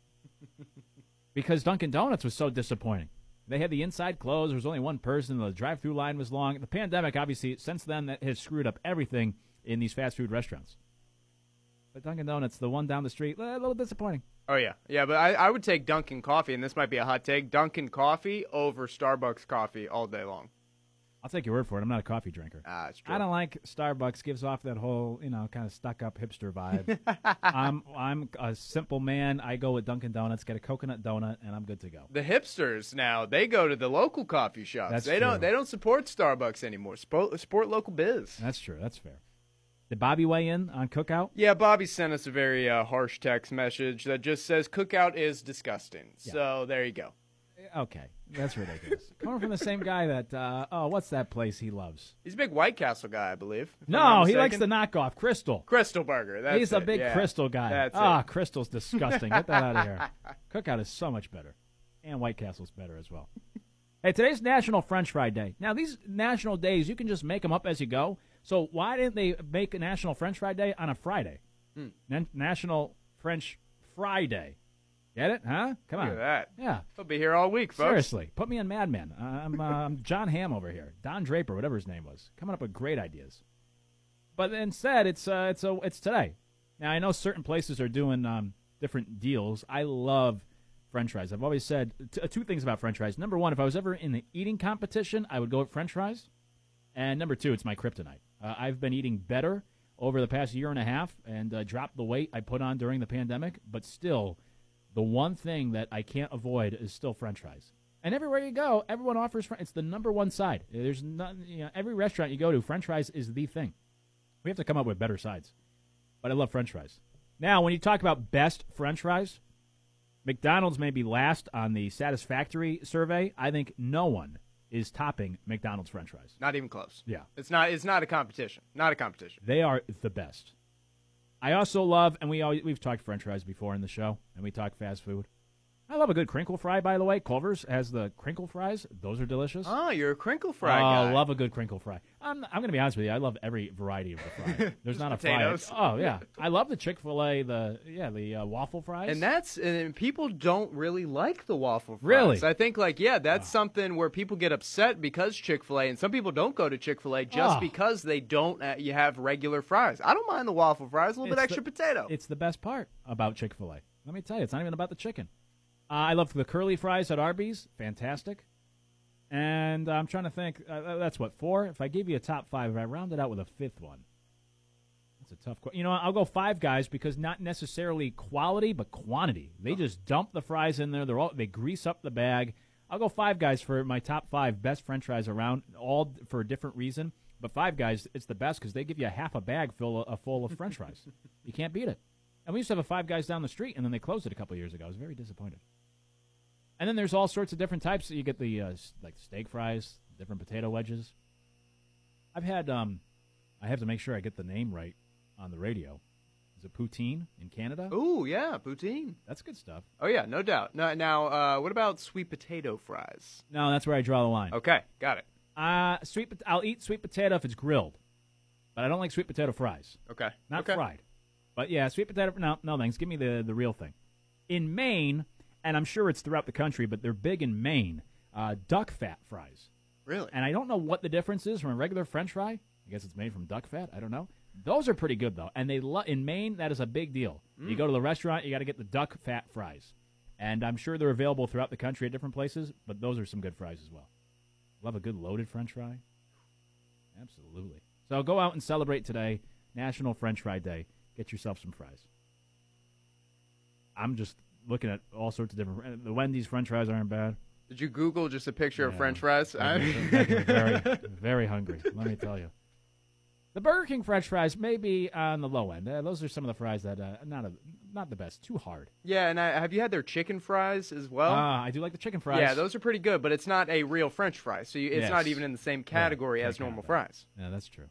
*laughs* because Dunkin' Donuts was so disappointing. They had the inside closed. There was only one person. The drive-through line was long. The pandemic, obviously, since then, that has screwed up everything in these fast food restaurants. But Dunkin' Donuts, the one down the street, a little disappointing. Oh yeah, yeah, but I, I would take Dunkin' coffee, and this might be a hot take: Dunkin' coffee over Starbucks coffee all day long. I'll take your word for it. I'm not a coffee drinker. Ah, it's true. I don't like Starbucks. Gives off that whole, you know, kind of stuck-up hipster vibe. *laughs* I'm I'm a simple man. I go with Dunkin' Donuts, get a coconut donut, and I'm good to go. The hipsters now they go to the local coffee shops. That's they true. don't they don't support Starbucks anymore. Support, support local biz. That's true. That's fair. Did Bobby weigh in on Cookout? Yeah, Bobby sent us a very uh, harsh text message that just says cookout is disgusting. So there you go. Okay, that's ridiculous. *laughs* Coming from the same guy that uh, oh, what's that place he loves? He's a big White Castle guy, I believe. No, he likes the knockoff Crystal. Crystal Burger. That's He's a it, big yeah. Crystal guy. That's ah, it. Crystal's disgusting. Get that out of here. *laughs* Cookout is so much better, and White Castle's better as well. hey, today's National French Fry Day. Now, these national days you can just make them up as you go. So why didn't they make a National French Fry Day on a Friday? Hmm. National French Friday. Get it? Huh? Come on. Look at that. Yeah. He'll be here all week, folks. Seriously, put me on Mad Men. Uh, I'm, uh, I'm Jon Hamm over here, Don Draper, whatever his name was, coming up with great ideas. But instead, it's uh, it's a, it's today. Now I know certain places are doing um, different deals. I love French fries. I've always said t- uh, two things about French fries. Number one, if I was ever in the eating competition, I would go with French fries. And number two, it's my kryptonite. Uh, I've been eating better over the past year and a half and uh, dropped the weight I put on during the pandemic, but still, the one thing that I can't avoid is still French fries. And everywhere you go, everyone offers. French. It's the number one side. There's not, you know, every restaurant you go to, French fries is the thing. We have to come up with better sides. But I love French fries. Now, when you talk about best French fries, McDonald's may be last on the satisfactory survey. I think no one is topping McDonald's French fries. Not even close. Yeah. It's not. It's not a competition. Not a competition. They are the best. I also love, and we always, we've talked French fries before in the show, and we talk fast food. I love a good crinkle fry, by the way. Culver's has the crinkle fries; those are delicious. Oh, you're a crinkle fry oh, guy. love a good crinkle fry. I'm, I'm going to be honest with you. I love every variety of the fry. *laughs* There's not a potatoes. fry. Oh yeah, I love the Chick Fil A, the yeah, the uh, waffle fries. And that's and people don't really like the waffle fries. Really? I think like yeah, that's something where people get upset because Chick Fil A, and some people don't go to Chick Fil A just Ah. because they don't. Uh, you have regular fries. I don't mind the waffle fries, a little bit extra the- potato. It's the best part about Chick Fil A. Let me tell you, it's not even about the chicken. Uh, I love the curly fries at Arby's, fantastic. And I'm trying to think. Uh, that's what four. If I gave you a top five, if I rounded out with a fifth one, that's a tough. Qu- you know, I'll go five guys because not necessarily quality, but quantity. They just dump the fries in there. They're all they grease up the bag. I'll go five guys for my top five best French fries around, all for a different reason. But five guys, it's the best because they give you a half a bag full of, full of French fries. You can't beat it. And we used to have a Five Guys down the street, and then they closed it a couple years ago. I was very disappointed. And then there's all sorts of different types. You get the uh, like steak fries, different potato wedges. I've had um, I have to make sure I get the name right on the radio. Is it poutine in Canada? Ooh, yeah, poutine. That's good stuff. Oh yeah, no doubt. Now, now uh, what about sweet potato fries? No, that's where I draw the line. Okay, got it. Uh, sweet. pot- I'll eat sweet potato if it's grilled, but I don't like sweet potato fries. Okay, Not okay. fried. But yeah, sweet potato. No, no thanks. Give me the the real thing. In Maine, and I'm sure it's throughout the country, but they're big in Maine. Uh, duck fat fries. Really? And I don't know what the difference is from a regular French fry. I guess it's made from duck fat. I don't know. Those are pretty good though, and they lo- in Maine that is a big deal. You Mm. go to the restaurant, you got to get the duck fat fries, and I'm sure they're available throughout the country at different places. But those are some good fries as well. Love a good loaded French fry. Absolutely. So go out and celebrate today, National French Fry Day. Get yourself some fries. I'm just looking at all sorts of different. The Wendy's French fries aren't bad. Did you Google just a picture of French fries? I'm making me very, very hungry. Let me tell you. The Burger King French fries may be on the low end. Uh, those are some of the fries that uh, not a, not the best. Too hard. Yeah, and I, have you had their chicken fries as well? Ah, I do like the chicken fries. Yeah, those are pretty good, but it's not a real French fry, so you, it's not even in the same category Yeah, as normal fries. Yeah, that's true.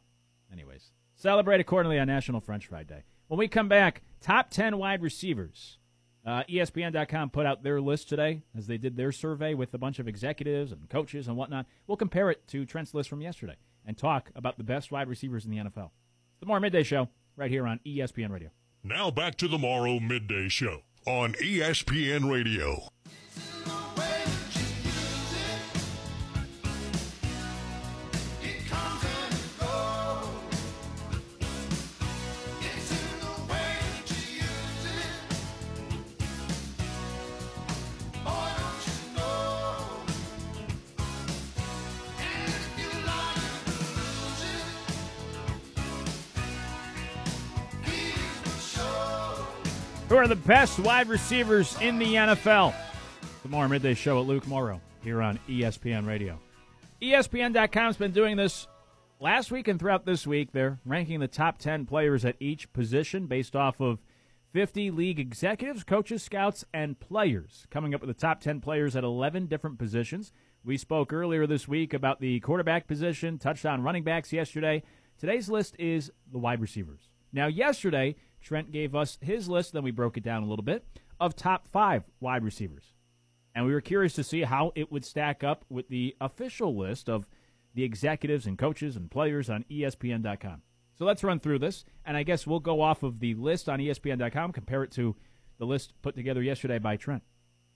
Anyways, celebrate accordingly on National French Fry Day. When we come back, top 10 wide receivers. Uh, ESPN.com put out their list today as they did their survey with a bunch of executives and coaches and whatnot. We'll compare it to Trent's list from yesterday and talk about the best wide receivers in the NFL. The Morrow Midday Show right here on ESPN Radio. Now back to the Morrow Midday Show on ESPN Radio. Who are the best wide receivers in the NFL? Morrow Midday Show at Luke Morrow here on ESPN Radio. ESPN.com's been doing this last week and throughout this week. They're ranking the top 10 players at each position based off of 50 league executives, coaches, scouts, and players. Coming up with the top 10 players at 11 different positions. We spoke earlier this week about the quarterback position, touchdown running backs yesterday. Today's list is the wide receivers. Now, yesterday, Trent gave us his list, then we broke it down a little bit, of top five wide receivers. And we were curious to see how it would stack up with the official list of the executives and coaches and players on ESPN.com. So let's run through this, and I guess we'll go off of the list on ESPN.com, compare it to the list put together yesterday by Trent.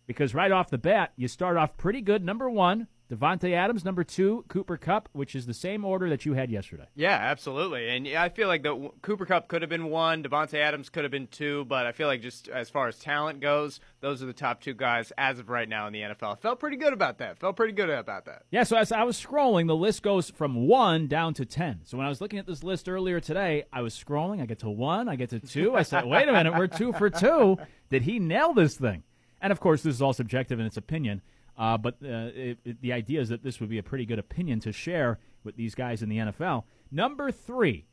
Because right off the bat, you start off pretty good. Number one, Davante Adams. Number two, Cooper Kupp, which is the same order that you had yesterday. Yeah, absolutely. And I feel like the Cooper Kupp could have been one, Davante Adams could have been two, but I feel like just as far as talent goes, those are the top two guys as of right now in the NFL. I felt pretty good about that. Felt pretty good about that. Yeah, so as I was scrolling, the list goes from one down to 10. So when I was looking at this list earlier today, I was scrolling. I get to one, I get to two. I said, wait a minute, we're two for two. Did he nail this thing? And of course, this is all subjective in its opinion. Uh, but uh, it, it, the idea is that this would be a pretty good opinion to share with these guys in the NFL. Number three,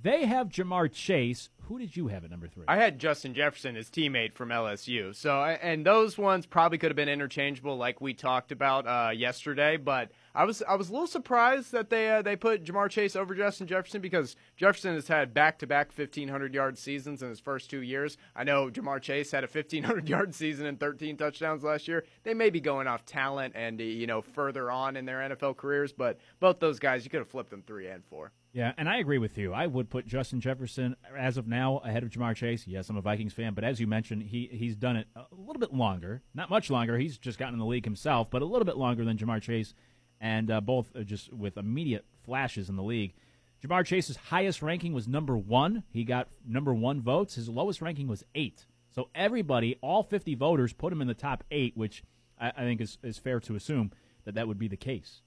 they have Ja'Marr Chase. Who did you have at number three? I had Justin Jefferson, his teammate from LSU. So, and those ones probably could have been interchangeable, like we talked about uh, yesterday. But I was I was a little surprised that they uh, they put Ja'Marr Chase over Justin Jefferson because Jefferson has had back to back 1500 yard seasons in his first two years. I know Ja'Marr Chase had a 1500 yard season and 13 touchdowns last year. They may be going off talent and you know further on in their NFL careers, but both those guys you could have flipped them three and four. Yeah, and I agree with you. I would put Justin Jefferson as of now ahead of Ja'Marr Chase. Yes, I'm a Vikings fan, but as you mentioned, he he's done it a little bit longer, not much longer. He's just gotten in the league himself, but a little bit longer than Ja'Marr Chase, and uh, both are just with immediate flashes in the league. Ja'Marr Chase's highest ranking was number one. He got number one votes. His lowest ranking was eight. So everybody, all 50 voters, put him in the top eight, which I, I think is, is fair to assume that that would be the case.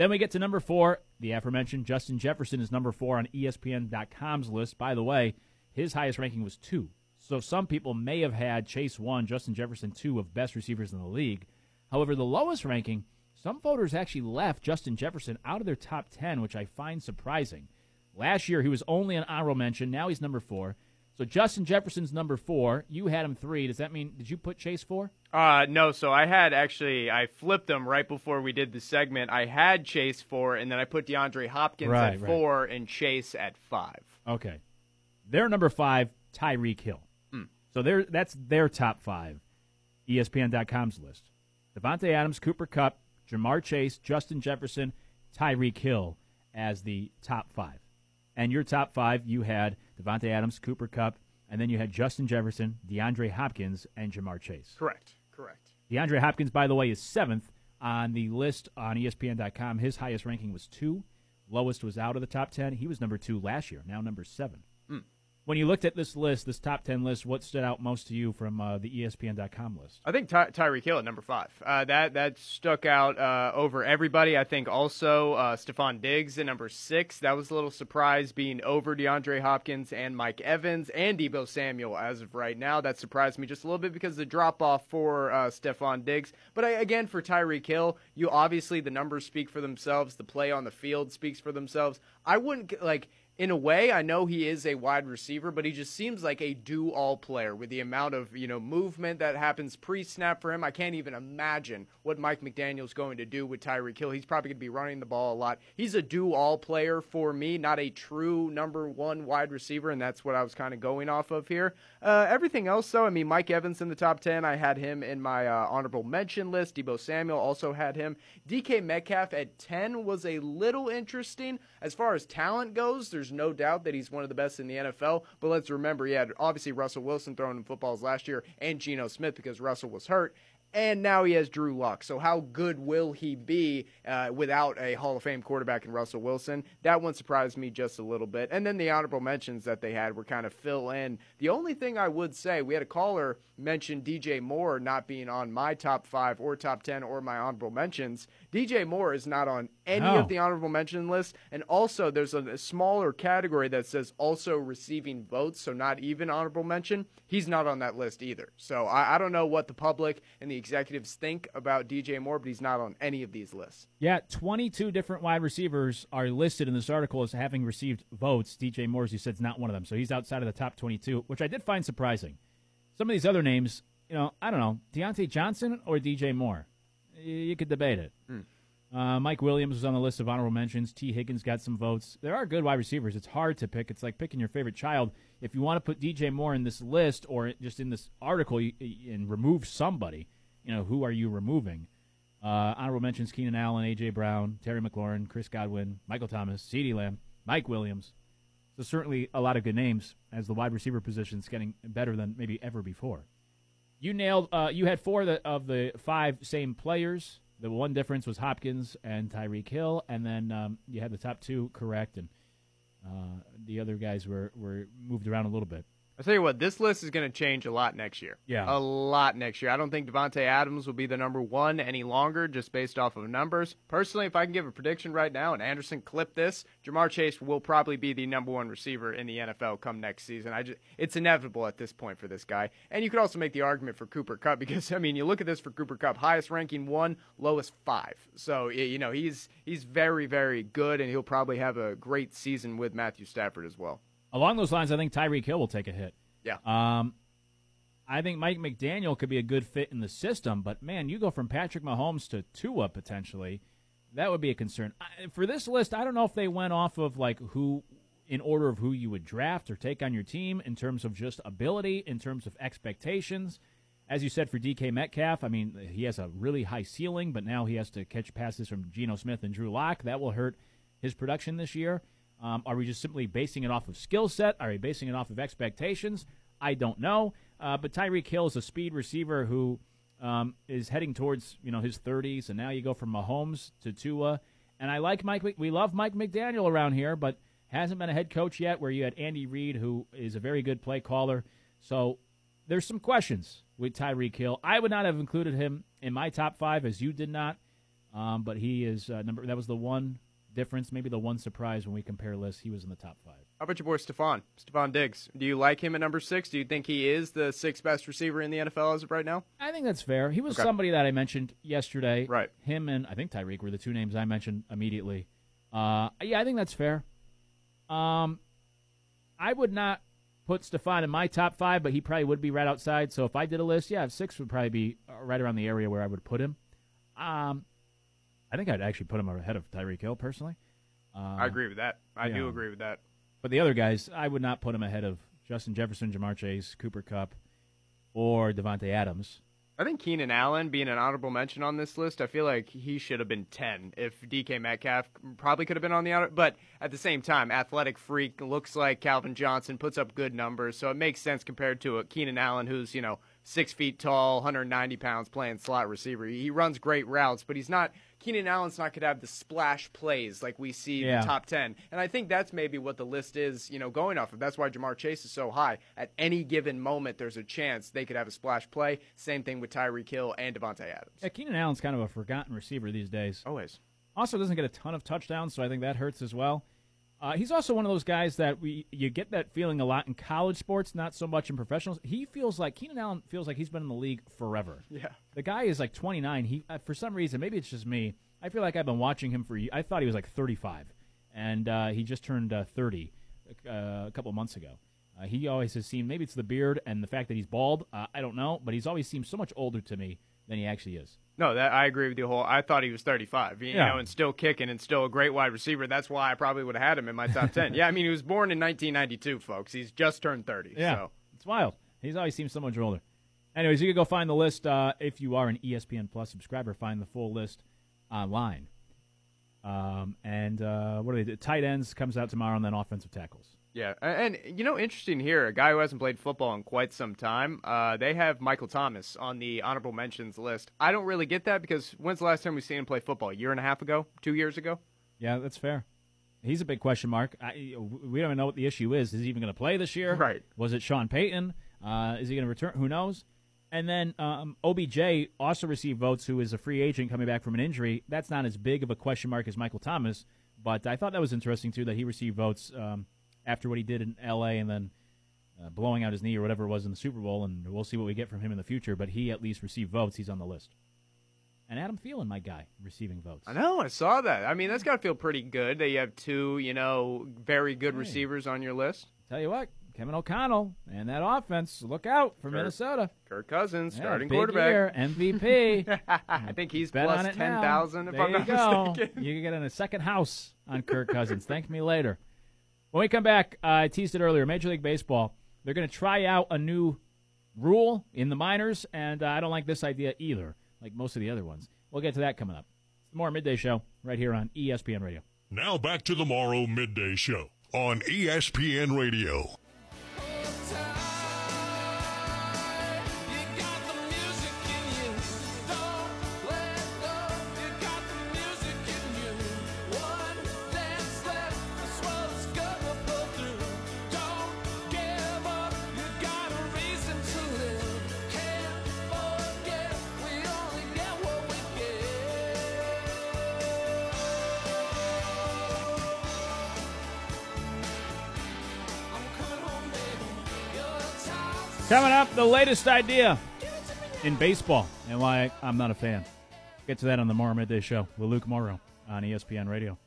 Then we get to number four. The aforementioned Justin Jefferson is number four on ESPN.com's list. By the way, his highest ranking was two. So some people may have had Chase one, Justin Jefferson two of best receivers in the league. However, the lowest ranking, some voters actually left Justin Jefferson out of their top 10, which I find surprising. Last year, he was only an honorable mention. Now he's number four. So Justin Jefferson's number four. You had him three. Does that mean, did you put Chase four? Uh, no, so I had actually, I flipped them right before we did the segment. I had Chase four, and then I put DeAndre Hopkins Right, at right. four and Chase at five. Okay. Their number five, Tyreek Hill. Hmm. So they're, that's their top five, ESPN.com's list. Davante Adams, Cooper Kupp, Ja'Marr Chase, Justin Jefferson, Tyreek Hill as the top five. And your top five, you had Davante Adams, Cooper Kupp, and then you had Justin Jefferson, DeAndre Hopkins, and Ja'Marr Chase. Correct, correct. DeAndre Hopkins, by the way, is seventh on the list on ESPN.com. His highest ranking was two. Lowest was out of the top 10. He was number two last year, now number seven. When you looked at this list, this top 10 list, what stood out most to you from uh, the ESPN.com list? I think Ty- Tyreek Hill at number five. Uh, that that stuck out uh, over everybody. I think also uh, Stefon Diggs at number six. That was a little surprise being over DeAndre Hopkins and Mike Evans and Deebo Samuel as of right now. That surprised me just a little bit because the drop off for uh, Stefon Diggs. But I, again, for Tyreek Hill, you obviously the numbers speak for themselves. The play on the field speaks for themselves. I wouldn't like in a way, I know he is a wide receiver, but he just seems like a do all player with the amount of, you know, movement that happens pre snap for him. I can't even imagine what Mike McDaniel's going to do with Tyreek Hill. He's probably going to be running the ball a lot. He's a do all player for me, not a true number one wide receiver, and that's what I was kind of going off of here. Uh, everything else, though, I mean, Mike Evans in the top 10. I had him in my uh, honorable mention list. Deebo Samuel also had him. DK Metcalf at 10 was a little interesting. As far as talent goes, there's no doubt that he's one of the best in the NFL. But let's remember, he had obviously Russell Wilson throwing him footballs last year and Geno Smith because Russell was hurt. And now he has Drew Lock. So how good will he be uh, without a Hall of Fame quarterback in Russell Wilson? That one surprised me just a little bit. And then the honorable mentions that they had were kind of fill in. The only thing I would say, we had a caller mention DJ Moore not being on my top five or top ten or my honorable mentions. DJ Moore is not on any No. of the honorable mention list. And also, there's a, a smaller category that says also receiving votes, so not even honorable mention. He's not on that list either. So I, I don't know what the public and the executives think about DJ Moore, but he's not on any of these lists. Yeah, 22 different wide receivers are listed in this article as having received votes. DJ Moore, as you said, is not one of them. So he's outside of the top 22, which I did find surprising. Some of these other names, you know, I don't know, Diontae Johnson or DJ Moore. You could debate it. Uh, Mike Williams was on the list of honorable mentions. Tee Higgins got some votes. There are good wide receivers. It's hard to pick. It's like picking your favorite child. If you want to put DJ Moore in this list or just in this article and remove somebody, you know, who are you removing? Uh, honorable mentions Keenan Allen, A.J. Brown, Terry McLaurin, Chris Godwin, Michael Thomas, CeeDee Lamb, Mike Williams. So certainly a lot of good names as the wide receiver position is getting better than maybe ever before. You nailed. Uh, you had four of the, of the five same players. The one difference was Hopkins and Tyreek Hill, and then um, you had the top two correct, and uh, the other guys were, were moved around a little bit. I tell you what, this list is going to change a lot next year. Yeah. a lot next year. I don't think Davante Adams will be the number one any longer, just based off of numbers. Personally, if I can give a prediction right now, and Anderson clip this, Ja'Marr Chase will probably be the number one receiver in the NFL come next season. I just, it's inevitable at this point for this guy. And you could also make the argument for Cooper Kupp *laughs* because I mean, you look at this for Cooper Kupp, highest ranking one, lowest five. So you know he's he's very very good, and he'll probably have a great season with Matthew Stafford as well. Along those lines, I think Tyreek Hill will take a hit. Yeah. Um, I think Mike McDaniel could be a good fit in the system, but man, you go from Patrick Mahomes to Tua potentially. That would be a concern. I, for this list, I don't know if they went off of like who, in order of who you would draft or take on your team in terms of just ability, in terms of expectations. As you said for DK Metcalf, I mean, he has a really high ceiling, but now he has to catch passes from Geno Smith and Drew Lock. That will hurt his production this year. Um, are we just simply basing it off of skill set? Are we basing it off of expectations? I don't know. Uh, but Tyreek Hill is a speed receiver who um, is heading towards you know his 30s, and now you go from Mahomes to Tua. And I like Mike. We love Mike McDaniel around here, but hasn't been a head coach yet. Where you had Andy Reid, who is a very good play caller. So there's some questions with Tyreek Hill. I would not have included him in my top five, as you did not. Um, but he is uh, number. That was the one difference, maybe the one surprise when we compare lists. He was in the top five. How about your boy Stefon? Stefon Diggs. Do you like him at number six? Do you think he is the sixth best receiver in the NFL as of right now? I think that's fair. He was Okay. somebody that I mentioned yesterday. Right. Him and I think Tyreek were the two names I mentioned immediately. Uh, yeah, I think that's fair. Um, I would not put Stefon in my top five, but he probably would be right outside. So if I did a list, yeah, six would probably be right around the area where I would put him. Um, I think I'd actually put him ahead of Tyreek Hill personally. Uh, I agree with that. I do agree with that. But the other guys, I would not put him ahead of Justin Jefferson, Ja'Marr Chase, Cooper Kupp, or Davante Adams. I think Keenan Allen being an honorable mention on this list, I feel like he should have been 10 if DK Metcalf probably could have been on the honor. But at the same time, athletic freak, looks like Calvin Johnson, puts up good numbers. So it makes sense compared to a Keenan Allen who's, you know, six feet tall, 190 pounds, playing slot receiver. He runs great routes, but he's not. Keenan Allen's not going to have the splash plays like we see Yeah. in the top 10. And I think that's maybe what the list is, you know, going off of. That's why Ja'Marr Chase is so high. At any given moment, there's a chance they could have a splash play. Same thing with Tyreek Hill and Davante Adams. Yeah, Keenan Allen's kind of a forgotten receiver these days. Always. Also, doesn't get a ton of touchdowns, so I think that hurts as well. Uh, he's also one of those guys that we you get that feeling a lot in college sports, not so much in professionals. He feels like Keenan Allen feels like he's been in the league forever. Yeah. The guy is like 29. He uh, for some reason, maybe it's just me. I feel like I've been watching him for. I thought he was like 35, and uh, he just turned uh, 30 uh, a couple months ago. Uh, he always has seemed maybe it's the beard and the fact that he's bald. Uh, I don't know, but he's always seemed so much older to me than he actually is. No, that I agree with you whole. I thought he was 35, you Yeah. know, and still kicking and still a great wide receiver. That's why I probably would have had him in my top 10. *laughs* yeah, I mean, he was born in 1992, folks. He's just turned 30. Yeah, So. it's wild. He's always seems so much older. Anyways, you can go find the list uh, if you are an ESPN Plus subscriber. Find the full list online. Um, and uh, what are they? Tight ends comes out tomorrow, and then offensive tackles. Yeah, and, you know, interesting here, a guy who hasn't played football in quite some time. Uh, they have Michael Thomas on the honorable mentions list. I don't really get that because when's the last time we've seen him play football? A year and a half ago? Two years ago? Yeah, that's fair. He's a big question mark. I, we don't even know what the issue is. Is he even going to play this year? Right. Was it Sean Payton? Uh, is he going to return? Who knows? And then um, OBJ also received votes, who is a free agent coming back from an injury. That's not as big of a question mark as Michael Thomas, but I thought that was interesting too that he received votes um, after what he did in L.A. and then uh, blowing out his knee or whatever it was in the Super Bowl. And we'll see what we get from him in the future. But he at least received votes. He's on the list. And Adam Thielen, my guy, receiving votes. I know, I saw that. I mean, that's got to feel pretty good that you have two, you know, very good receivers on your list. Tell you what, Kevin O'Connell and that offense. Look out for Minnesota. Kirk Cousins, Yeah, starting quarterback. year, MVP. *laughs* I think he's Bet plus it 10,000 if there I'm you not go. mistaken. You can get in a second house on Kirk Cousins. Thank me later. When we come back, uh, I teased it earlier. Major League Baseball, they're going to try out a new rule in the minors, and uh, I don't like this idea either, like most of the other ones. We'll get to that coming up. Morrow Midday Show right here on ESPN Radio. Now back to the Morrow Midday Show on ESPN Radio. Coming up, the latest idea in baseball and why I'm not a fan. Get to that on the Morrow Midday Show with Luke Morrow on ESPN Radio.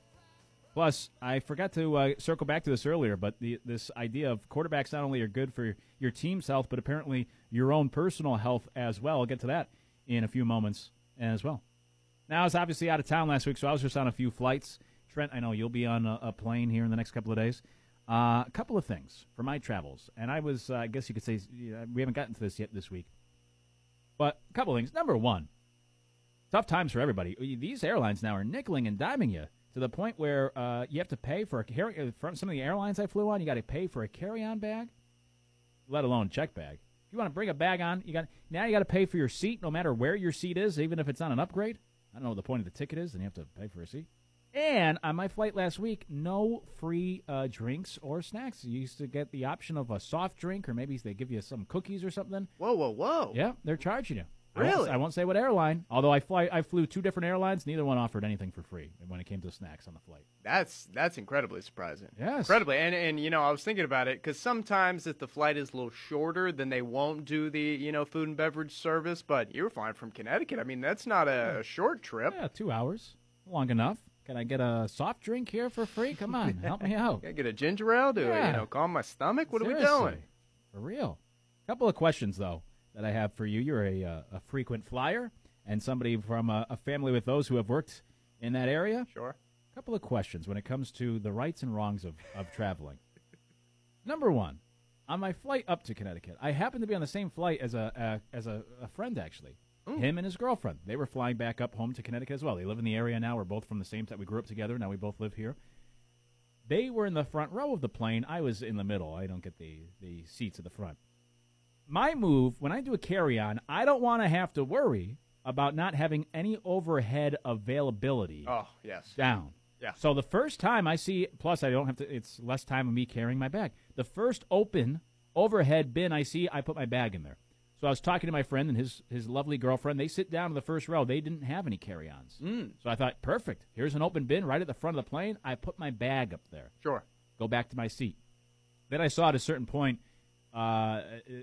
Plus, I forgot to uh, circle back to this earlier, but the, this idea of quarterbacks not only are good for your team's health, but apparently your own personal health as well. I'll get to that in a few moments as well. Now, I was obviously out of town last week, so I was just on a few flights. Trent, I know you'll be on a, a plane here in the next couple of days. Uh, a couple of things for my travels, and I was, uh, I guess you could say, uh, we haven't gotten to this yet this week, but a couple of things. Number one, tough times for everybody. These airlines now are nickeling and diming you to the point where uh, you have to pay for a carry. uh, From some of the airlines I flew on, you got to pay for a carry-on bag, let alone check bag. If you want to bring a bag on, you got now you got to pay for your seat, no matter where your seat is, even if it's on an upgrade. I don't know what the point of the ticket is, and you have to pay for a seat. And on my flight last week, no free uh, drinks or snacks. You used to get the option of a soft drink, or maybe they give you some cookies or something. Whoa, whoa, whoa! Yeah, they're charging you. I won't- Really? I won't say what airline. Although I fly, I flew two different airlines. Neither one offered anything for free when it came to snacks on the flight. That's that's incredibly surprising. Yes. incredibly. And and you know, I was thinking about it because sometimes if the flight is a little shorter, then they won't do the you know food and beverage service. But you were flying from Connecticut. I mean, that's not a, a short trip. Yeah, two hours, long enough. Can I get a soft drink here for free? Come on, help me out. *laughs* Can I get a ginger ale to Yeah. you know calm my stomach? What are we doing? For real. A couple of questions though that I have for you. You're a uh, a frequent flyer and somebody from a, a family with those who have worked in that area. Sure. A couple of questions when it comes to the rights and wrongs of, of traveling. *laughs* Number one, on my flight up to Connecticut, I happened to be on the same flight as a, a as a, a friend actually. Him and his girlfriend. They were flying back up home to Connecticut as well. They live in the area now. We're both from the same. We grew up together. Now we both live here. They were in the front row of the plane. I was in the middle. I don't get the the seats at the front. My move when I do a carry on, I don't want to have to worry about not having any overhead availability Oh yes. down. Yeah. So the first time I see, plus I don't have to. It's less time of me carrying my bag. The first open overhead bin I see, I put my bag in there. So I was talking to my friend and his his lovely girlfriend. They sit down in the first row. They didn't have any carry-ons. Mm. So I thought, perfect. Here's an open bin right at the front of the plane. I put my bag up there. Sure. Go back to my seat. Then I saw at a certain point, uh,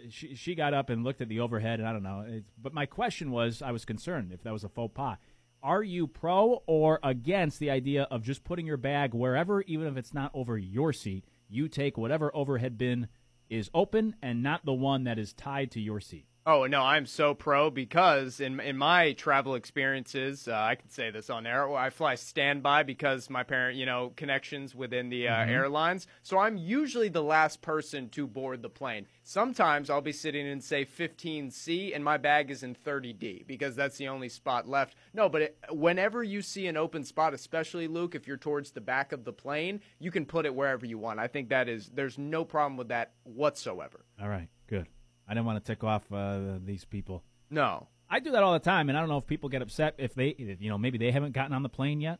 she she got up and looked at the overhead, and I don't know. It's, but my question was, I was concerned if that was a faux pas. Are you pro or against the idea of just putting your bag wherever, even if it's not over your seat? You take whatever overhead bin is open and not the one that is tied to your seat. Oh no, I'm so pro because in in my travel experiences, uh, I can say this on air. I fly standby because my parent, you know, connections within the uh, Mhm. airlines. So I'm usually the last person to board the plane. Sometimes I'll be sitting in say 15C and my bag is in 30D because that's the only spot left. No, but it, whenever you see an open spot, especially Luke, if you're towards the back of the plane, you can put it wherever you want. I think that is there's no problem with that whatsoever. All right, good. I didn't want to tick off uh, these people. No. I do that all the time, and I don't know if people get upset if they, you know, maybe they haven't gotten on the plane yet,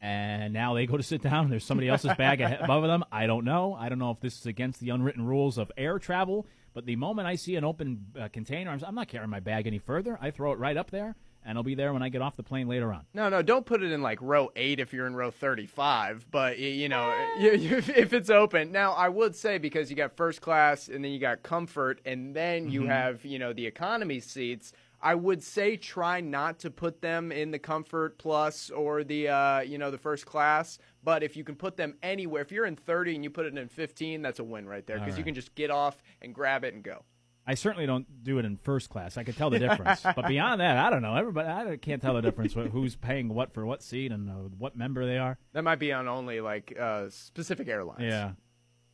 and now they go to sit down and there's somebody else's bag *laughs* above them. I don't know. I don't know if this is against the unwritten rules of air travel, but the moment I see an open uh, container, I'm, I'm not carrying my bag any further. I throw it right up there, and I'll be there when I get off the plane later on. No, no, don't put it in like row eight if you're in row 35. But you know, *laughs* you, you, if it's open. Now, I would say because you got first class and then you got comfort and then you Mhm. have you know the economy seats. I would say try not to put them in the comfort plus or the uh, you know the first class. But if you can put them anywhere, if you're in 30 and you put it in 15, that's a win right there All because you can just get off and grab it and go. I certainly don't do it in first class. I could tell the difference, *laughs* but beyond that, I don't know. Everybody, I can't tell the difference wh- who's paying what for what seat and uh, what member they are. That might be on only like uh, specific airlines. Yeah.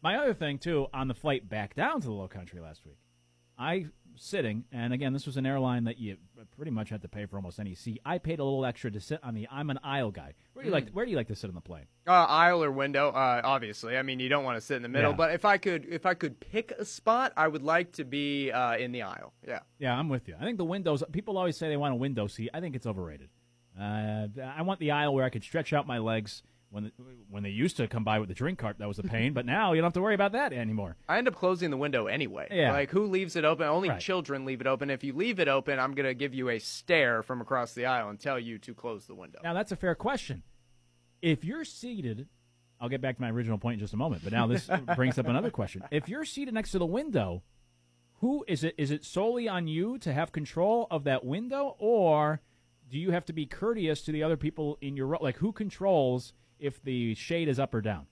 My other thing too, on the flight back down to the Low Country last week, I sitting, and again, this was an airline that you pretty much had to pay for almost any seat. I paid a little extra to sit on the. I'm an aisle guy. Where do you Mm. like? Where do you like to sit on the plane? Uh, aisle or window, uh, obviously. I mean, you don't want to sit in the middle. Yeah. But if I could, if I could pick a spot, I would like to be uh, in the aisle. Yeah. Yeah, I'm with you. I think the windows. People always say they want a window seat. I think it's overrated. Uh, I want the aisle where I could stretch out my legs. When when they used to come by with the drink cart, that was a pain. but now you don't have to worry about that anymore. I end up closing the window anyway. Yeah. Like who leaves it open? Only Right. children leave it open. If you leave it open, I'm gonna give you a stare from across the aisle and tell you to close the window. Now that's a fair question. If you're seated, I'll get back to my original point in just a moment. But now this *laughs* brings up another question. If you're seated next to the window, who is it? Is it solely on you to have control of that window, or do you have to be courteous to the other people in your row? Like who controls if the shade is up or down?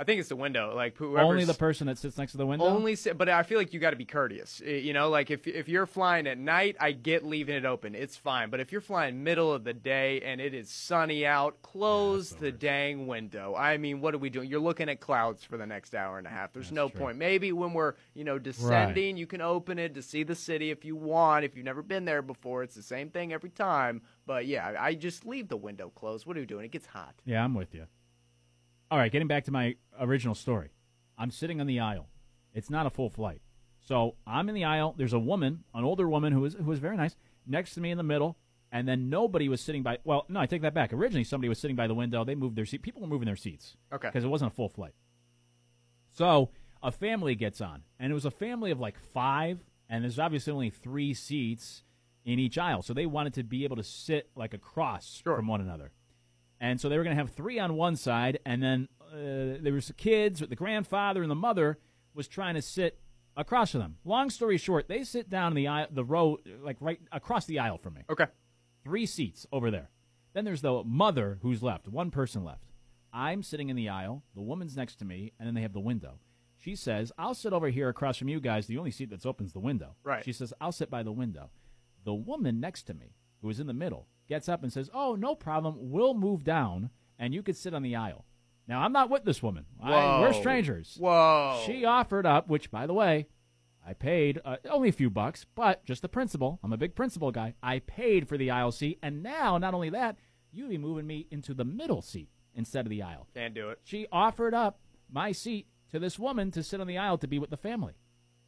I think it's the window. Like Only the person that sits next to the window. Only, si- but I feel like you got to be courteous. You know, like if if you're flying at night, I get leaving it open. It's fine. But if you're flying middle of the day and it is sunny out, close the dang window. I mean, what are we doing? You're looking at clouds for the next hour and a half. There's no point. Maybe when we're you know descending, you can open it to see the city if you want. If you've never been there before, it's the same thing every time. But yeah, I just leave the window closed. What are we doing? It gets hot. Yeah, I'm with you. All right, getting back to my original story. I'm sitting on the aisle. It's not a full flight. So I'm in the aisle. There's a woman, an older woman who was who was very nice, next to me in the middle, and then nobody was sitting by. Well, no, I take that back. Originally, somebody was sitting by the window. They moved their seat. People were moving their seats. Okay. Because it wasn't a full flight. So a family gets on, and it was a family of like five, and there's obviously only three seats in each aisle. So they wanted to be able to sit like across from one another. And so they were going to have three on one side, and then uh, there was the kids, the grandfather, and the mother was trying to sit across from them. Long story short, they sit down in the aisle, the row, like right across the aisle from me. Okay. Three seats over there. Then there's the mother who's left, one person left. I'm sitting in the aisle, the woman's next to me, and then they have the window. She says, I'll sit over here across from you guys. The only seat that's open is the window. Right. She says, I'll sit by the window. The woman next to me, who is in the middle, gets up and says, Oh, no problem. We'll move down and you could sit on the aisle. Now, I'm not with this woman. I, we're strangers. Whoa. She offered up, which, by the way, I paid uh, only a few bucks, but just the principle. I'm a big principle guy. I paid for the aisle seat, and now not only that, you'd be moving me into the middle seat instead of the aisle. Can't do it. She offered up my seat to this woman to sit on the aisle to be with the family.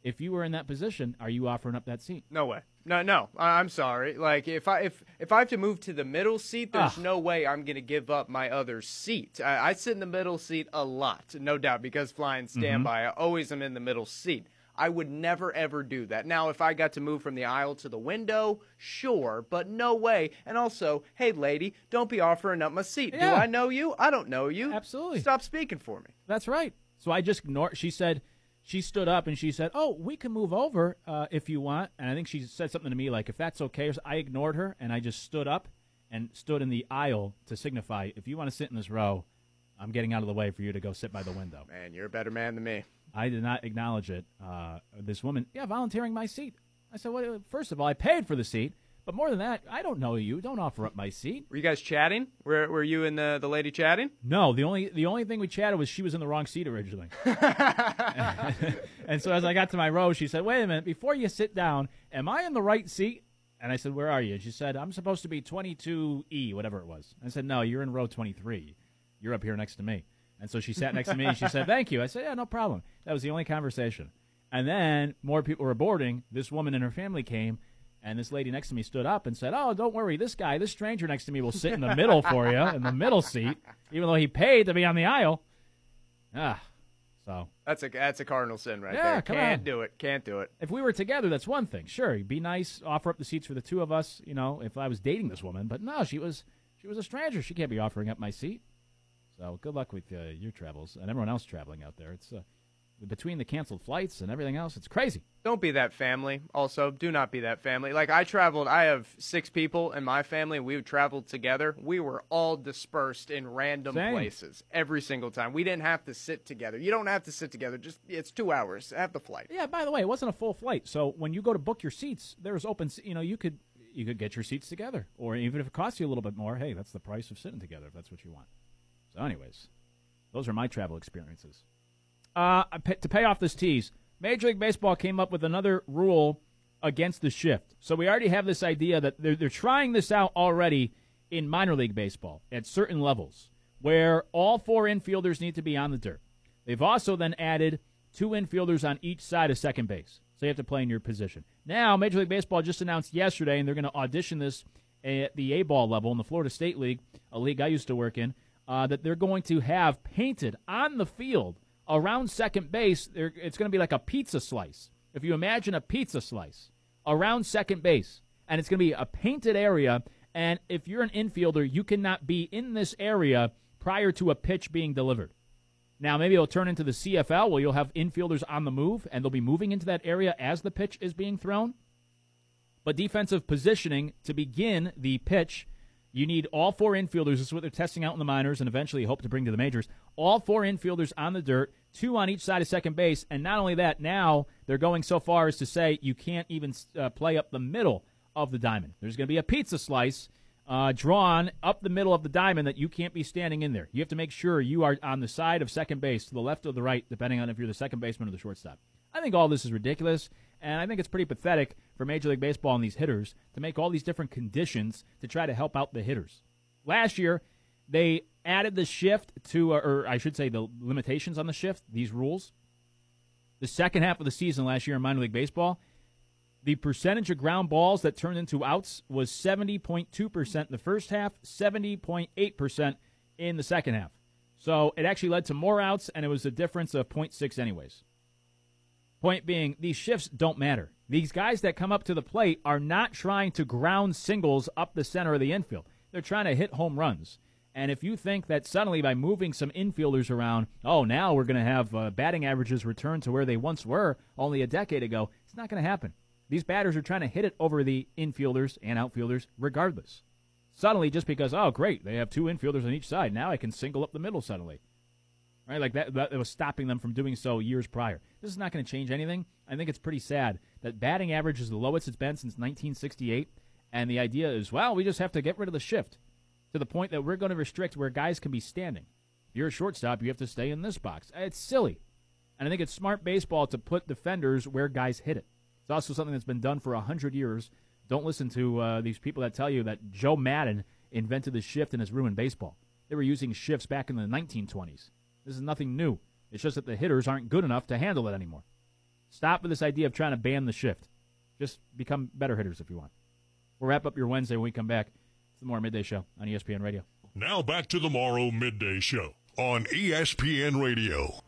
If you were in that position, are you offering up that seat? No way. No, no. I- I'm sorry. Like if I if if I have to move to the middle seat, there's Ah. no way I'm going to give up my other seat. I, I sit in the middle seat a lot, no doubt, because flying standby, I always am in the middle seat. I would never ever do that. Now, if I got to move from the aisle to the window, sure, but no way. And also, hey, lady, don't be offering up my seat. Yeah. Do I know you? I don't know you. Absolutely. Stop speaking for me. That's right. So I just ignored. She said, she stood up and she said, "Oh, we can move over uh, if you want." And I think she said something to me like, "If that's okay." so- I ignored her and I just stood up and stood in the aisle to signify, "If you want to sit in this row, I'm getting out of the way for you to go sit by the window." Man, you're a better man than me. I did not acknowledge it. Uh, this woman, yeah, volunteering my seat. I said, well, first of all, I paid for the seat, but more than that, I don't know you. Don't offer up my seat. Were you guys chatting? Were Were you and the the lady chatting? No, the only the only thing we chatted was she was in the wrong seat originally. *laughs* *laughs* and so as I got to my row, she said, "Wait a minute, before you sit down, am I in the right seat?" And I said, "Where are you?" And she said, "I'm supposed to be 22E, whatever it was." I said, "No, you're in row 23. You're up here next to me." And so she sat next to me and she said, *laughs* "Thank you." I said, "Yeah, no problem." That was the only conversation. And then more people were boarding. This woman and her family came, and this lady next to me stood up and said, "Oh, don't worry. This guy, this stranger next to me, will sit in the middle for you, in the middle seat, even though he paid to be on the aisle." Ah, so That's a that's a cardinal sin right Yeah, there. Can't on. do it. Can't do it. if we were together, that's one thing. Sure, be nice, offer up the seats for the two of us. You know, if I was dating this woman, but no, she was she was a stranger. She can't be offering up my seat. So good luck with uh, your travels and everyone else traveling out there. It's uh, between the canceled flights and everything else, it's crazy. Don't be that family. Also, do not be that family. Like I traveled, I have six people in my family. We traveled together. We were all dispersed in random Same. places every single time. We didn't have to sit together. You don't have to sit together. Just it's two hours. Have the flight. Yeah. By the way, it wasn't a full flight, so when you go to book your seats, there's open. You know, you could you could get your seats together, or even if it costs you a little bit more, hey, that's the price of sitting together if that's what you want. So, anyways, those are my travel experiences. Uh, to pay off this tease, Major League Baseball came up with another rule against the shift. So we already have this idea that they're, they're trying this out already in minor league baseball at certain levels, where all four infielders need to be on the dirt. They've also then added two infielders on each side of second base. So you have to play in your position. Now, Major League Baseball just announced yesterday, and they're going to audition this at the A ball level in the Florida State League, a league I used to work in, uh, that they're going to have painted on the field around second base. There, it's going to be like a pizza slice. If you imagine a pizza slice around second base, and it's going to be a painted area, and if you're an infielder, you cannot be in this area prior to a pitch being delivered. Now, maybe it'll turn into the CFL where you'll have infielders on the move and they'll be moving into that area as the pitch is being thrown. But defensive positioning to begin the pitch, you need all four infielders. This is what they're testing out in the minors and eventually hope to bring to the majors. All four infielders on the dirt, two on each side of second base. And not only that, now they're going so far as to say you can't even uh, play up the middle of the diamond. There's going to be a pizza slice uh, drawn up the middle of the diamond that you can't be standing in there. You have to make sure you are on the side of second base, to the left or the right, depending on if you're the second baseman or the shortstop. I think all this is ridiculous, and I think it's pretty pathetic for Major League Baseball and these hitters to make all these different conditions to try to help out the hitters. Last year, they added the shift to, uh, or I should say, the limitations on the shift, these rules. The second half of the season last year in minor league baseball, the percentage of ground balls that turned into outs was 70.2% in the first half, 70.8% in the second half. So it actually led to more outs, and it was a difference of 0.6 anyways. Point being, these shifts don't matter. These guys that come up to the plate are not trying to ground singles up the center of the infield. They're trying to hit home runs. And if you think that suddenly by moving some infielders around, oh, now we're going to have uh, batting averages return to where they once were only a decade ago, it's not going to happen. These batters are trying to hit it over the infielders and outfielders regardless. Suddenly, just because, oh, great, they have two infielders on each side, now I can single up the middle suddenly. Right? Like that, that was stopping them from doing so years prior. This is not going to change anything. I think it's pretty sad that batting average is the lowest it's been since 1968. And the idea is, well, we just have to get rid of the shift to the point that we're going to restrict where guys can be standing. If you're a shortstop, you have to stay in this box. It's silly. And I think it's smart baseball to put defenders where guys hit it. It's also something that's been done for 100 years. Don't listen to uh, these people that tell you that Joe Maddon invented the shift and has ruined baseball. They were using shifts back in the 1920s. This is nothing new. It's just that the hitters aren't good enough to handle it anymore. Stop with this idea of trying to ban the shift. Just become better hitters if you want. We'll wrap up your Wednesday when we come back. It's the Morrow Midday Show on ESPN Radio. Now back to the Morrow Midday Show on ESPN Radio.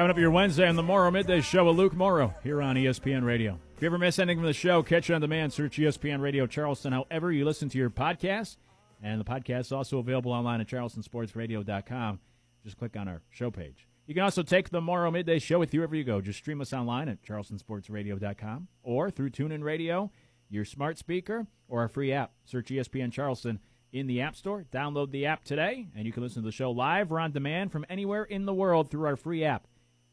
Wrapping up your Wednesday on the Morrow Midday Show with Luke Morrow here on ESPN Radio. If you ever miss anything from the show, catch it on demand. Search ESPN Radio Charleston, however you listen to your podcast. And the podcast is also available online at charlestonsportsradio.com. Just click on our show page. You can also take the Morrow Midday Show with you wherever you go. Just stream us online at charlestonsportsradio.com or through TuneIn Radio, your smart speaker, or our free app. Search ESPN Charleston in the App Store. Download the app today, and you can listen to the show live or on demand from anywhere in the world through our free app.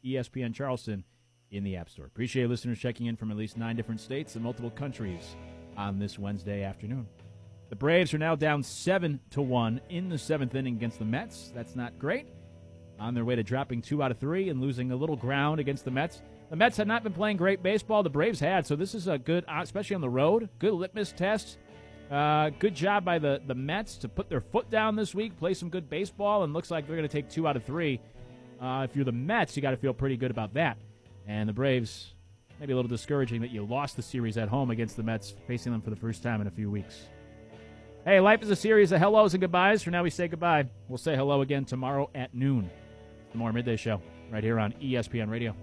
ESPN Charleston in the App Store. Appreciate listeners checking in from at least nine different states and multiple countries on this Wednesday afternoon. The Braves are now down seven to one in the seventh inning against the Mets. That's not great. On their way to dropping two out of three and losing a little ground against the Mets. The Mets had not been playing great baseball. The Braves had, so this is a good, uh, especially on the road, good litmus test Uh, good job by the, the Mets to put their foot down this week, play some good baseball, and looks like they're going to take two out of three. Uh, if you're the Mets, you got to feel pretty good about that. And the Braves, maybe a little discouraging that you lost the series at home against the Mets, facing them for the first time in a few weeks. Hey, life is a series of hellos and goodbyes. For now, we say goodbye. We'll say hello again tomorrow at noon. The Morrow Midday Show, right here on ESPN Radio.